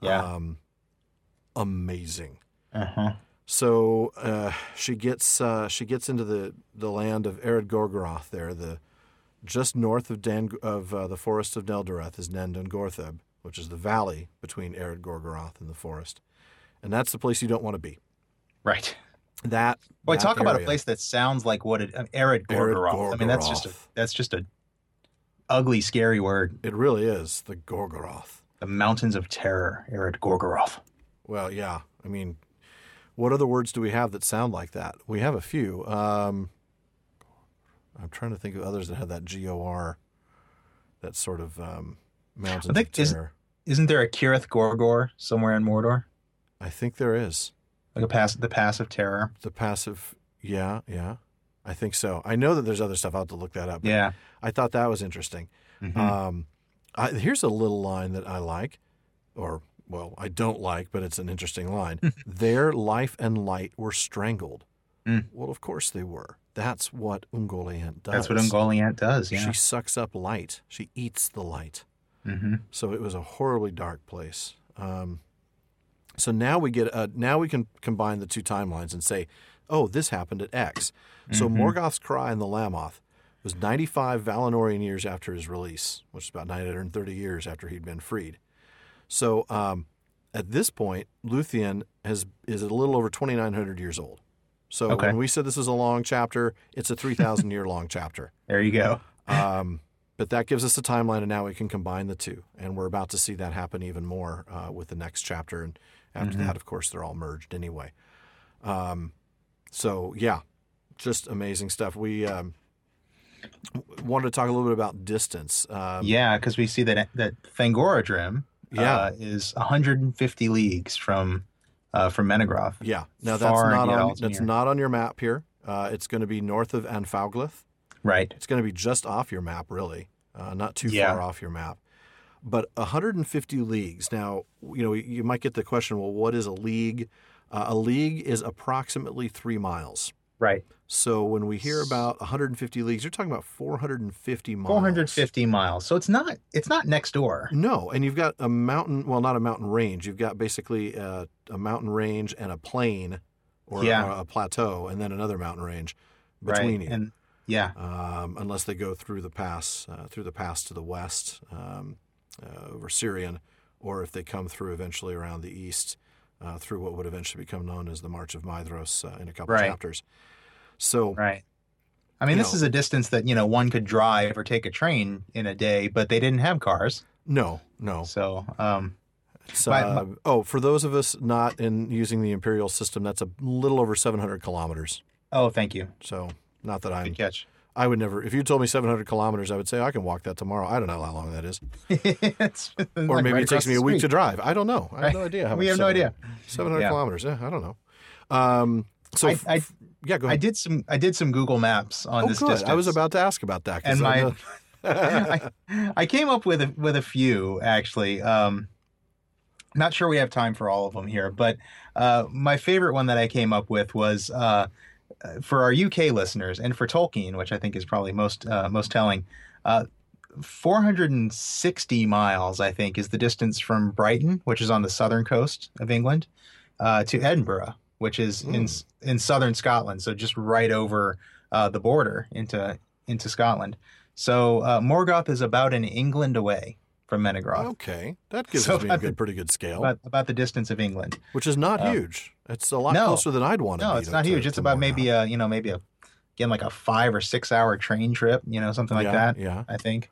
Yeah. Um, amazing. Uh huh. So uh, she gets uh, she gets into the, the land of Ered Gorgoroth there, the just north of Dan of uh, the forest of Neldoreth is Nan Dungortheb, which is the valley between Ered Gorgoroth and the forest, and that's the place you don't want to be. Right. That Boy, that talk about a place that sounds like what it, an arid Arid Gorgoroth. I mean, that's just a, that's just a ugly, scary word. It really is the Gorgoroth. The mountains of terror, arid Gorgoroth. Well, yeah. I mean, what other words do we have that sound like that? We have a few. Um, I'm trying to think of others that have that G O R, that sort of um, mountains think of is- terror. Isn't there a Cirith Gorgor somewhere in Mordor? I think there is Like a pass, the pass of terror. the passive. Yeah, yeah. I think so. I know that there's other stuff. I'll have to look that up. Yeah. I thought that was interesting. Mhm. Um, I, here's a little line that I like, or well, I don't like, but it's an interesting line. *laughs* Their life and light were strangled. Mm. Well, of course they were. That's what Ungoliant does. That's what Ungoliant does. Yeah. She sucks up light. She eats the light. hmm So it was a horribly dark place. Um, so now we get uh, now we can combine the two timelines and say, oh, this happened at X. So Mhm. Morgoth's cry in the Lammoth was 95 Valinorian years after his release, which is about 930 years after he'd been freed. So um, at this point, Luthien has is a little over 2,900 years old. So Okay. when we said this is a long chapter, it's a 3,000 year long chapter. *laughs* There you go. *laughs* Um, but that gives us a timeline, and now we can combine the two. And we're about to see that happen even more uh, with the next chapter. And after Mhm. that, of course, they're all merged anyway. Um, so, yeah, just amazing stuff. We um, wanted to talk a little bit about distance. Um, yeah, because we see that that Thangorodrim Yeah. uh, is 150 leagues from uh, from Menegroth. yeah. Now, that's not, on, that's not on your map here. Uh, it's going to be north of Anfauglith. Right. It's going to be just off your map, really, uh, not too Yeah. far off your map. But 150 leagues. Now, you know, you might get the question, well, what is a league? Uh, a league is approximately three miles. Right. So when we hear about 150 leagues, you're talking about 450 miles. 450 miles. So it's not it's not next door. No, and you've got a mountain. Well, not a mountain range. You've got basically a, a mountain range and a plain, or Yeah. a, plateau, and then another mountain range between right. you. And yeah. um, unless they go through the pass uh, through the pass to the west um, uh, over Sirion, or if they come through eventually around the east uh, through what would eventually become known as the March of Maedhros uh, in a couple Right. chapters. So Right. I mean, this know- is a distance that you know one could drive or take a train in a day, but they didn't have cars. no, no. So, um, My- uh, oh, for those of us not in using the imperial system, that's a little over 700 kilometers. oh, thank you. So not that I'm. Good catch. I would never. If you told me 700 kilometers, I would say I can walk that tomorrow. I don't know how long that is, *laughs* It's or like maybe right it takes me a week to drive. I don't know. I have no idea how we much have no idea. 700 Yeah. kilometers. Yeah, I don't know. Um, so I- f- I- f- yeah, go ahead. I did some I did some Google Maps on oh, this good. distance. I was about to ask about that. And I my- *laughs* I, I came up with a, with a few actually. Um, not sure we have time for all of them here, but uh, my favorite one that I came up with was uh, for our UK listeners and for Tolkien, which I think is probably most uh, most telling. Uh, 460 miles, I think, is the distance from Brighton, which is on the southern coast of England, uh, to Edinburgh, which is in in southern Scotland, so just right over uh, the border into into Scotland. So uh, Morgoth is about an England away from Menegroth, okay, that gives So me a good, the- pretty good scale, about, about the distance of England. which is not um, huge. It's a lot no. closer than I'd want to No, it's not to- huge. It's about maybe Morgoth. a you know maybe a again like a five or six hour train trip, you know, something like yeah, that. Yeah. I think.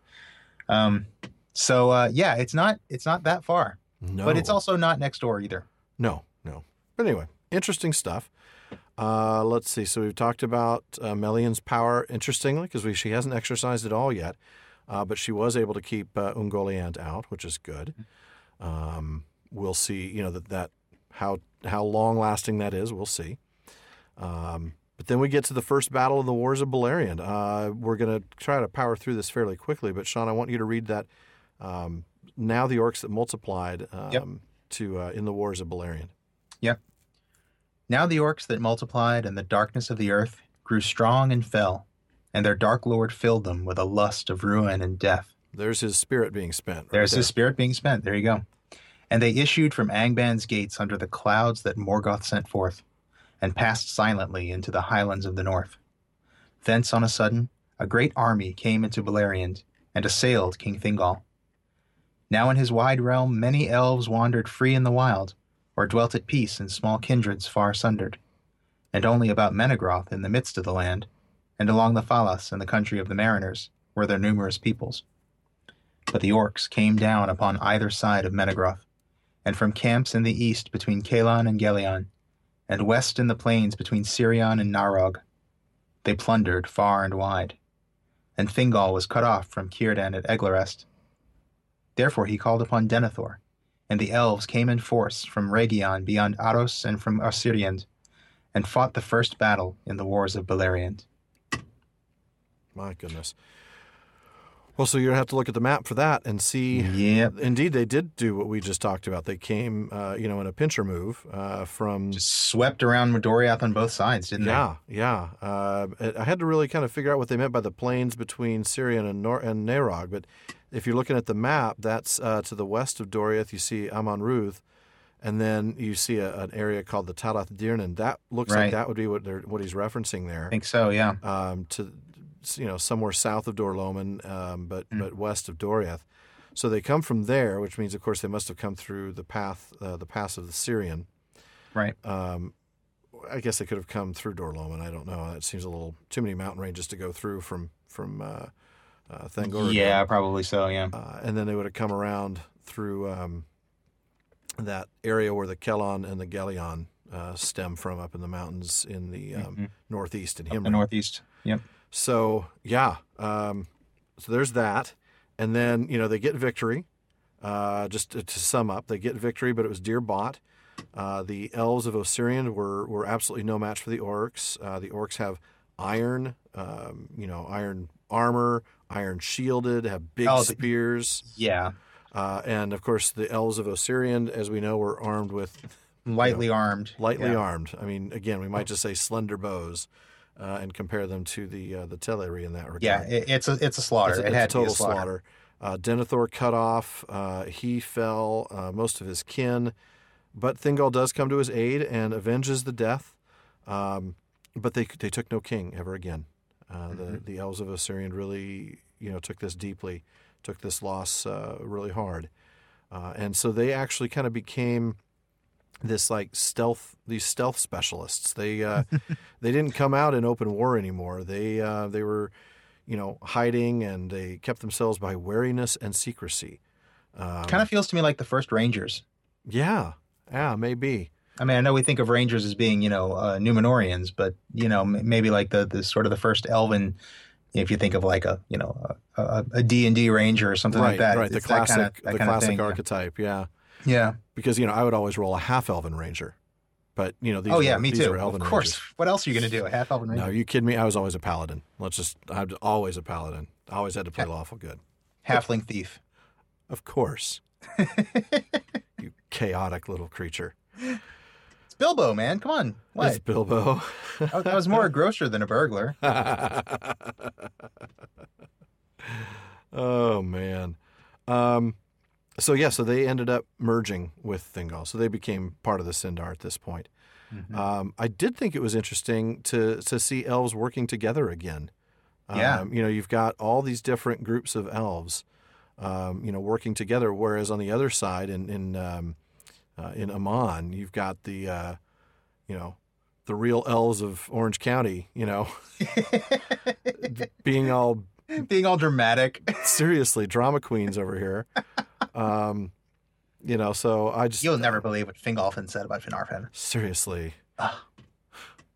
Um, so uh, yeah, it's not it's not that far. No, But it's also not next door either. no, no. But anyway, interesting stuff. Uh, let's see. So we've talked about uh, Melian's power, interestingly, because she hasn't exercised it all yet, uh, but she was able to keep uh, Ungoliant out, which is good. Um, we'll see. You know that that how how long lasting that is. We'll see. Um, but then we get to the first battle of the Wars of Beleriand. Uh, we're going to try to power through this fairly quickly, but Sean, I want you to read that. Um, now the orcs that multiplied um, Yep. to uh, in the Wars of Beleriand. Yeah. Now the orcs that multiplied in the darkness of the earth grew strong and fell, and their dark lord filled them with a lust of ruin and death. There's his spirit being spent. right There's there. his spirit being spent. There you go. And they issued from Angband's gates under the clouds that Morgoth sent forth, and passed silently into the highlands of the north. Thence on a sudden, a great army came into Beleriand, and assailed King Thingol. Now in his wide realm many elves wandered free in the wild, or dwelt at peace in small kindreds far sundered. And only about Menegroth in the midst of the land, and along the Falas in the country of the mariners, were their numerous peoples. But the orcs came down upon either side of Menegroth, and from camps in the east between Celon and Gelion, and west in the plains between Sirion and Narog. They plundered far and wide, and Thingol was cut off from Círdan at Eglarest. Therefore he called upon Denethor, and the elves came in force from Region beyond Aros and from Ossiriand, and fought the first battle in the wars of Beleriand. My goodness. Well, so you're gonna have to look at the map for that and see. Yep. Indeed, they did do what we just talked about. They came, uh, you know, in a pincher move uh, from. Just swept around Doriath on both sides, didn't they? yeah, yeah. Uh, I had to really kind of figure out what they meant by the plains between Sirion and Nor- and Narog. But if you're looking at the map, that's uh, to the west of Doriath. You see Amon Rûdh, and then you see a, an area called the Talath Dirnen. That looks like that would be what they're what he's referencing there. I think so, yeah. um, to you know somewhere south of Dor-lómin, um, but Mm. but west of Doriath. So they come from there, which means, of course, they must have come through the path, uh, the pass of the Sirion. Right. Um, I guess they could have come through Dor-lómin. I don't know. It seems a little too many mountain ranges to go through from from uh, uh, Thangor. Yeah, probably so, yeah. Uh, and then they would have come around through um, that area where the Celon and the Gelion uh, stem from up in the mountains in the um, Mhm. northeast in Up the northeast. Yep. So yeah, um, so there's that, and then you know they get victory. Uh, just to, to sum up, they get victory, but it was dear bought. Uh, the elves of Ossiriand were were absolutely no match for the orcs. Uh, the orcs have iron, um, you know, iron armor, iron shielded, have big Oh, spears, Yeah. uh, and of course the elves of Ossiriand, as we know, were armed with Lightly armed. lightly yeah. armed. I mean, again, we might just say slender bows, uh, and compare them to the uh, the Teleri in that regard. Yeah, it, it's a it's a slaughter. It's a, it it's had a to total a slaughter. slaughter. Uh, Denethor cut off. Uh, he fell. Uh, most of his kin, but Thingol does come to his aid and avenges the death. Um, but they they took no king ever again. Uh, The Mhm. the elves of Ossiriand really you know took this deeply, took this loss uh, really hard, uh, and so they actually kind of became this like stealth these stealth specialists. They uh, *laughs* they didn't come out in open war anymore. They uh, they were you know hiding and they kept themselves by wariness and secrecy. Um, Kind of feels to me like the first Rangers. yeah yeah maybe I mean, I know we think of Rangers as being, you know, uh, Numenoreans, but you know, m- maybe like the the sort of the first Elven. If you think of like a, you know, a- a a D and D Ranger or something right like that, right the it's that classic kinda- that the classic thing, archetype yeah Yeah. Because you know I would always roll a half elven ranger, but you know these oh yeah, were, me these too. elven Of course. rangers. What else are you gonna do? A half Elven Ranger? No, you kidding me? I was always a paladin. Let's just I was always a paladin. I always had to play lawful good. Halfling thief. Of course. *laughs* you chaotic little creature. It's Bilbo, man. Come on. What? It's Bilbo. I I was more a grocer than a burglar. *laughs* oh man. Um, so yeah, so they ended up merging with Thingol, so they became part of the Sindar at this point. Mhm. Um, I did think it was interesting to to see elves working together again. Yeah. Um, you know, you've got all these different groups of elves, um, you know, working together. Whereas on the other side, in in um, uh, in Aman, you've got the uh, you know the real elves of Orange County. You know, *laughs* being all Being all dramatic. seriously drama queens over here. *laughs* Um, You know, so I just You'll never believe what Fingolfin said about Finarfin. seriously.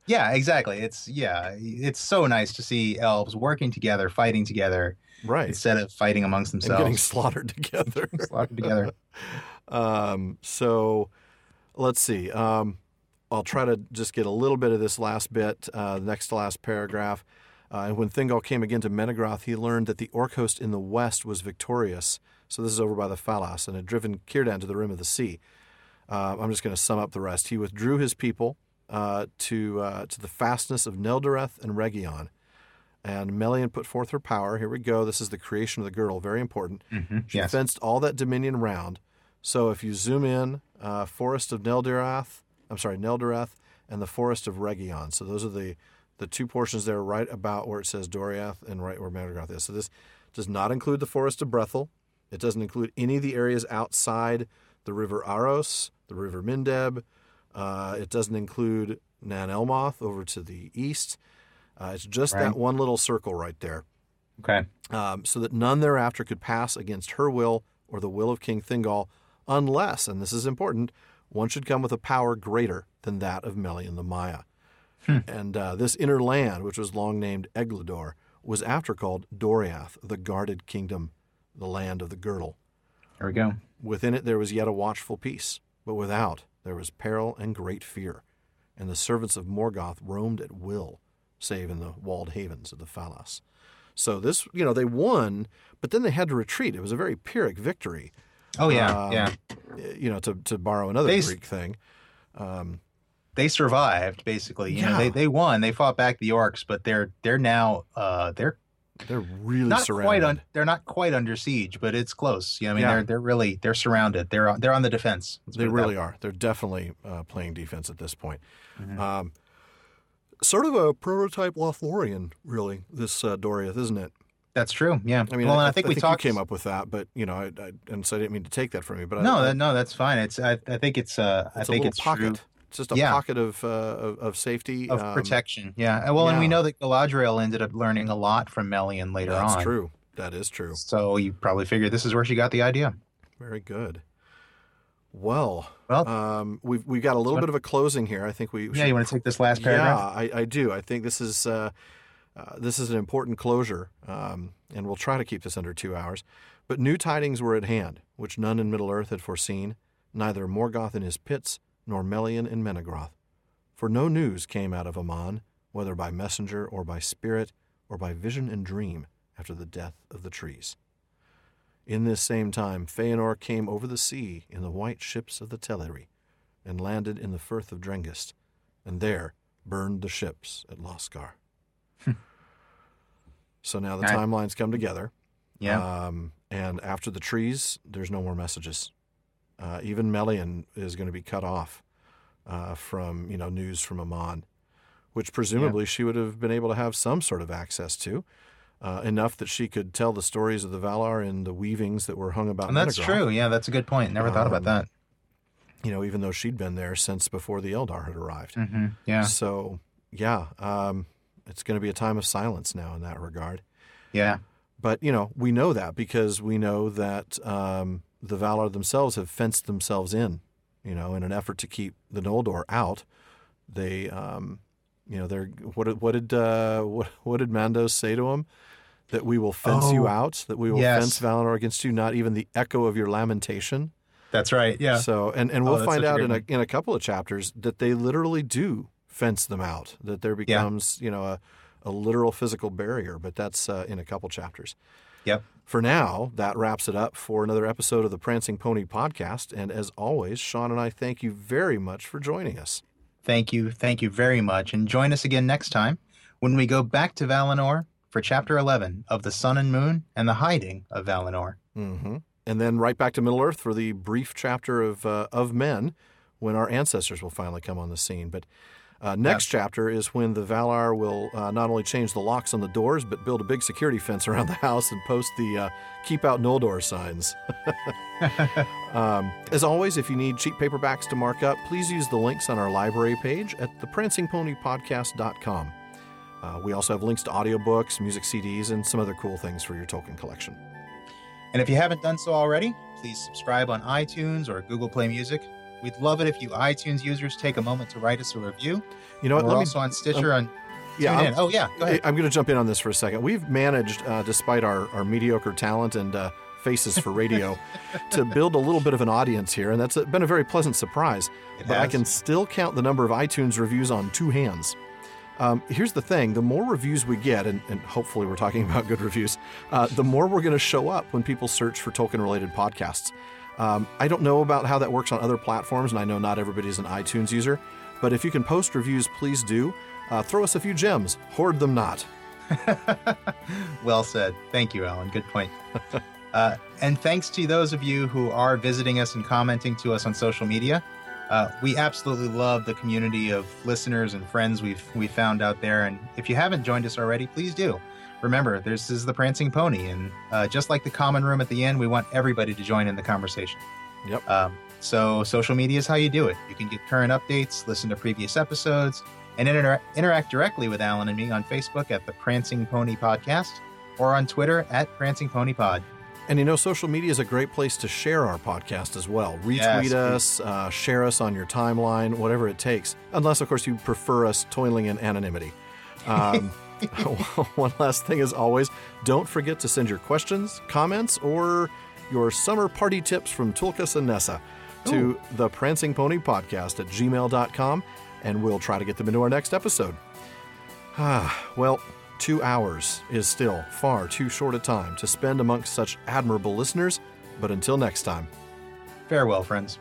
Yeah, exactly. It's yeah, it's so nice to see elves working together, fighting together, Right. instead of fighting amongst themselves, and getting slaughtered together. *laughs* slaughtered together. *laughs* Um, so let's see. Um, I'll try to just get a little bit of this last bit, uh, next to last paragraph. Uh, and when Thingol came again to Menegroth, he learned that the orc host in the west was victorious. So this is over by the Falas and had driven Círdan to the rim of the sea. Uh, I'm just going to sum up the rest. He withdrew his people uh, to uh, to the fastness of Neldoreth and Region. And Melian put forth her power. Here we go. This is the creation of the girdle. Very important. Mhm, She Yes. fenced all that dominion round. So if you zoom in, uh, forest of Neldoreth, I'm sorry, Neldoreth, and the forest of Region. So those are the the two portions there, right about where it says Doriath and right where Menegroth is. So this does not include the forest of Brethil. It doesn't include any of the areas outside the river Aros, the river Mindeb. Uh, it doesn't include Nan Elmoth over to the east. Uh, it's just Right. that one little circle right there Okay. um, so that none thereafter could pass against her will or the will of King Thingol, unless, and this is important, one should come with a power greater than that of Melian the Maya. And uh, this inner land, which was long named Eglador, was after called Doriath, the guarded kingdom, the land of the girdle. There we go. Within it there was yet a watchful peace, but without there was peril and great fear, and the servants of Morgoth roamed at will, save in the walled havens of the Falas. So this, you know, they won, but then they had to retreat. It was a very Pyrrhic victory, Oh yeah, Um, yeah. you know, to, to borrow another They- Greek thing. Um, They survived basically. You know, Yeah. they they won. They fought back the orcs, but they're they're now uh they're they're really not surrounded. quite un, they're not quite under siege, but it's close. You know, I mean, Yeah. they're they're really they're surrounded. They're on, they're on the defense. They put it that really are. They're definitely uh, playing defense at this point. Mhm. Um, sort of a prototype Lothlorien, really. This uh, Doriath, isn't it? That's true. Yeah. I mean, well, I, I think we talked. you came up with that, but you know, I, I and so I didn't mean to take that from you. But no, I, no, that's fine. It's I, I think it's uh I it's a think little it's pocket. true It's just a Yeah. pocket of, uh, of of safety of um, protection. Yeah. And Well, and we know that Galadriel ended up learning a lot from Melian later That's on. That's true. That is true. So you probably figured this is where she got the idea. Very good. Well, Well, um, we've we've got a little bit of a closing here. I think we yeah. You want to take this last paragraph? Yeah, I, I do. I think this is uh, uh, this is an important closure, um, and we'll try to keep this under two hours. But new tidings were at hand, which none in Middle Earth had foreseen, neither Morgoth in his pits nor Melian in Menegroth. For no news came out of Aman, whether by messenger or by spirit or by vision and dream, after the death of the trees. In this same time, Feanor came over the sea in the white ships of the Teleri, and landed in the firth of Drengist, and there burned the ships at Losgar. so now the I- timelines come together. yeah. Um, and after the trees, there's no more messages. Uh, even Melian is going to be cut off uh, from you know news from Aman, which presumably she would have been able to have some sort of access to, uh, enough that she could tell the stories of the Valar in the weavings that were hung about. and that's Menegroth, true. Yeah, that's a good point. Never thought about Um, that. You know, even though she'd been there since before the Eldar had arrived. hmm Yeah. So yeah, um, it's going to be a time of silence now in that regard. Yeah. But you know, we know that because we know that um, the Valar themselves have fenced themselves in. You know, in an effort to keep the Noldor out, they, um, you know, they're what did what did uh, what what did Mandos say to him? That we will fence you Oh, out. That we will yes. fence Valinor against you. Not even the echo of your lamentation. That's right. Yeah. So, and, and Oh, we'll that's find such a out in a, in a couple of chapters that they literally do fence them out, that there becomes, you know, a, a literal physical barrier, but that's uh, in a couple chapters. Yep. For now, that wraps it up for another episode of the Prancing Pony podcast. And as always, Sean and I thank you very much for joining us. Thank you. Thank you very much. And join us again next time when we go back to Valinor for chapter 11 of The Sun and Moon and the Hiding of Valinor. hmm And then right back to Middle Earth for the brief chapter of, uh, of Men when our ancestors will finally come on the scene. But uh, next chapter is when the Valar will uh, not only change the locks on the doors, but build a big security fence *laughs* around the house and post the uh, Keep Out Noldor signs. *laughs* um, as always, if you need cheap paperbacks to mark up, please use the links on our library page at theprancingponypodcast.com. Uh, we also have links to audiobooks, music CDs, and some other cool things for your Tolkien collection. And if you haven't done so already, please subscribe on iTunes or Google Play Music. We'd love it if you iTunes users take a moment to write us a review. You know what? We're Let me- also on Stitcher on yeah, Tune I'm- in. Oh yeah, go ahead. I'm going to jump in on this for a second. We've managed, uh, despite our, our mediocre talent and uh, faces for radio, *laughs* to build a little bit of an audience here, and that's uh, been a very pleasant surprise. It but I can still count the number of iTunes reviews on two hands. Um, here's the thing the more reviews we get, and, and hopefully we're talking *laughs* about good reviews, uh, the more we're going to show up when people search for Tolkien related podcasts. Um, I don't know about how that works on other platforms, and I know not everybody's an iTunes user, but if you can post reviews, please do. Uh, throw us a few gems, hoard them not. *laughs* well said. Thank you, Alan. Good point. *laughs* uh, and thanks to those of you who are visiting us and commenting to us on social media. Uh, we absolutely love the community of listeners and friends we've we found out there. And if you haven't joined us already, please do. Remember, this is the Prancing Pony, and uh, just like the common room at the end, we want everybody to join in the conversation. Yep. Um, so social media is how you do it. You can get current updates, listen to previous episodes, and inter- interact directly with Alan and me on Facebook at the Prancing Pony Podcast or on Twitter at Prancing Pony Pod. And you know, social media is a great place to share our podcast as well. Retweet Yes, us, uh, share us on your timeline, whatever it takes. Unless, of course, you prefer us toiling in anonymity. Um, *laughs* *laughs* one last thing, as always, don't forget to send your questions, comments, or your summer party tips from Tulkas and Nessa to the Prancing Pony Podcast at gmail.com, and we'll try to get them into our next episode. Ah, well, two hours is still far too short a time to spend amongst such admirable listeners, but until next time. Farewell, friends.